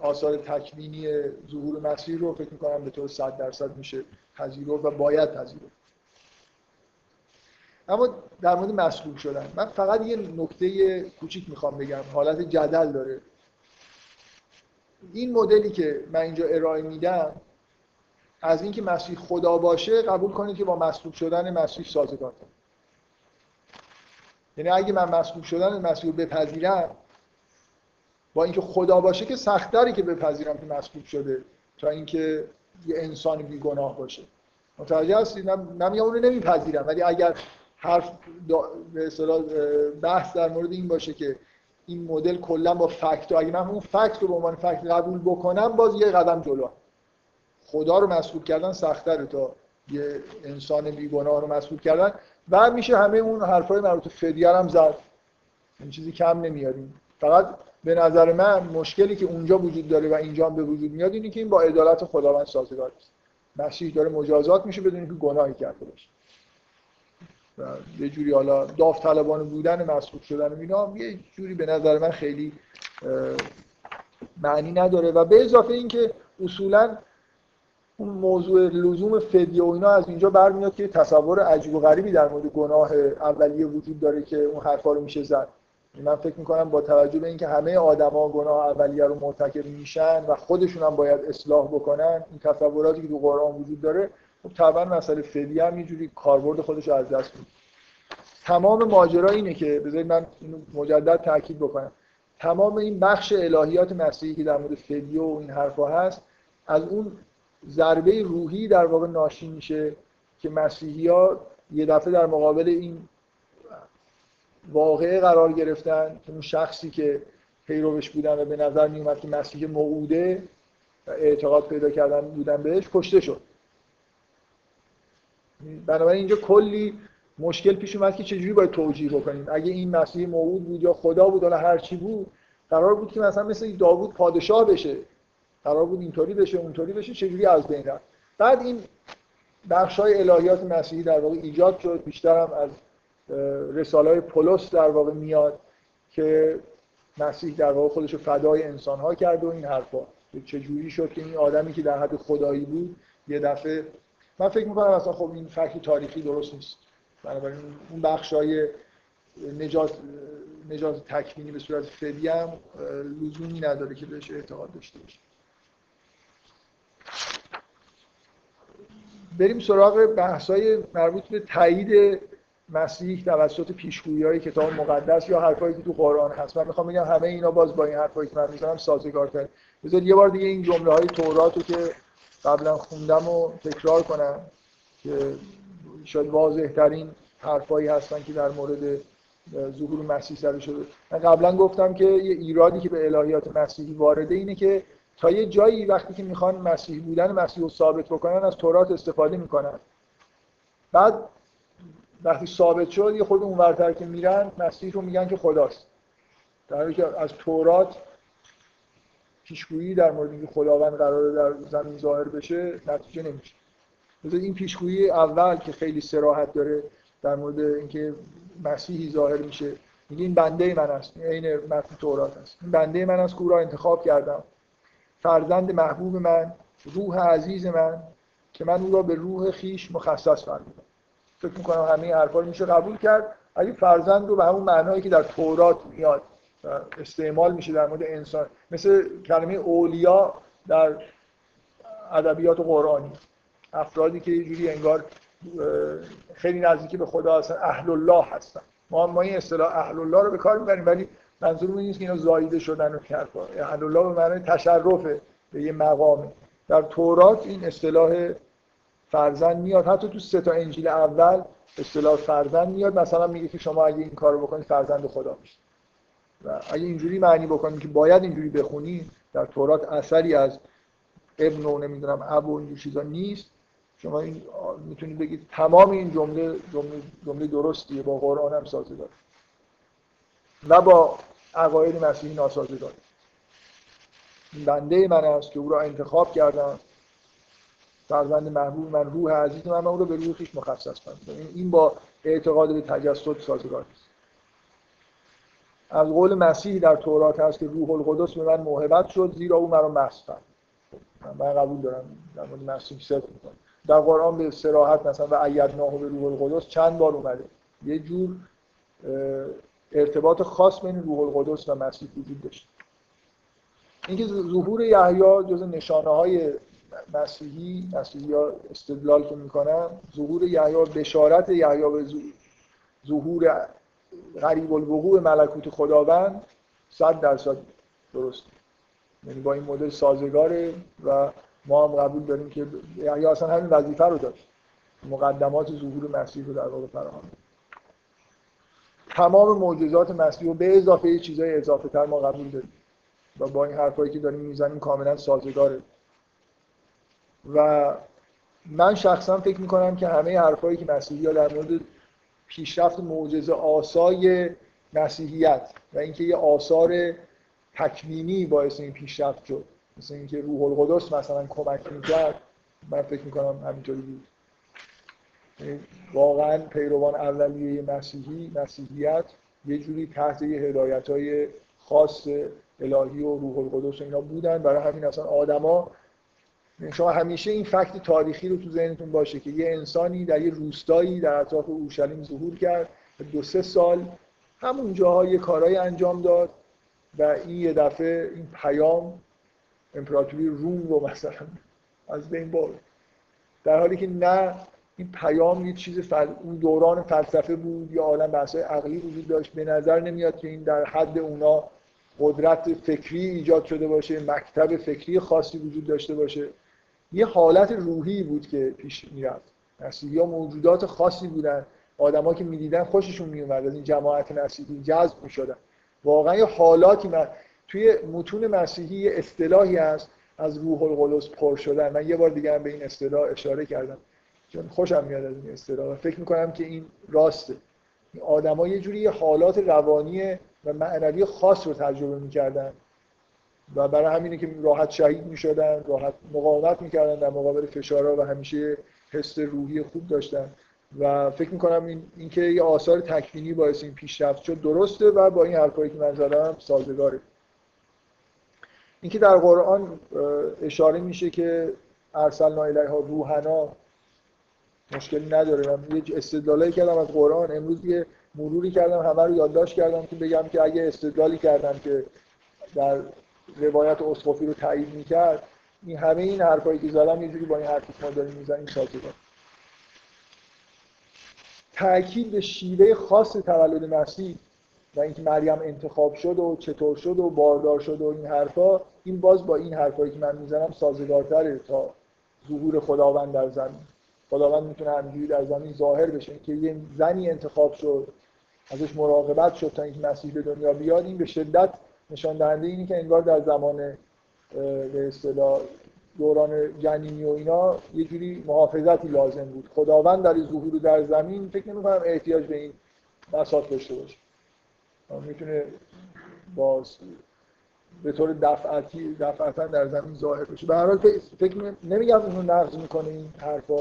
آثار تکوینی ظهور مسیح رو فکر می‌کنم به طور 100 درصد میشه پذیرفت و باید پذیرفت. اما در مورد مسلوب شدن من فقط یه نکته کوچیک می‌خوام بگم. حالت جدل داره. این مدلی که من اینجا ارائه میدم از اینکه مسیح خدا باشه قبول کنید که با مسلوب شدن مسیح سازگار یعنی اگه من مسلوب شدن مسیح رو بپذیرم با اینکه خدا باشه که سختری که بپذیرم که مسلوب شده تا اینکه یه انسان بیگناه باشه. متوجه هستید؟ من میگم اون رو نمیپذیرم ولی اگر حرف به اصطلاح بحث در مورد این باشه که این مدل کلا با فکت اگه من اون فکت رو به عنوان فکت قبول بکنم باز یه قدم جلو. خدا رو مسلوب کردن سختره تا یه انسان بیگناه رو مسلوب کردن. بعد میشه همه اون حرفای مربوط فدیه هم زد. این چیزی کم نمیاریم. فقط به نظر من مشکلی که اونجا وجود داره و اینجا هم به وجود میاد اینه که این با عدالت خداوند سازگار است. مسیح داره مجازات میشه بدون که گناهی کرده باشه. و یه جوری حالا داوطلبانه بودن مسئول شدن و اینا یه جوری به نظر من خیلی معنی نداره. و به اضافه اینکه اصولا اون موضوع لزوم فدیه و اینا از اینجا برمیاد که تصور عجیب و غریبی در مورد گناه اولیه وجود داره که اون حرفا رو میشه زد. من فکر می‌کنم با توجه به اینکه همه آدما گناه اولیه رو مرتکب میشن و خودشون هم باید اصلاح بکنن این تصوراتی که تو قرآن وجود داره خب طبعا مسئله فعلی هم اینجوری کاربرد خودش رو از دست میده. تمام ماجرا اینه که بذارید من اینو مجدد تاکید بکنم. تمام این بخش الهیات مسیحی که در مورد فدیه و این حرفا هست از اون ضربه روحی در واقع ناشی میشه که مسیحی ها یه دفعه در مقابل این واقعه قرار گرفتن که اون شخصی که پیروش بودن و به نظر می اومد که مسیح موعوده و اعتقاد پیدا کردن بودن بهش کشته شد. بنابراین اینجا کلی مشکل پیش اومد که چجوری باید توجیه بکنیم؟ اگه این مسیح موعود بود یا خدا بود یا هر چی بود قرار بود که مثلا مثل داوود پادشاه بشه. قرار بود اینطوری بشه اونطوری بشه چجوری از بین رفت؟ بعد این بخش های الهیات مسیحی در واقع ایجاد شد بیشتر هم از رساله های پولس در واقع میاد که مسیح در واقع خودش فدای انسان ها کرد و این حرفا. چجوری شد که این آدمی که در حد خدایی بود یه دفعه من فکر می‌کنم اصلا خب این فکر تاریخی درست نیست. بنابراین اون بخش های نجات مجاز تکوینی به صورت فعلی هم لزومی نداره که بهش اعتقاد داشته باشه. بریم سراغ بحث‌های مربوط به تایید مسیح توسط پیشگویی های کتاب مقدس یا حرفایی که تو قرآن هست. من می‌خوام بگم همه اینا باز با این حرفایی که من می‌زنم سازگارتر بذار یه بار دیگه این جمله های تورات رو که قبلا خوندم و تکرار کنم که شاید واضح ترین حرفایی هستن که در مورد ظهور مسیح سر شده. من قبلا گفتم که یه ایرادی که به الهیات مسیحی وارده اینه که تا یه جایی وقتی که می‌خوان مسیح بودن مسیح رو ثابت بکنن از تورات استفاده می‌کنن. بعد وقتی ثابت شد یه خود اونورتر که میرن مسیح رو میگن که خداست. در حالی که از تورات پیشگویی در مورد اینکه خداوند قراره در زمین ظاهر بشه نتیجه نمیشه. این پیشگویی اول که خیلی سراحت داره در مورد اینکه مسیحی ظاهر میشه. میگه این بنده من است. عین متن تورات است. این بنده من است که او را انتخاب کردم. فرزند محبوب من روح عزیز من که من او را به روح خیش مخصص فرمودم. فکر می‌کنم همه حرفا رو میشه قبول کرد. اگه فرزند رو به همون معنایی که در تورات میاد استعمال میشه در مورد انسان مثل کلمه اولیا در ادبیات قرآنی افرادی که یه جوری انگار خیلی نزدیکی به خدا هستن اهل الله هستن. ما ما این اصطلاح اهل الله رو به کار می‌بریم ولی منظور نیست که اینا زایده شدن و اهل الله به معنای تشرفه به یه مقامه در تورات این اصطلاح فرزند میاد. حتی تو سه تا انجیل اول اصطلاح فرزند میاد. مثلا میگه که شما اگه این کارو بکنید فرزند خدا میشید و اگه اینجوری معنی بکنید که باید اینجوری بخونید در تورات اثری از ابن و نمی‌دونم اب و اینجور چیزا نیست. شما این می‌تونید بگید تمام این جمله جمله, جمله درستیه با قرآن هم سازگار. و با عقاید مسیحی ناسازگار بنده من است که او را انتخاب کردم. فرزند محبوب من روح عزیز من, او رو به روح خیش مخصص کنم. این با اعتقاد به تجسد سازگار است. از قول مسیح در تورات هست که روح القدس به من موهبت شد زیرا او مرا مسح کرد من قبول دارم در مورد مسیح صدق می‌کنم. در قرآن به سراحت مثلا و ایدناه به روح القدس چند بار اومده. یه جور ارتباط خاص بین روح القدس و مسیح وجود داشت. اینکه ظهور یحیی جز نشانه های مسیحی مسیحی ها استدلال که می‌کنن ظهور یحیی بشارت یحیی به ظهور غریب الوقوع ملکوت خداوند صد درصد درست. یعنی با این مدل سازگاره و ما هم قبول داریم که یحیی اصلا همین وظیفه رو داشت. مقدمات ظهور مسیح رو در واقع فراهم تمام معجزات مسیح رو به اضافه چیزای اضافه تر ما قبول داریم. و با این حرفایی که داریم می‌زنیم کاملا سازگاره. و من شخصا فکر می‌کنم که همه حرفایی که مسیحی ها در مورد پیشرفت معجزه آسای مسیحیت و اینکه یه آثار تکوینی باعث این پیشرفت شد مثل اینکه روح القدس مثلا کمک می‌کرد من فکر می‌کنم همینطوری بود. واقعا پیروان اولیه مسیحی مسیحیت یه جوری تحت یه هدایت های خاص الهی و روح القدس و اینا بودن. برای همین اصلا آدما شما همیشه این فکت تاریخی رو تو ذهنتون باشه که یه انسانی در یه روستایی در اطراف اورشلیم ظهور کرد دو سه سال همون جاها یه کارهای انجام داد و این یه دفعه این پیام امپراتوری روم رو مثلا از بین برد. در حالی که نه این پیام یه چیز فل... اون دوران فلسفه بود یا عالم بحث‌های عقلی وجود داشت. به نظر نمیاد که این در حد اونا قدرت فکری ایجاد شده باشه مکتب فکری خاصی وجود داشته باشه. یه حالت روحی بود که پیش می‌رفت. مسیحی ها موجودات خاصی بودن. آدما که می‌دیدن خوششون میومد از این جماعت مسیحی جذب می‌شدن. واقعا یه حالاتی من توی متون مسیحی یه اصطلاحی هست از روح القدس پر شدن. من یه بار دیگه هم به این اصطلاح اشاره کردم. خوشم میاد از این اصطلاح. فکر می‌کنم که این راسته. آدما یه جوری حالات روانی و معنوی خاص رو تجربه می‌کردن. و برای همینه که راحت شهید می‌شدن راحت مقاومت می‌کردن در مقابل فشارها و همیشه حس روحی خوب داشتن. و فکر می‌کنم این اینکه یه آثار تکوینی باعث این پیشرفت شد درسته و با این حرفایی که من زدم سازگاره. اینکه در قرآن اشاره میشه که ارسلنا الیها روحنا مشکلی نداره. من یه استدلالایی کردم از قرآن. امروز یه مروری کردم همه رو یادداشت کردم که بگم که اگه استدلالی کردم که در روایت اسقفی رو تایید می‌کرد این همه این حرفایی که زدم یه با این حرفی که ما داریم می‌زنیم سازگار تاکید به شیوه خاص تولد مسیح و اینکه مریم انتخاب شد و چطور شد و باردار شد و این حرفا این باز با این حرفایی که من می‌زنم سازگارتره تا ظهور خداوند در زمین. خداوند می‌تونه همینجوری در زمین ظاهر بشه که یه زنی انتخاب شد ازش مراقبت شد تا اینکه مسیح به دنیا بیاد این به شدت نشان دهنده اینه که انگار در زمان به اصطلاح دوران جنینی و اینا یه جوری محافظتی لازم بود. خداوند در ظهور در زمین فکر نمی کنم احتیاج به این بساط داشته باشه. می‌تونه با به طور دفعتی دفعتا در زمین ظاهر بشه. به هر حال فکر نمیگم اینو نقض می‌کنه این حرفا.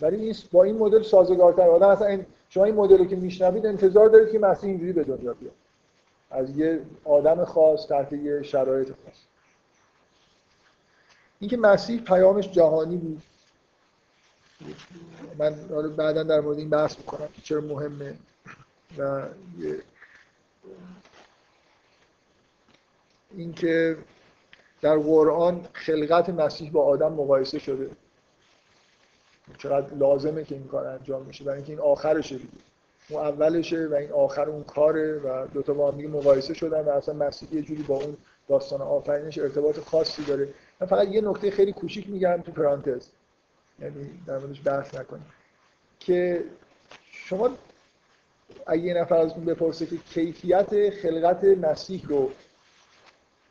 ولی این با این مدل سازگارتر آدم اصلا این شما این مدل رو که میشنوید انتظار دارید که مسیح اینجوری به دنیا بیاد. از یه آدم خاص تحت یه شرایط خاص. اینکه مسیح پیامش جهانی بود. من بعدا در مورد این بحث می‌کنم که چرا مهمه. و اینکه در قرآن خلقت مسیح با آدم مقایسه شده. چقدر لازمه که این کار انجام میشه برای اینکه این آخرشه دیگه. اون اولشه و این آخر اون کاره و دوتا با هم دیگه مقایسه شدن و اصلا مسیح یه جوری با اون داستان آفرینش ارتباط خاصی داره. من فقط یه نکته خیلی کوچیک میگم تو پرانتز. یعنی در موردش بحث نکنیم. که شما اگه یه نفر از اون بپرسه که کیفیت خلقت مسیح رو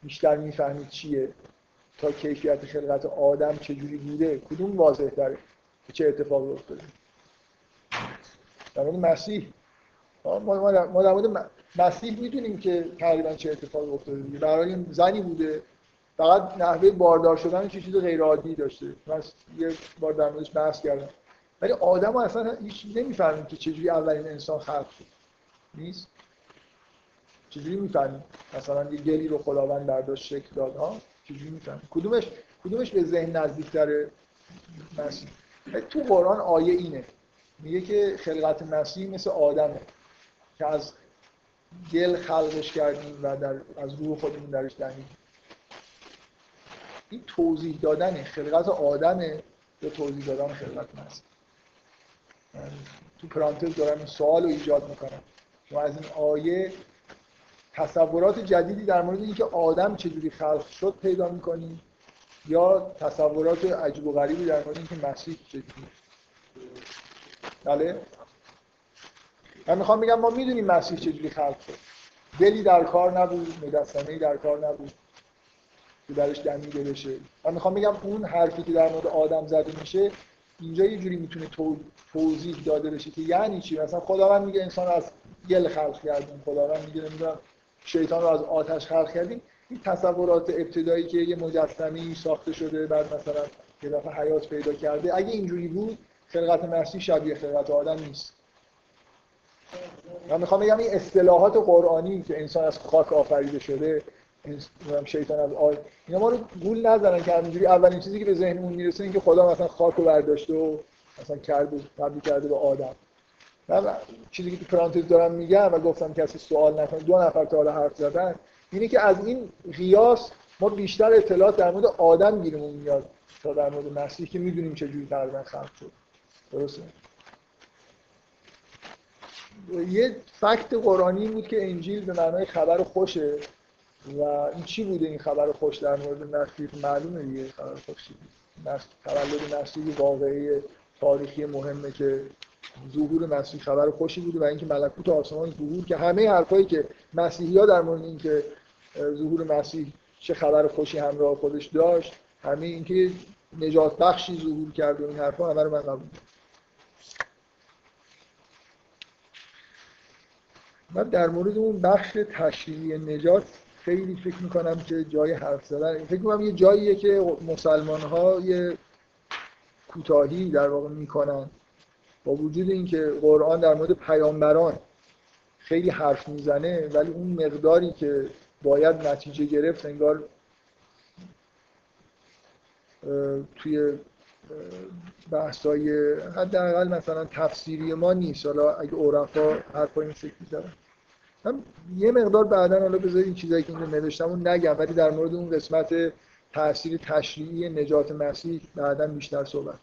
بیشتر می‌فهمید چیه؟ تا کیفیت خلقت آدم چجوری بوده؟ کدوم واضح داره چه اتفاقی افتاده. در مورد مسیح. ما در مورد مسیح می‌دونیم که تقریبا چه اتفاقی افتاده. برای زنی بوده. فقط نحوه باردار شدن چه چیز غیر عادی داشته. من یه بار در موردش بحث کردم. ولی آدم اصلا هیچ نمی‌فهمیم که چجوری اولین انسان خلق شد. نیست؟ چجوری می‌فهمیم؟ مثلا یه گلی رو خداوند برداشت شکل داد. ها چجوری می‌فهمیم؟ کدومش کدومش به ذهن نزدیکتره؟ مسیح. تو قرآن آیه اینه. میگه که خلقت مسیح مثل آدمه که از گل خلقش کردیم و در از روح خودمون درش دهیم. این توضیح دادن خلقت آدمه به توضیح دادن خلقت مسیح تو پرانتز دارم این سوال رو ایجاد می‌کنم. شما از این آیه تصورات جدیدی در مورد اینکه آدم چجوری خلق شد پیدا می‌کنیم یا تصورات عجیب و غریبی در مورد اینکه مسیح چجوری بله. من می‌خوام بگم ما می‌دونیم مسیح چجوری خلق شد. دلی در کار نبود مجسمه در کار نبود. که درش دمیده بشه من می‌خوام بگم اون حرفی که در مورد آدم زده میشه اینجا یه جوری می‌تونه توضیح داده بشه که یعنی چی؟ مثلا خداوند میگه انسان از گل خلق کردیم خداوند میگه نمی‌دونم شیطان رو از آتش خلق کردیم. این تصورات ابتدایی که یه مجسمه ساخته شده بعد مثلا یه دفعه حیات پیدا کرده اگه اینجوری بود خلقت مسیح شبیه خلقت آدم نیست. من می‌خوام بگم این اصطلاحات قرآنی که انسان از خاک آفریده شده شیطان از آی اینا ما رو گول نزنن که همینجوری اولین چیزی که به ذهنمون می‌رسه اینکه خدا مثلا خاک رو برداشته و مثلا کرده تبدیل کرده به آدم. من چیزی که تو پرانتز دارم میگم و گفتم کسی سوال نکنه دو نفر تا حالا حرف زدن اینه که از این قیاس ما بیشتر اطلاعات در مورد آدم گیرمون میاد تا در مورد مسیح که می‌دونیم چجوری تقریبا خلق شد. درسته؟ یه فکت قرآنی بود که انجیل به معنای خبر خوشه و این چی بوده این خبر خوش در مورد مسیح؟ معلومه دیگه خبر خوشی تولد مسیح واقعی تاریخی مهمه که ظهور مسیح خبر خوشی بوده و اینکه ملکوت آسمان ظهور که همه حرفایی که مسیحی ها در مورد اینکه ظهور مسیح چه خبر خوشی همراه خودش داشت. همه اینکه نجات بخشی ظهور کرد و این حرفا همه رو من قبول من در مورد اون بخش تشریعی نجات خیلی فکر می‌کنم که جای حرف زدن. فکر می‌کنم یه جاییه که مسلمان ها یه کوتاهی در واقع می‌کنن. با وجود اینکه قرآن در مورد پیامبران خیلی حرف می‌زنه ولی اون مقداری که باید نتیجه گرفت انگار توی بحثای حداقل مثلا تفسیری ما نیست. حالا اگه عرفا حرفا این شکلی دارن. هم یه مقدار بعدا حالا بذارید این چیزایی که اینجا نوشتم اون نگم ولی در مورد اون قسمت تاثیر تشریعی نجات مسیح بعدا بیشتر صحبت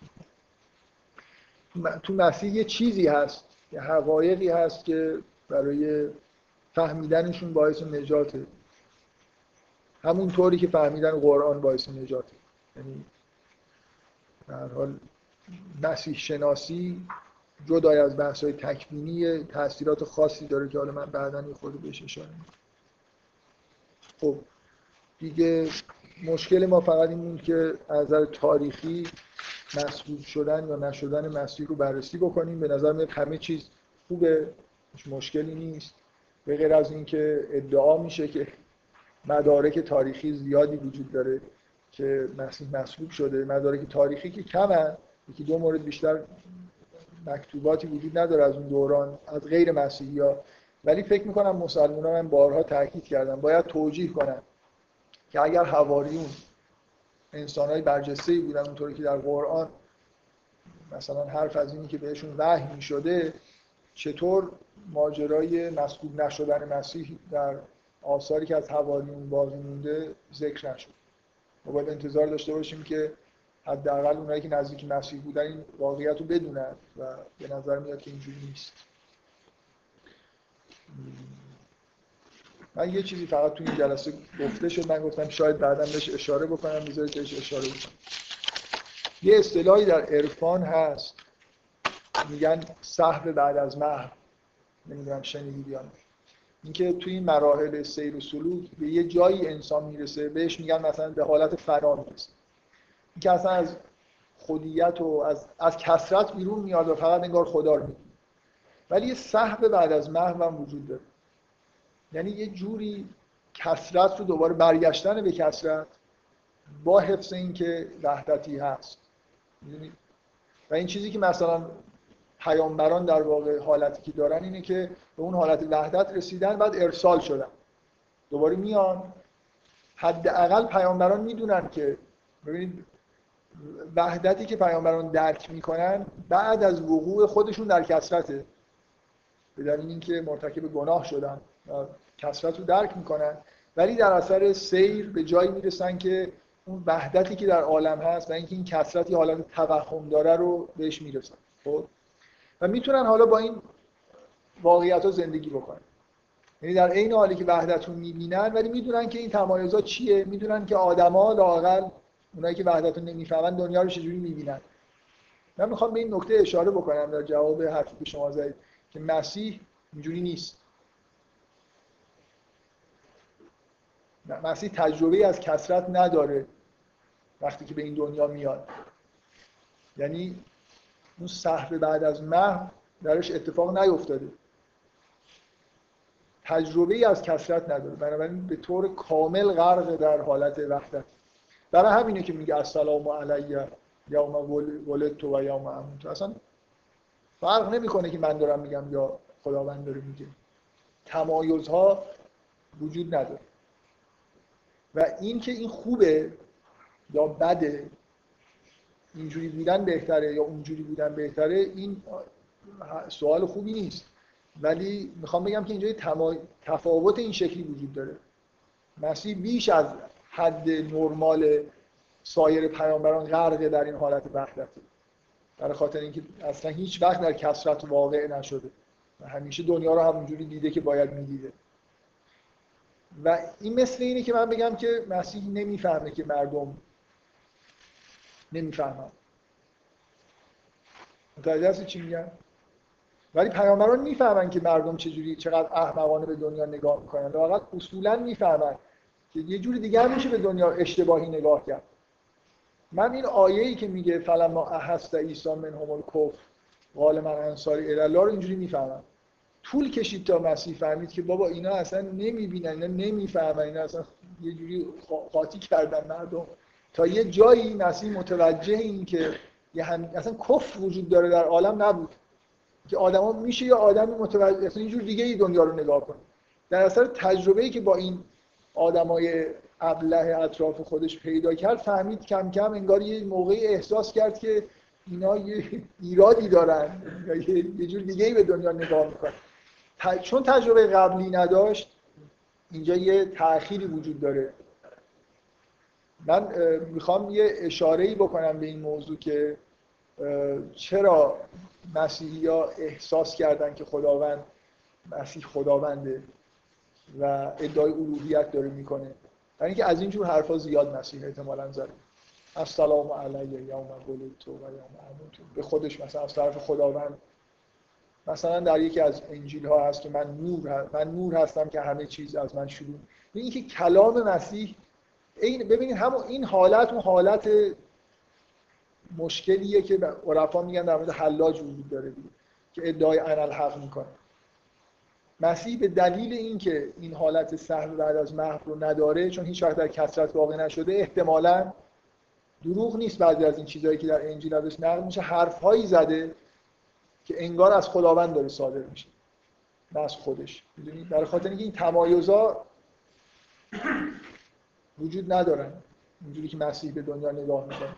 تو مسیح یه چیزی هست یه حقایقی هست که برای فهمیدنشون باعث نجاته همون طوری که فهمیدن قرآن باعث نجاته. یعنی در حال مسیح شناسی جدای از بحث های تکوینی تاثیرات خاصی داره که حالا من بعدا یه خود بهش اشاره خب دیگه مشکل ما فقط این که از نظر تاریخی مسئول شدن یا نشدن مسیح رو بررسی بکنیم. به نظر میاد همه چیز خوبه مشکلی نیست. به غیر از اینکه ادعا میشه که مدارک تاریخی زیادی وجود داره که مسیح مصلوب شده. مدارک تاریخی که کمن یکی دو مورد بیشتر مکتوباتی وجود نداره از اون دوران از غیر مسیحی ها. ولی فکر می‌کنم مسلمان ها من بارها تاکید کردم باید توجیه کنم که اگر حواریون انسان های برجسته بودن اونطوری که در قرآن مثلا حرف از اینی که بهشون وحی شده چطور ماجرای مسکوب نشدن مسیح در آثاری که از حواریون باقی مونده ذکر نشد. ما باید انتظار داشته باشیم که حداقل اونایی که نزدیک مسیح بودن این واقعیت رو بدونن و به نظر میاد که اینجوری نیست. من یه چیزی فقط تو این جلسه گفته شد. من گفتم شاید بعدا بهش اشاره بکنم. می‌ذارید بهش اشاره بکنم. یه اصطلاحی در عرفان هست. میگن صحب بعد از محو. نمی‌دونم شنیدید یا نه. اینکه توی این مراحل سیر و سلوک به یه جایی انسان می‌رسه بهش میگن مثلا به حالت فنا می‌رسه. اینکه اصلا از خودیت و از, از کسرت بیرون میاد و فقط انگار خدا رو می‌بینه ولی یه صحب بعد از محو هم وجود داره. یعنی یه جوری کسرت رو دوباره برگشتن به کسرت با حفظ اینکه وحدتی هست. و این چیزی که مثلا پیامبران در واقع حالتی که دارن اینه که به اون حالت وحدت رسیدن بعد ارسال شدن. دوباره میان. حداقل پیامبران می‌دونن که ببینید وحدتی که پیامبران درک می‌کنن بعد از وقوع خودشون در کسرته به دلیل اینکه مرتکب گناه شدن کسرت رو درک می‌کنن. ولی در اثر سیر به جایی می‌رسن که اون وحدتی که در عالم هست و اینکه این کسرت یه حالت توهم داره رو بهش می‌رسن. خب؟ و می‌تونن حالا با این واقعیت ها زندگی بکنن. یعنی در عین حالی که وحدت رو می‌بینن ولی می‌دونن که این تمایزات چیه می‌دونن که آدما لاقل اونایی که وحدت رو نمی‌فهمن دنیا رو چجوری می‌بینن. من می‌خوام به این نکته اشاره بکنم در جواب حرفی که شما زدید که مسیح اینجوری نیست. مسیح تجربه از کسرت نداره وقتی که به این دنیا میاد. یعنی اون صحبه بعد از محو درش اتفاق نیفتاده. تجربه ای از کسرت نداره. بنابراین به طور کامل غرق در حالت وحدت. برای همینه که میگه السلام علیه یوم ولدت و یوم اموت. اصلا فرق نمی‌کنه که من دارم میگم یا خداوند داره میگه. تمایزها وجود نداره. و این که این خوبه یا بده اینجوری بودن بهتره یا اونجوری بودن بهتره این سوال خوبی نیست. ولی می‌خوام بگم که اینجا تفاوت این شکلی وجود داره. مسیح بیش از حد نرمال سایر پیامبران غرقه در این حالت وحدت برای خاطر اینکه اصلا هیچ وقت در کسرت واقع نشده. و همیشه دنیا رو همونجوری دیده که باید می‌دیده. و این مثل اینه که من بگم که مسیح نمی‌فهمه که مردم نمی‌فهمن متوجه هستی چی میگم؟ ولی پیامبران می‌فهمن که مردم چجوری چقدر احمقانه به دنیا نگاه می‌کنن. واقعا اصولا می‌فهمن که یه جوری دیگه میشه به دنیا اشتباهی نگاه کرد. من این آیه ای که میگه فلما احست عیسی من هم الکفر قال من انصاری الله رو اینجوری می‌فهمم. طول کشید تا مسیح فهمید که بابا اینا اصلا نمی‌بینن اینا نمی‌فهمن اینا اصلا یه جوری قاطی کردن مردم. تا یه جایی مسیح متوجه این که یه هم... اصلا کفر وجود داره در عالم نبود. که آدما میشه یا آدمی متوجه اصلا اینجور دیگه ای دنیا رو نگاه کنه. در اثر تجربه‌ای که با این آدمای ابله اطراف خودش پیدا کرد فهمید کم کم انگار یه موقعی احساس کرد که اینا یه ایرادی دارن. یه جور دیگه ای به دنیا نگاه می‌کنن. چون تجربه قبلی نداشت اینجا یه تأخیری وجود داره. من می‌خوام یه اشاره ای بکنم به این موضوع که چرا مسیحی ها احساس کردن که خداوند مسیح خداونده و ادعای الوهیت داره می‌کنه. برای اینکه از اینجور حرفا زیاد مسیح احتمالا زده. السلام علیه یوم تو و یوم اموت. به خودش مثلا از طرف خداوند. مثلا در یکی از انجیل ها هست که من نور من نور هستم که همه چیز از من شروع. این که کلام مسیح این ببینید همون این حالت اون حالت مشکلیه که عرفا میگن در مورد حلاج وجود داره که ادعای انا الحق می‌کنه. مسیح به دلیل اینکه این حالت سهم بعد از محو رو نداره چون هیچ وقت در کثرت واقع نشده احتمالا دروغ نیست بعضی از این چیزهایی که در انجیل ازش نقل میشه حرفهایی زده که انگار از خداوند داره صادر میشه. نه از خودش. می‌دونید برای خاطر اینکه این تمایزا وجود ندارن اینجوری که مسیح به دنیا نگاه می‌کنه.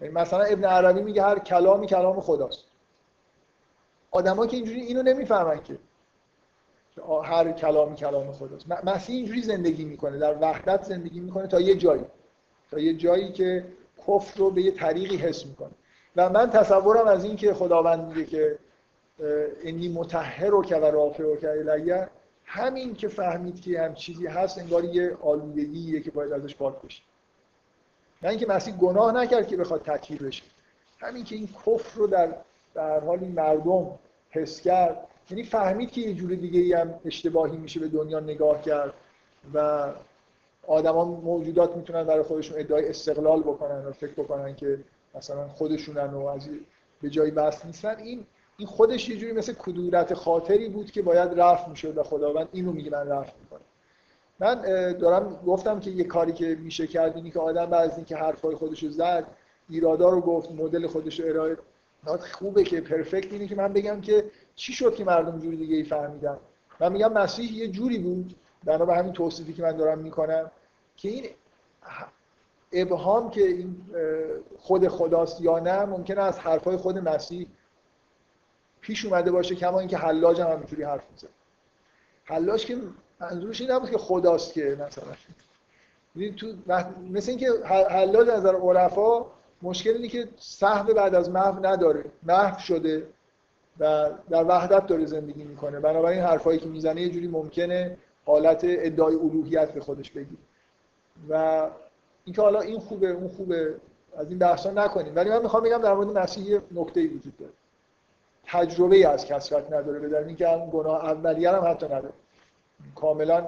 یعنی مثلا ابن عربی میگه هر کلامی کلام خداست. آدما که اینجوری اینو نمی‌فهمن که هر کلامی کلام خداست. مسیح اینجوری زندگی می‌کنه. در وحدت زندگی می‌کنه تا یه جایی. تا یه جایی که کفر رو به یه طریقی حس می‌کنه. و من تصورم از این که خداوند میگه که انی متحر و که و رافع و که همین که فهمید که هم چیزی هست انگار یه آلودگیه که باید ازش پاک بشه. نه اینکه مسیح گناه نکرد که بخواد تطهیر بشه. همین که این کفر رو در در حال این مردم حس کرد. یعنی فهمید که یه جور دیگه هم اشتباهی میشه به دنیا نگاه کرد و آدما موجودات می‌تونن برای خودشون ادعای استقلال بکنن و فکر بکنن که مثلا خودشونن و از به جایی بس نیستن. این این خودش یه جوری مثل کدورت خاطری بود که باید رفت می‌شد و خداوند اینو میگه من رفت می‌کنم. من دارم گفتم که یه کاری که میشه کرد اینی که آدم بعد از اینکه حرفای خودشو زد ایرادا رو گفت مدل خودش رو ارائه خوبه که پرفکت اینه که من بگم که چی شد که مردم جوری دیگه ای فهمیدن. من میگم مسیح یه جوری بود بنا به همین توصیفی که من دارم می‌کنم که این ابهام که این خود خداست یا نه ممکنه از حرفای خود مسیح پیش اومده باشه کما اینکه حلاج هم همینجوری حرف می‌زنه. حلاج که منظورش این نبود که خداست که مثلا. تو مثل اینکه حلاج از نظر عرفا مشکل اینه که صحب بعد از محو نداره. محو شده و در وحدت داره زندگی می‌کنه. بنابراین حرفایی که می‌زنه یه جوری ممکنه حالت ادعای الوهیت به خودش بگیر و اینکه حالا این خوبه اون خوبه از این بحثا نکنیم. ولی من می‌خوام بگم در مورد مسیح نکته ای وجود داره. تجربه ای از کسرت نداره به دلیل اینکه اون گناه اولیه هم حتی نداره. کاملا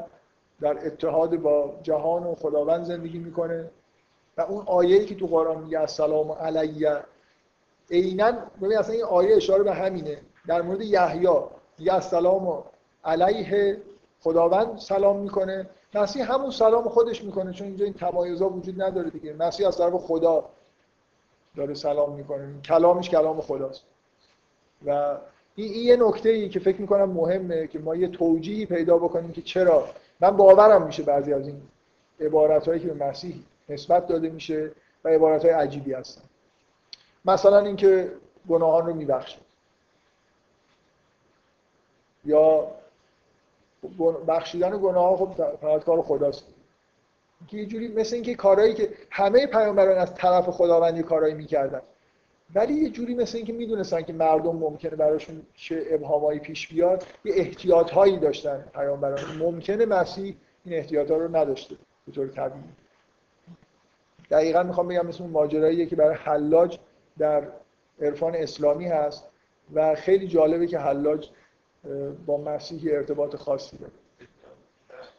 در اتحاد با جهان و خداوند زندگی می‌کنه. و اون آیه‌ای که تو قرآن میگه السلام علیه. عینا ببین اصلا این آیه اشاره به همینه. در مورد یحیی میگه السلام علیه. خداوند سلام می‌کنه. مسیح همون سلام خودش می‌کنه چون اینجا این تمایزا وجود نداره دیگه. مسیح از طرف خدا داره سلام می‌کنه. کلامش کلام خداست. و این, یه نکته ای که فکر می‌کنم مهمه که ما یه توجیهی پیدا بکنیم که چرا. من باورم میشه بعضی از این عبارت هایی که به مسیح نسبت داده میشه و عبارت های عجیبی هستن. مثلا اینکه گناهان رو میبخشه یا بخشیدن گناه خب فقط کار خداست. که یه جوری مثل اینکه کارهایی که همه پیامبران از طرف خداوندی کارهایی می‌کردن. ولی یه جوری مثل اینکه می‌دونستن که مردم ممکنه براشون چه ابهامایی پیش بیاد یه احتیاط هایی داشتن پیامبران. ممکنه مسیح این احتیاط ها رو نداشته به طور طبیعی. دقیقا می‌خوام بگم مثل اون ماجراییه که برای حلاج در عرفان اسلامی هست و خیلی جالبه که حلاج با مسیحی ارتباط خاصی داره.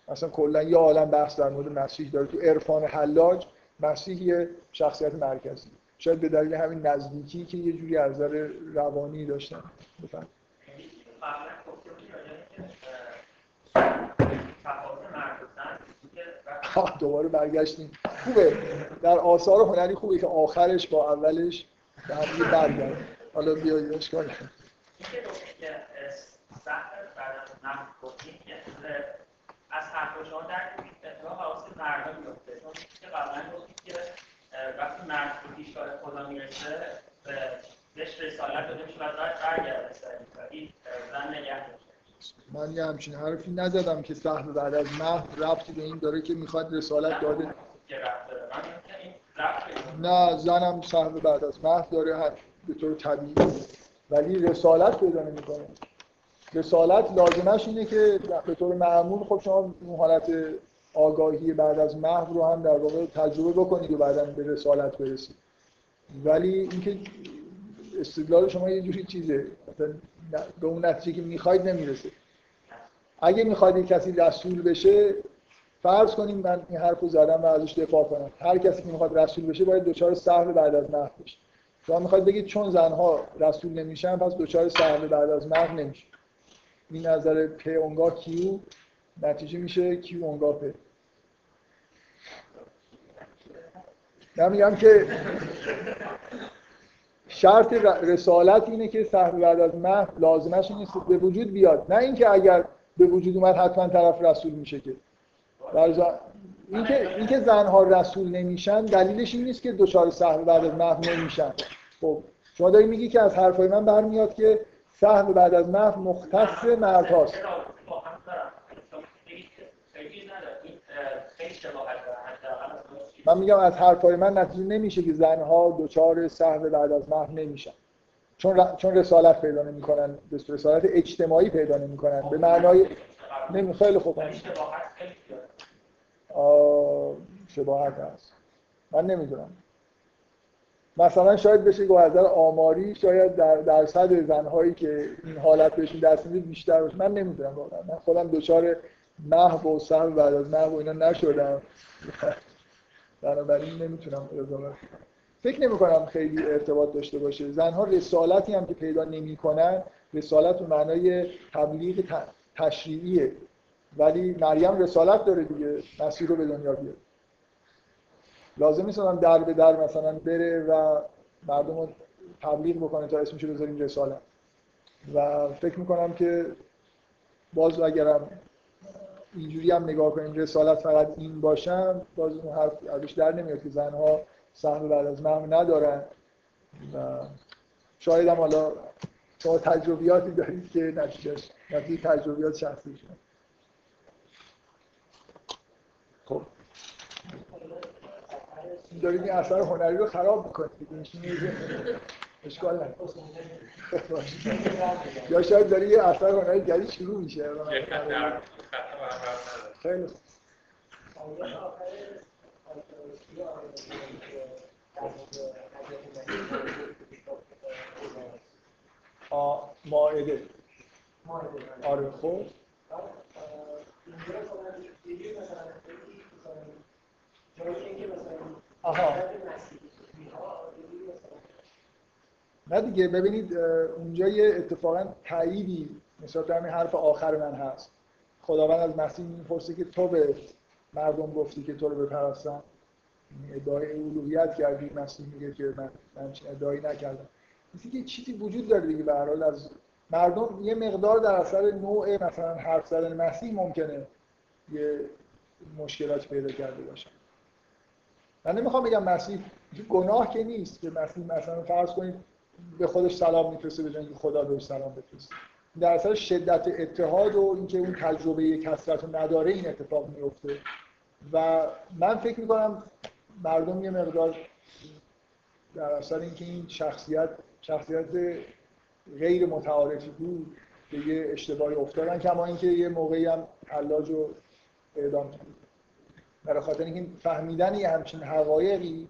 اصلا کلا یه عالم بحث در مورد مسیح داره. تو عرفان حلاج مسیح شخصیت مرکزی. شاید به دلیل همین نزدیکی که یه جوری از نظر روانی داشتن بفهم دوباره برگشتیم. خوبه. در آثار هنری خوبه که آخرش با اولش به هم برگرد. حالا بیایید اشکال از حرف شما در حواس مردم میفته چون که قبلا که وقتی مرد به پیشگاه خدا می‌رسه بهش رسالت داده میشه و بعد برگرده این زن نگه من یه همچین حرفی نزدم که سهم بعد از مهد ربطی به این داره که می‌خواد رسالت داده. نه زنم سهم بعد از مهد داره به طور طبیعی. ولی رسالت پیدا نمی‌کنه. رسالت لازمش اینه که به طور معمول خب شما اون حالت آگاهی بعد از محو رو هم در واقع تجربه بکنید و بعدا به رسالت برسید. ولی اینکه استدلال شما یه جوری چیزه. به اون نتیجه که می‌خواید نمی‌رسه. اگه می‌خواید کسی رسول بشه فرض کنیم من این حرف رو زدم و ازش دفاع کنم. هر کسی که می‌خواد رسول بشه باید دچار سهل بعد از محو بشه. شما می‌خواید بگید چون زنها رسول نمیشن پس دچار سهل بعد از محو نمیشه این نظر پ اونگاه کیو؟ نتیجه میشه کیو اونگاه پ من میگم که شرط رسالت اینه که صحبه بعد از محو لازمش این به وجود بیاد. نه اینکه اگر به وجود اومد حتما طرف رسول میشه که. اینکه اینکه زنها رسول نمیشن دلیلش این نیست که دچار صحبه بعد از محو نمیشن. خب شما داری میگی که از حرفای من برمیاد که سهم بعد از محو مختص مرد من میگم از حرفای من نتیجه نمیشه که زنها دچار سهم بعد از محو نمیشن. چون چون رسالت پیدا نمی‌کنن رسالت اجتماعی پیدا نمی‌کنن. به معنای نمی خیلی خوب. شباهت هست. من نمی‌دونم. مثلا شاید بشه گفت از آماری شاید در درصد زنهایی که این حالت بهشون دست میده بیشتر باشه. من نمی‌دونم واقعا. من خودم دچار محو و سهم بعد از محو و اینا نشدم. بنابراین نمی‌تونم قضاوت فکر نمی کنم خیلی ارتباط داشته باشه. زنها رسالتی هم که پیدا نمی‌کنن رسالت به معنای تبلیغ تشریعیه. ولی مریم رسالت داره دیگه مسیح رو به دنیا بیاره. لازم نیست در به در مثلا بره و مردم رو تبلیغ بکنه تا اسمشو بذاریم رسالت. و فکر می‌کنم که باز اگرم اینجوری هم نگاه کنیم رسالت فقط این باشم باز اون حرف ازش در نمیاد که زنها سهم بعد از مهم ندارن. و شاید هم حالا شما تجربیاتی دارید که نتیجه نتیجه تجربیات شخصی شما خب. دارید این اثر هنری رو خراب می‌کنید. اشکال نداره. یا شاید داری یه اثر هنری جدید شروع میشه. خیلی ماعده. آره خوب آها. نه دیگه ببینید اونجا یه اتفاقا تاییدی نسبت به همین حرف آخر من هست. خداوند از مسیح می‌پرسه که تو به مردم گفتی که تو رو بپرستم. ادعای اولویت کردی مسیح میگه که من من ادعایی نکردم. مثل که چیزی وجود داره دیگه به از مردم یه مقدار در اثر نوع مثلا حرف زدن مسیح ممکنه یه مشکلاتی پیدا کرده باشن من نمی‌خوام بگم مسیح گناه که نیست که مسیح مثلا فرض کنید به خودش سلام میفرسته به که خدا بهش سلام بفرسته. در اثر شدت اتحاد و اینکه اون تجربه کسرت رو نداره این اتفاق میفته و من فکر می‌کنم مردم یه مقدار در اثر اینکه این شخصیت شخصیت غیر متعارفی بود به یه اشتباهی افتادن کما اینکه یه موقعی هم حلاج رو اعدام کرد. برای خاطر اینکه فهمیدن یه همچین حقایقی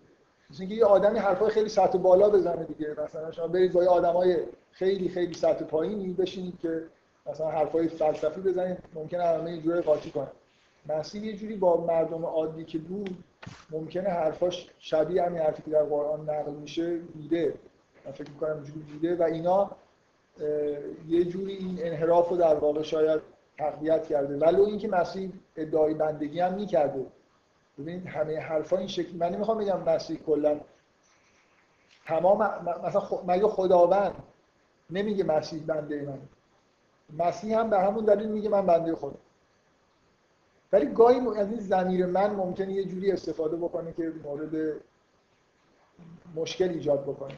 مثل اینکه یه آدمی حرفای خیلی سطح بالا بزنه دیگه. مثلا شما برید با یه آدمای خیلی خیلی سطح پایینی بشینید که مثلا حرفای فلسفی بزنید ممکنه همه اینجوری قاطی کنه مسیح یه جوری با مردم عادی که بود ممکنه حرفاش شبیه همین حرفی که در قرآن نقل میشه دیده من فکر می‌کنم اینجوری دیده و اینا یه جوری این انحراف رو در واقع شاید تقویت کرده. ولو اینکه مسیح ادعای بندگی هم می‌کرده. ببینید همه حرفا این شکل من نمی‌خوام بگم مسیح کلا تمام مثلا مگه خداوند نمیگه مسیح بنده من. مسیح هم به همون دلیل میگه من بنده خدا. ولی گاهی از این زمیر من ممکنه یه جوری استفاده بکنه که مورد مشکل ایجاد بکنه.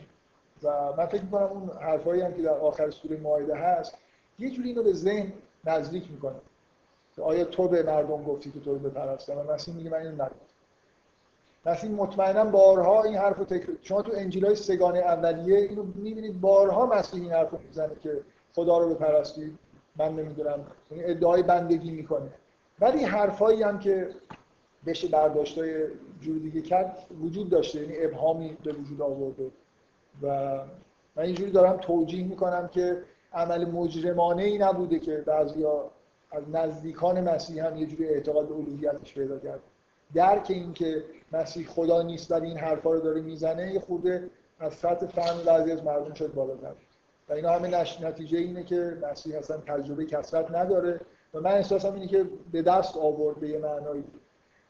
و من فکر می‌کنم اون حرفایی هم که در آخر سوره مائده هست یه جوری اینو به ذهن نزدیک می‌کنه. آیا تو به مردم گفتی که تو رو بپرستن؟ و مسیح میگه من اینو نگفتم. مسیح مطمئنا بارها این حرف رو تکرار شما تو انجیل های سگان اولیه اینو می‌بینید بارها مسیح این حرف رو می‌زنه که خدا رو بپرستید من نمی‌دونم. یعنی ادعای بندگی می‌کنه. ولی حرفایی هم که بشه برداشتای جور دیگه کرد وجود داشته. یعنی ابهامی به وجود آورده. و من اینجوری دارم توجیه می‌کنم که عمل مجرمانه ای نبوده که بعضیا از نزدیکان مسیح هم یه جوری اعتقاد به الوهیتش پیدا کرد. درک این که مسیح خدا نیست ولی این حرفا رو داره می‌زنه یه خورده از سطح فهم بعضی از مردم شد بالاتر. و اینا همه نتیجه اینه که مسیح اصلا تجربه کسرت نداره و من احساسم اینه که به دست آورد به یه معنایی.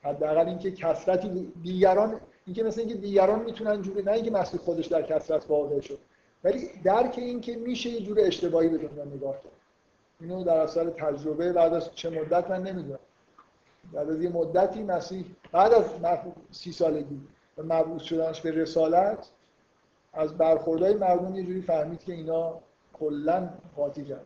حداقل اینکه کسرتی دیگران اینکه مثل اینکه دیگران می‌تونن جوری نه اینکه مسیح خودش در کسرت واقع شد ولی درک این که میشه یه جور اشتباهی به دنیا نگاه کرد. اینو در اثر تجربه بعد از چه مدت من نمی‌دونم. بعد از یه مدتی مسیح بعد از سی سالگی و مبعوث شدنش به رسالت از برخوردهای مردم یه جوری فهمید که اینا کلا قاطی کرد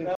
نه